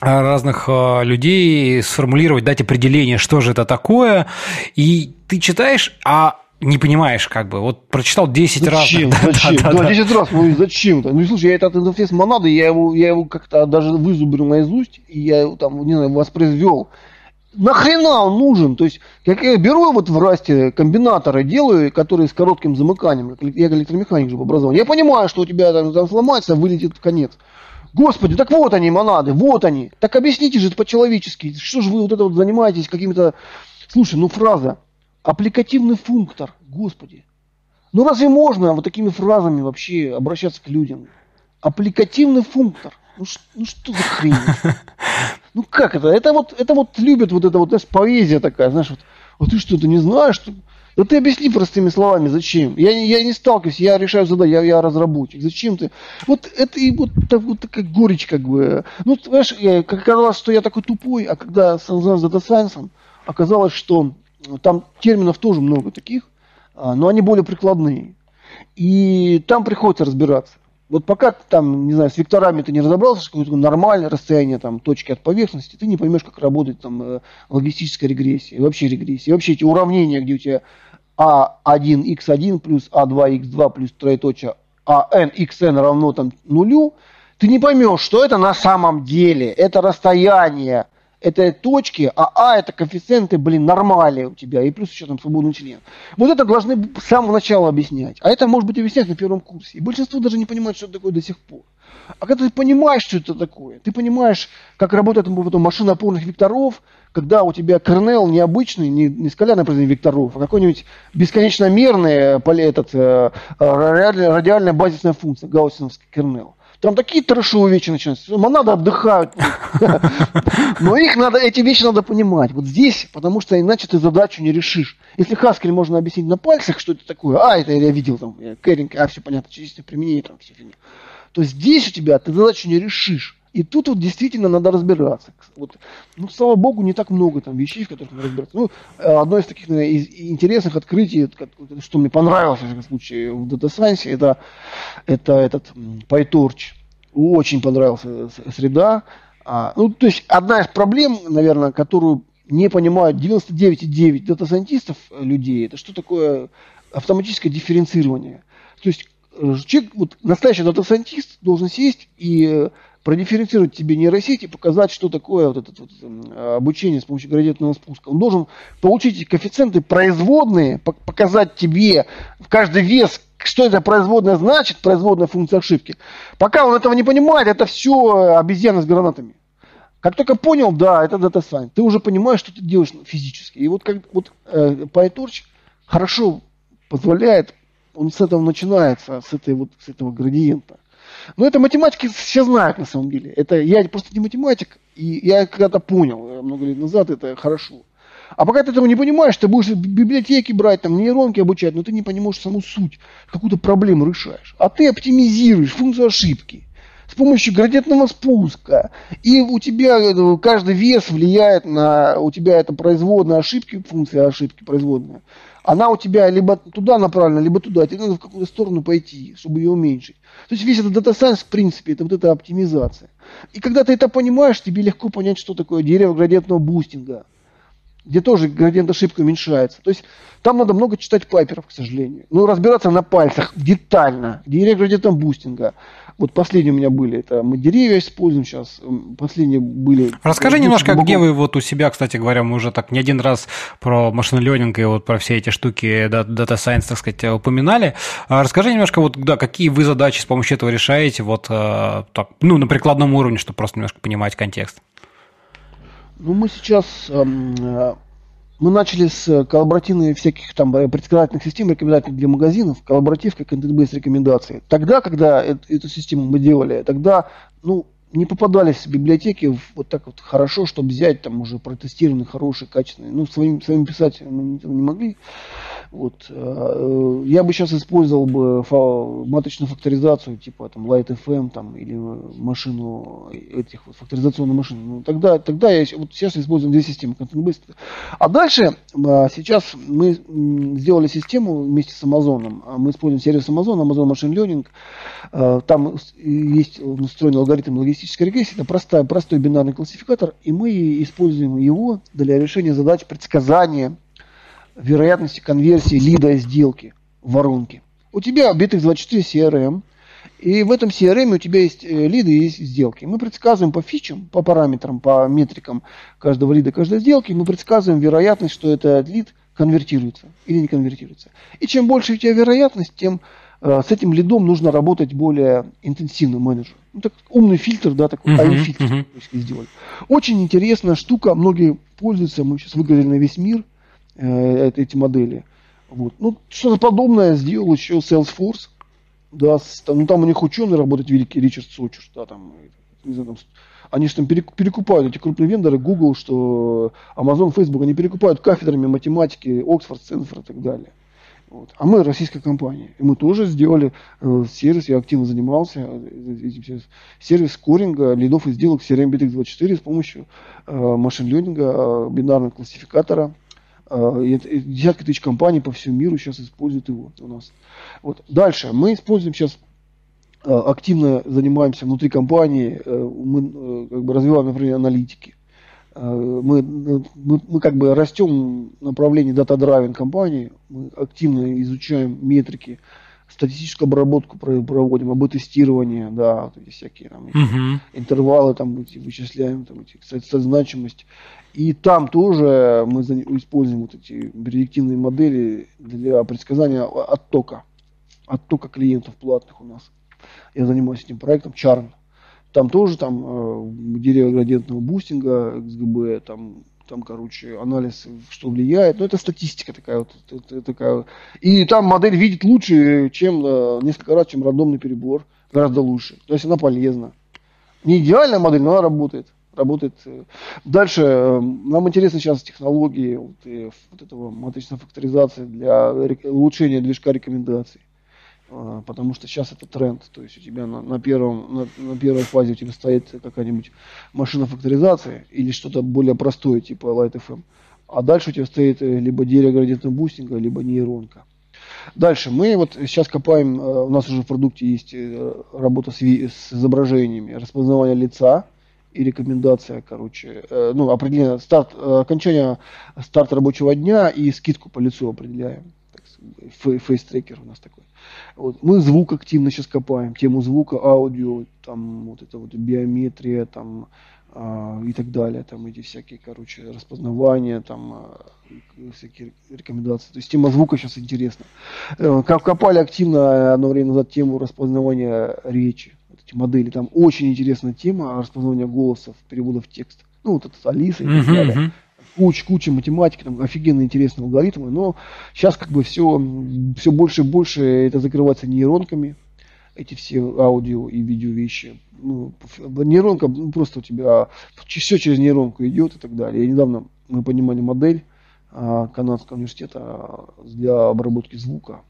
разных людей сформулировать, дать определение, что же это такое, и ты читаешь, а не понимаешь, как бы. Вот прочитал 10 зачем? раз. Зачем? Да, да, да, 10 раз. Ну зачем-то? Ну слушай, я этот интерфейс монады, я его, я его как-то даже вызубрил наизусть, и я его там, не знаю, воспроизвел. Нахрена он нужен? То есть, как я беру вот в расте комбинаторы, делаю, которые с коротким замыканием. Я электромеханик же по образованию. Я понимаю, что у тебя там, там сломается, вылетит конец. Господи, так вот они, монады, вот они. Так объясните же это по-человечески. Что же вы вот это вот занимаетесь какими-то... Слушай, ну фраза Аппликативный функтор, господи. Ну разве можно вот такими фразами вообще обращаться к людям? Аппликативный функтор. Ну, ш, ну что за хрень? Ну как это? Это вот, это вот любят вот это вот, знаешь, поэзия такая, знаешь, вот, а ты что-то не знаешь? Что... Да ты объясни простыми словами, зачем? Я, я не сталкиваюсь, я решаю задачи, я, я разработчик. Зачем ты? Вот это и вот, так, вот такая горечь, как бы. Ну, знаешь, как оказалось, что я такой тупой, а когда занимался дата сайенсом, оказалось, что там терминов тоже много таких, а, но они более прикладные. И там приходится разбираться. Вот пока ты там, не знаю, с векторами ты не разобрался, какое-то нормальное расстояние там, точки от поверхности, ты не поймешь, как работает там э, логистическая регрессия, и вообще регрессия. Вообще эти уравнения, где у тебя А1, x1 плюс А2, x2 плюс троеточие АН, xn равно там нулю, ты не поймешь, что это на самом деле. Это расстояние это точки, а А это коэффициенты, блин, нормали у тебя, и плюс еще там свободный член. Вот это должны с самого начала объяснять. А это может быть объяснять на первом курсе. И большинство даже не понимает, что это такое до сих пор. А когда ты понимаешь, что это такое, ты понимаешь, как работает потом машина опорных векторов, когда у тебя кернел необычный, не, не скалярное произведение векторов, а какой-нибудь бесконечно мерный этот, э, радиальная базисная функция, гауссиновский кернел. Там такие трэшовые вещи начинаются. Монады отдыхают. [laughs] Но их надо, эти вещи надо понимать. Вот здесь, потому что иначе ты задачу не решишь. Если Хаскель можно объяснить на пальцах, что это такое, а, это я видел, там, кэринг, а, все понятно, чистое применение, там, все фигня. То здесь у тебя ты задачу не решишь. И тут вот действительно надо разбираться. Вот, ну, слава богу, не так много там вещей, в которых надо разбираться. Ну, одно из таких наверное, из интересных открытий, что мне понравилось, в всяком случае, в Data Science, это, это этот PyTorch. Очень понравился среда. А, ну, то есть, одна из проблем, наверное, которую не понимают 99,9 дата-сайентистов э, людей, это что такое автоматическое дифференцирование. То есть, э, человек, вот, настоящий дата-сайентист должен сесть и э, продифференцировать тебе нейросети, показать, что такое вот это вот, обучение с помощью градиентного спуска. Он должен получить коэффициенты производные, показать тебе в каждый вес, что это производная значит, производная функция ошибки. Пока он этого не понимает, это все обезьяны с гранатами. Как только понял, да, это data science, ты уже понимаешь, что ты делаешь физически. И вот, как, вот э, PyTorch хорошо позволяет, он с этого начинается, с, этой вот, с этого градиента. Но это математики все знают на самом деле. Это я просто не математик, и я когда-то понял э, много лет назад, это хорошо. А пока ты этого не понимаешь, ты будешь библиотеки брать, там нейронки обучать, но ты не понимаешь саму суть, какую-то проблему решаешь. А ты оптимизируешь функцию ошибки с помощью градиентного спуска. И у тебя э, каждый вес влияет на... У тебя это производная ошибки, функция ошибки производная она у тебя либо туда направлена, либо туда. Тебе надо в какую-то сторону пойти, чтобы ее уменьшить. То есть весь этот data science, в принципе, это вот эта оптимизация. И когда ты это понимаешь, тебе легко понять, что такое дерево градиентного бустинга. где тоже градиент ошибки уменьшается. То есть там надо много читать пейперов, к сожалению. Ну, разбираться на пальцах детально, где градиентом бустинга. Вот последние у меня были, это мы деревья используем сейчас, последние были... Расскажи немножко, глубоко... где вы вот у себя, кстати говоря, мы уже так не один раз про машин ленинг и вот про все эти штуки дата science, так сказать, упоминали. А расскажи немножко, вот, да, какие вы задачи с помощью этого решаете, вот э, так, ну, на прикладном уровне, чтобы просто немножко понимать контекст. Ну, мы сейчас эм, мы начали с коллаборативных всяких там э, предсказательных систем, рекомендательных для магазинов, коллаборатив как контент-бейс рекомендации. Тогда, когда эту систему мы делали, тогда, ну, не попадались библиотеки вот так вот хорошо, чтобы взять там уже протестированные, хорошие, качественные. Ну, своим, своим писателям мы не могли. Вот. Э, я бы сейчас использовал бы маточную факторизацию, типа там Light FM там, или машину этих вот, факторизационную машину. Ну, тогда, тогда я вот сейчас используем две системы Content. А дальше а, сейчас мы сделали систему вместе с Amazon. Мы используем сервис Amazon, Amazon Machine Learning. Э, там есть настроенный алгоритм логистической регрессии. Это простой, простой бинарный классификатор, и мы используем его для решения задач предсказания вероятности конверсии лида сделки в воронке. У тебя Bittrex24 CRM, и в этом CRM у тебя есть э, лиды и есть сделки. Мы предсказываем по фичам, по параметрам, по метрикам каждого лида, каждой сделки, мы предсказываем вероятность, что этот лид конвертируется или не конвертируется. И чем больше у тебя вероятность, тем с этим лидом нужно работать более интенсивно менеджеру. Ну, так, умный фильтр, да, такой uh-huh, фильтр uh-huh. сделали. Очень интересная штука, многие пользуются, мы сейчас выиграли на весь мир – э, эти модели. Вот. Ну, что-то подобное сделал еще Salesforce. Да, с, там, ну, там у них ученый работает великий Ричард Сочерс, да, там, не знаю, там, они же там перекупают эти крупные вендоры, Google, что Amazon, Facebook, они перекупают кафедрами математики, Оксфорд, Стэнфорд и так далее. Вот. А мы российская компания. И мы тоже сделали э, сервис, я активно занимался э, этим сервис скоринга лидов и сделок CRM BTX24 с помощью э, машин-ленинга, э, бинарного классификатора Э, десятки тысяч компаний по всему миру сейчас используют его у нас. Вот. Дальше. Мы используем сейчас э, активно занимаемся внутри компании, мы как бы развиваем направление аналитики. Мы, мы, мы как бы растем в направлении дата-драйвен компании, мы активно изучаем метрики, статистическую обработку проводим, A/B тестирование, да, вот эти всякие там, uh-huh. интервалы там эти, вычисляем, там, эти, стат. значимость. И там тоже мы используем вот эти предиктивные модели для предсказания оттока, оттока клиентов платных у нас. Я занимаюсь этим проектом churn. Там тоже там э, дерево градиентного бустинга, XGB, там там, короче, анализ, что влияет. Но это статистика такая вот. Такая. И там модель видит лучше, чем э, несколько раз, чем рандомный перебор. Гораздо лучше. То есть она полезна. Не идеальная модель, но она работает. Работает. Э. Дальше э, нам интересны сейчас технологии вот, вот этого матричной факторизации для улучшения движка рекомендаций. А, потому что сейчас это тренд, то есть у тебя на, на, первом, на, на первой фазе у тебя стоит какая-нибудь машина факторизации или что-то более простое, типа Light FM, а дальше у тебя стоит э, либо дерево градиентного бустинга, либо нейронка. Дальше мы вот сейчас копаем, э, у нас уже в продукте есть э, работа с, с изображениями, распознавание лица и рекомендация, короче, ну, определение, старт, окончание старта рабочего дня и СКУД по лицу определяем. Фейс-трекер у нас такой. Вот. Мы звук активно сейчас копаем, тему звука, аудио, там вот это вот биометрия, там э, и так далее, там эти всякие, короче, распознавания, там э, всякие рекомендации. То есть тема звука сейчас интересна. Э, копали активно одно время назад тему распознавания речи, вот эти модели. Там очень интересная тема распознавания голосов, перевода в текст. Ну, вот это Алиса и так далее куча, куча математики, там офигенно интересные алгоритмы, но сейчас как бы все, все больше и больше это закрывается нейронками, эти все аудио и видео вещи. Ну, нейронка ну, просто у тебя все через нейронку идет и так далее. Я недавно мы понимали модель а, канадского университета а, для обработки звука,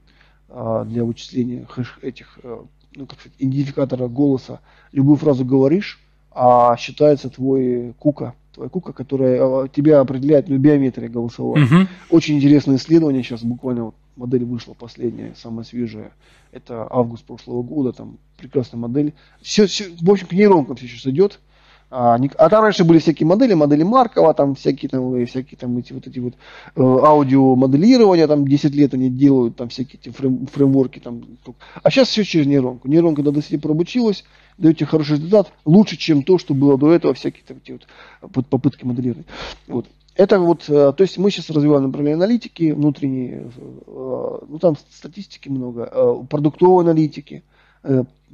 а, для вычисления хэш этих, а, ну, как сказать, идентификатора голоса. Любую фразу говоришь, а считается твой кука твоя кука, которая а, тебя определяет ну, биометрия голосовая. Угу. Очень интересное исследование сейчас, буквально вот модель вышла последняя, самая свежая. Это август прошлого года, там прекрасная модель. Все, все, в общем, к нейронкам все сейчас идет. А, а там раньше были всякие модели, модели Маркова, там всякие там, всякие там эти вот эти вот э, аудиомоделирования, там 10 лет они делают, там всякие эти фрейм, фреймворки там. А сейчас все через нейронку. Нейронка до 10 обучилась, даете хороший результат, лучше, чем то, что было до этого, всякие там, эти вот попытки моделирования. Вот. Это вот, э, то есть мы сейчас развиваем направление аналитики внутренней, э, ну там статистики много, э, продуктовой аналитики,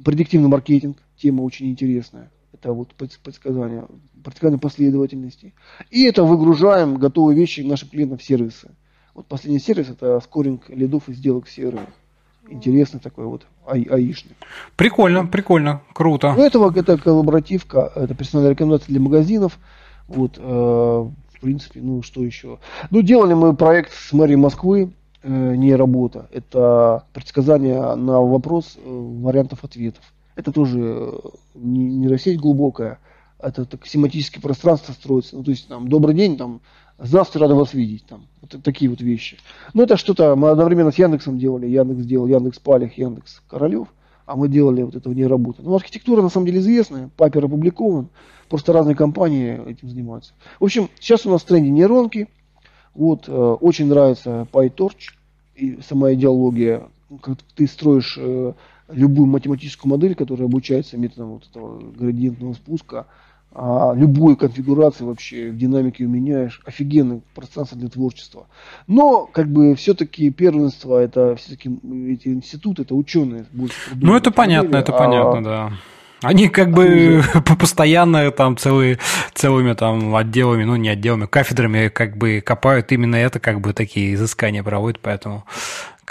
предиктивный маркетинг, тема очень интересная. Это вот предсказание, предсказание последовательности. И это выгружаем готовые вещи нашим клиентам в сервисы. Вот последний сервис это скоринг лидов и сделок серверов. Интересный такой вот ай, аишный. Прикольно, прикольно, круто. Ну, этого это коллаборативка, это персональная рекомендация для магазинов. Вот, в принципе, ну что еще? Ну, делали мы проект с мэрией Москвы, э, не работа. Это предсказание на вопрос э, вариантов ответов. Это тоже э, не, не рассеть глубокая, это так семантическое пространство строится. Ну, то есть, там, добрый день, там, здравствуйте, рада вас видеть, там, вот такие вот вещи. Ну, это что-то, мы одновременно с Яндексом делали, Яндекс делал, Яндекс Палих, Яндекс Королев, а мы делали вот это вне работы. Ну, архитектура на самом деле известная, папер опубликован, Просто разные компании этим занимаются. В общем, сейчас у нас в тренде нейронки. Вот, э, очень нравится PyTorch и сама идеология. Как ты строишь э, любую математическую модель, которая обучается методом вот этого градиентного спуска, а любую конфигурацию вообще в динамике меняешь. Офигенное пространство для творчества. Но, как бы, все-таки первенство, это все-таки эти институты, это ученые больше. Ну, это понятно, это а, понятно, да. Они как бы [laughs] постоянно там целые, целыми там отделами, ну не отделами, кафедрами как бы копают именно это, как бы такие изыскания проводят, поэтому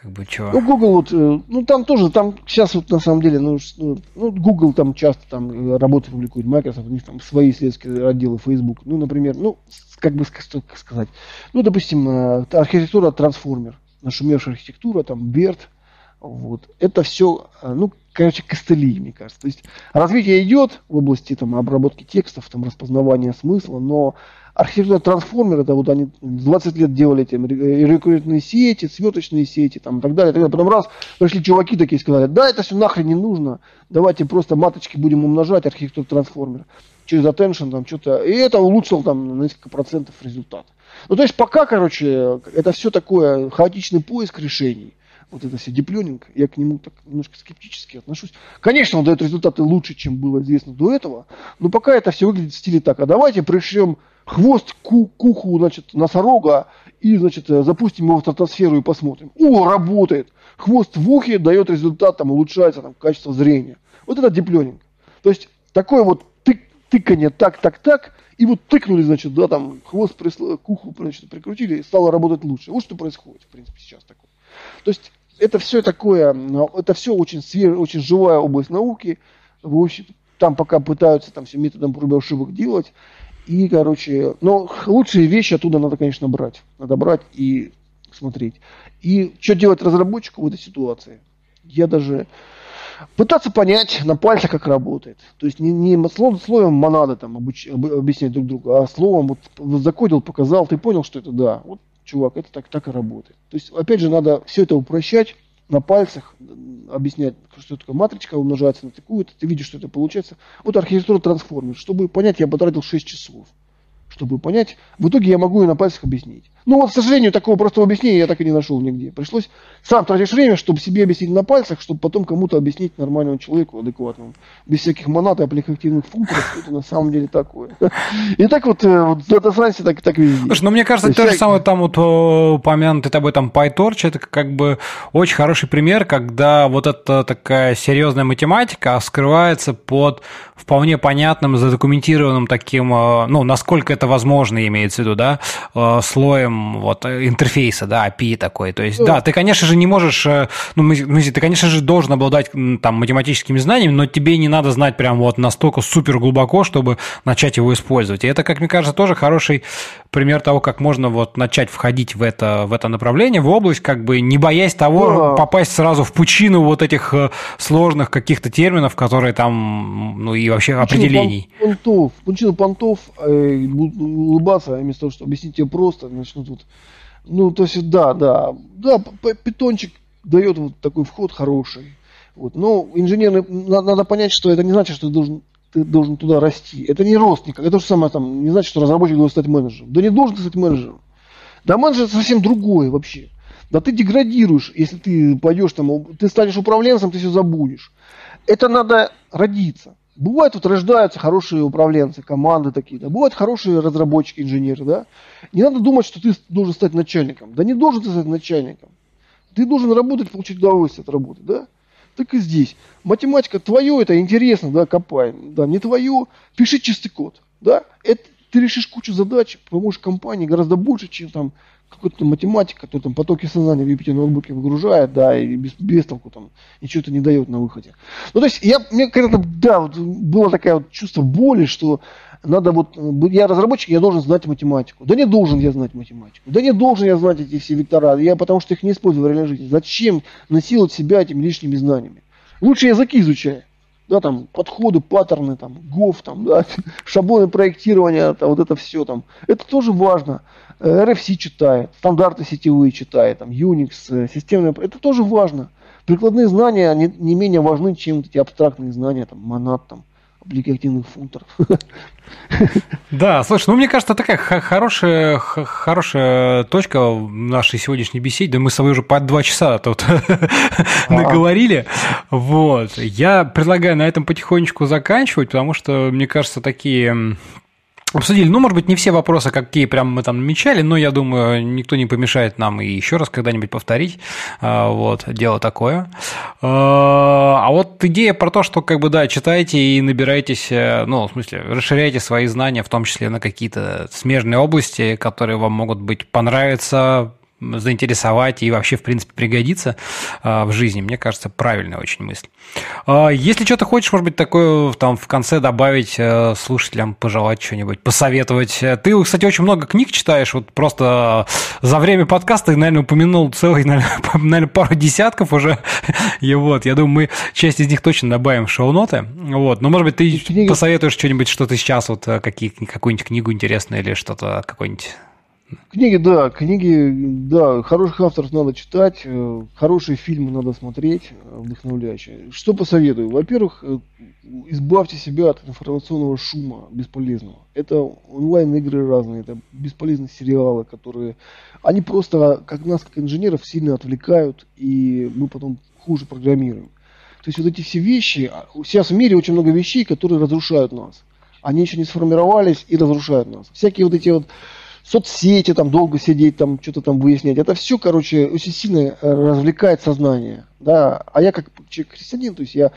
как бы чего. Ну, Google вот, э, ну там тоже, там сейчас вот на самом деле, ну, ну, ну Google там часто там работы публикует, Microsoft, у них там свои исследовательские отделы, Facebook, ну, например, ну, как бы что сказать, ну, допустим, э, архитектура трансформер, нашумевшая архитектура, там, BERT, вот. Это все, э, ну, короче, костыли, мне кажется. То есть развитие идет в области там, обработки текстов, там, распознавания смысла, но архитектура трансформер, это вот они 20 лет делали эти рекрутные сети, светочные сети там, и так далее. И так далее. Потом раз пришли чуваки такие сказали, да, это все нахрен не нужно, давайте просто маточки будем умножать, архитектуру трансформера через attention, там что-то. И это улучшило там на несколько процентов результат. Ну, то есть пока, короче, это все такое хаотичный поиск решений вот это все диплёнинг, я к нему так немножко скептически отношусь. Конечно, он дает результаты лучше, чем было известно до этого, но пока это все выглядит в стиле так. А давайте пришьем хвост к куху, значит, носорога и, значит, запустим его в стратосферу и посмотрим. О, работает! Хвост в ухе дает результат, там, улучшается там, качество зрения. Вот это диплёнинг. То есть, такое вот тык, тыканье так, так, так, и вот тыкнули, значит, да, там, хвост присл... к уху, значит, прикрутили, и стало работать лучше. Вот что происходит, в принципе, сейчас такое. То есть, это все такое, это все очень свежая, очень живая область науки. В общем, там пока пытаются там все методом проб и ошибок делать. И, короче, но лучшие вещи оттуда надо, конечно, брать. Надо брать и смотреть. И что делать разработчику в этой ситуации? Я даже пытаться понять на пальцах, как работает. То есть не, не словом, словом монады там обуч, объяснять друг другу, а словом вот закодил, показал, ты понял, что это да. Вот чувак, это так, так и работает. То есть, опять же, надо все это упрощать на пальцах, объяснять, что такое матричка умножается на такую, ты видишь, что это получается. Вот архитектура трансформер. Чтобы понять, я потратил 6 часов чтобы понять. В итоге я могу и на пальцах объяснить. Ну вот, к сожалению, такого простого объяснения я так и не нашел нигде. Пришлось сам тратишь время, чтобы себе объяснить на пальцах, чтобы потом кому-то объяснить нормальному человеку адекватному. Без всяких монат и аппликативных функций, это на самом деле такое. И так вот, э, вот в Data Science так, так везде. Слушай, ну мне кажется, то, то же самое там вот упомянутый тобой там PyTorch, это как бы очень хороший пример, когда вот эта такая серьезная математика скрывается под вполне понятным, задокументированным таким, э, ну, насколько это возможно, имеется в виду, да, э, вот интерфейса, да, API такой. То есть, да, ты, конечно же, не можешь, э, ну, ты, конечно же, должен обладать там математическими знаниями, но тебе не надо знать прям вот настолько супер глубоко, чтобы начать его использовать. И это, как мне кажется, тоже хороший пример того, как можно вот начать входить в это, в это направление, в область, как бы не боясь того, да. попасть сразу в пучину вот этих сложных каких-то терминов, которые там, ну, и вообще пучину определений. Понтов, пучину понтов э, улыбаться, а вместо того, чтобы объяснить тебе просто, начнут вот, ну, то есть, да, да, да, питончик дает вот такой вход хороший. Вот. Но инженеры, надо понять, что это не значит, что ты должен ты должен туда расти. Это не рост никак. Это то же самое, там, не значит, что разработчик должен стать менеджером. Да не должен ты стать менеджером. Да менеджер совсем другое вообще. Да ты деградируешь, если ты пойдешь там, ты станешь управленцем, ты все забудешь. Это надо родиться. Бывают вот рождаются хорошие управленцы, команды такие, да, бывают хорошие разработчики, инженеры, да. Не надо думать, что ты должен стать начальником. Да не должен ты стать начальником. Ты должен работать, получить удовольствие от работы, да. Так и здесь. Математика твое, это интересно, да, копай. Да, не твое, пиши чистый код, да. Это, ты решишь кучу задач, поможешь компании гораздо больше, чем там какой-то математик, который там потоки сознания в Юпитер ноутбуке выгружает, да, и без, без толку там ничего-то не дает на выходе. Ну, то есть, я, мне когда-то, да, вот, было такое вот чувство боли, что надо вот, я разработчик, я должен знать математику. Да не должен я знать математику. Да не должен я знать эти все вектора, я потому что их не использую в реальной жизни. Зачем насиловать себя этими лишними знаниями? Лучше языки изучай. Да, там, подходы, паттерны, там, ГОВ, там, да, [laughs] шаблоны проектирования, там, вот это все там. Это тоже важно. RFC читает, стандарты сетевые читает, там, Unix, э, системные, это тоже важно. Прикладные знания не, не менее важны, чем эти абстрактные знания, там, монад, там, аппликативных функторов. Да, слушай, ну мне кажется, такая хорошая, хорошая точка нашей сегодняшней беседе. Да мы с тобой уже по два часа тут [laughs] наговорили. Вот. Я предлагаю на этом потихонечку заканчивать, потому что, мне кажется, такие обсудили. Ну, может быть, не все вопросы, какие прям мы там намечали, но я думаю, никто не помешает нам и еще раз когда-нибудь повторить. А, вот, дело такое. А, а вот идея про то, что, как бы, да, читайте и набирайтесь, э, ну, в смысле, расширяйте свои знания, в том числе на какие-то смежные области, которые вам могут быть понравиться, заинтересовать и вообще, в принципе, пригодиться а, в жизни. Мне кажется, правильная очень мысль. А, если что-то хочешь, может быть, такое там в конце добавить э, слушателям, пожелать что-нибудь, посоветовать. Ты, кстати, очень много книг читаешь, вот просто за время подкаста, наверное, упомянул целый, [laughs] наверное, пару десятков уже. И вот, я думаю, мы часть из них точно добавим в шоу-ноты. Вот, но, может быть, ты книги... посоветуешь что-нибудь, что ты сейчас, вот, э, какие, какую-нибудь книгу интересную или что-то, какой-нибудь Книги, да, книги, да, хороших авторов надо читать, э, хорошие фильмы надо смотреть, э, вдохновляющие. Что посоветую? Во-первых, э, избавьте себя от информационного шума бесполезного. Это онлайн-игры разные, это бесполезные сериалы, которые, они просто, как нас, как инженеров, сильно отвлекают, и мы потом хуже программируем. То есть вот эти все вещи, а, сейчас в мире очень много вещей, которые разрушают нас. Они еще не сформировались и разрушают нас. Всякие вот эти вот соцсети, там долго сидеть, там что-то там выяснять. Это все, короче, очень сильно э, развлекает сознание. Да? А я как христианин, то есть я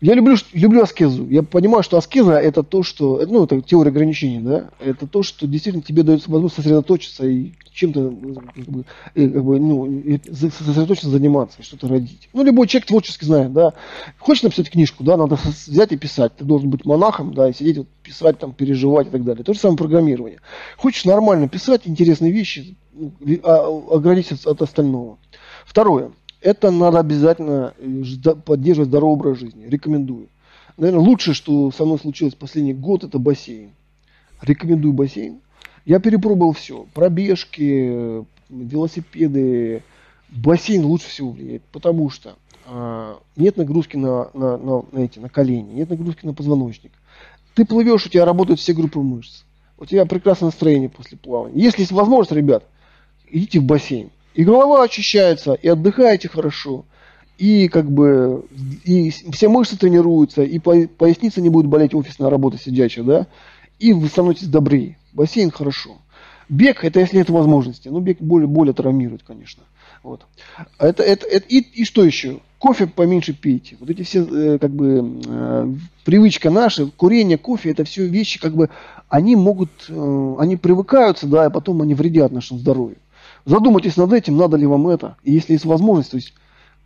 я люблю, люблю аскезу. Я понимаю, что аскеза это то, что, ну, это теория ограничений, да, это то, что действительно тебе дает возможность сосредоточиться и чем-то, как бы, э, как бы, ну, сосредоточенно заниматься, что-то родить. Ну, любой человек творчески знает, да. Хочешь написать книжку, да, надо взять и писать. Ты должен быть монахом, да, и сидеть, вот, писать, там, переживать и так далее. То же самое программирование. Хочешь нормально писать интересные вещи, ну, а, ограничиться от остального. Второе это надо обязательно э, поддерживать здоровый образ жизни. Рекомендую. Наверное, лучшее, что со мной случилось последний год, это бассейн. Рекомендую бассейн. Я перепробовал все. Пробежки, велосипеды. Бассейн лучше всего влияет, потому что а, нет нагрузки на, на, на, на, эти, на колени, нет нагрузки на позвоночник. Ты плывешь, у тебя работают все группы мышц. У тебя прекрасное настроение после плавания. Если есть возможность, ребят, идите в бассейн. И голова очищается, и отдыхаете хорошо, и как бы и все мышцы тренируются, и поясница не будет болеть офисная работа сидячая, да, и вы становитесь добрее. Бассейн хорошо. Бег, это если нет возможности. Ну, бег более, более травмирует, конечно. Вот. Это, это, это, и, и что еще? Кофе поменьше пейте. Вот эти все, э, как бы, э, привычка наша, курение, кофе, это все вещи, как бы, они могут, э, они привыкаются, да, и потом они вредят нашему здоровью. Задумайтесь над этим, надо ли вам это. И если есть возможность, то есть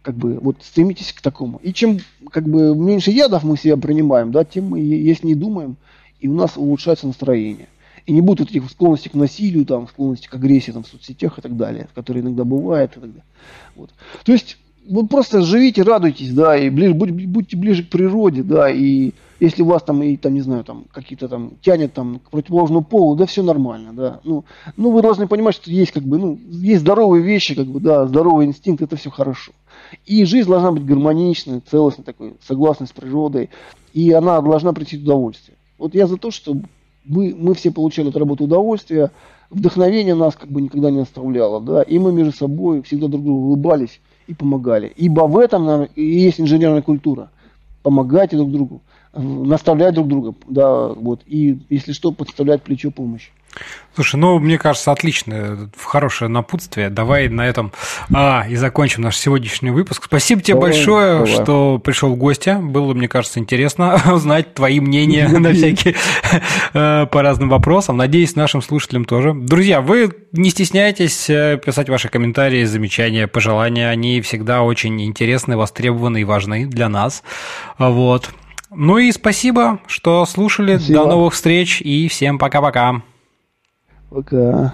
как бы вот стремитесь к такому. И чем как бы меньше ядов мы себя принимаем, да, тем мы, если не думаем, и у нас улучшается настроение. И не будет этих склонностей к насилию, там, склонностей к агрессии там, в соцсетях и так далее, которые иногда бывают. И так далее. Вот. То есть вы просто живите, радуйтесь, да, и ближе, будь, будьте ближе к природе, да, и если у вас там, и там, не знаю, там, какие-то там, тянет там к противоположному полу, да, все нормально, да. Ну, ну, вы должны понимать, что есть, как бы, ну, есть здоровые вещи, как бы, да, здоровый инстинкт, это все хорошо. И жизнь должна быть гармоничной, целостной такой, согласной с природой, и она должна прийти удовольствие. Вот я за то, что мы, мы все получали от работы удовольствие, вдохновение нас как бы никогда не оставляло, да, и мы между собой всегда друг другу улыбались и помогали. Ибо в этом наверное, и есть инженерная культура. Помогать друг другу, наставлять друг друга, да, вот, и если что, подставлять плечо помощи. Слушай, ну, мне кажется, отличное, хорошее напутствие. Давай на этом а, и закончим наш сегодняшний выпуск. Спасибо тебе давай, большое, давай. что пришел в гости. Было, мне кажется, интересно [laughs] узнать твои мнения [laughs] на всякие э, по разным вопросам. Надеюсь, нашим слушателям тоже. Друзья, вы не стесняйтесь э, писать ваши комментарии, замечания, пожелания. Они всегда очень интересны, востребованы и важны для нас. Вот. Ну и спасибо, что слушали. Спасибо. До новых встреч и всем пока-пока. Пока.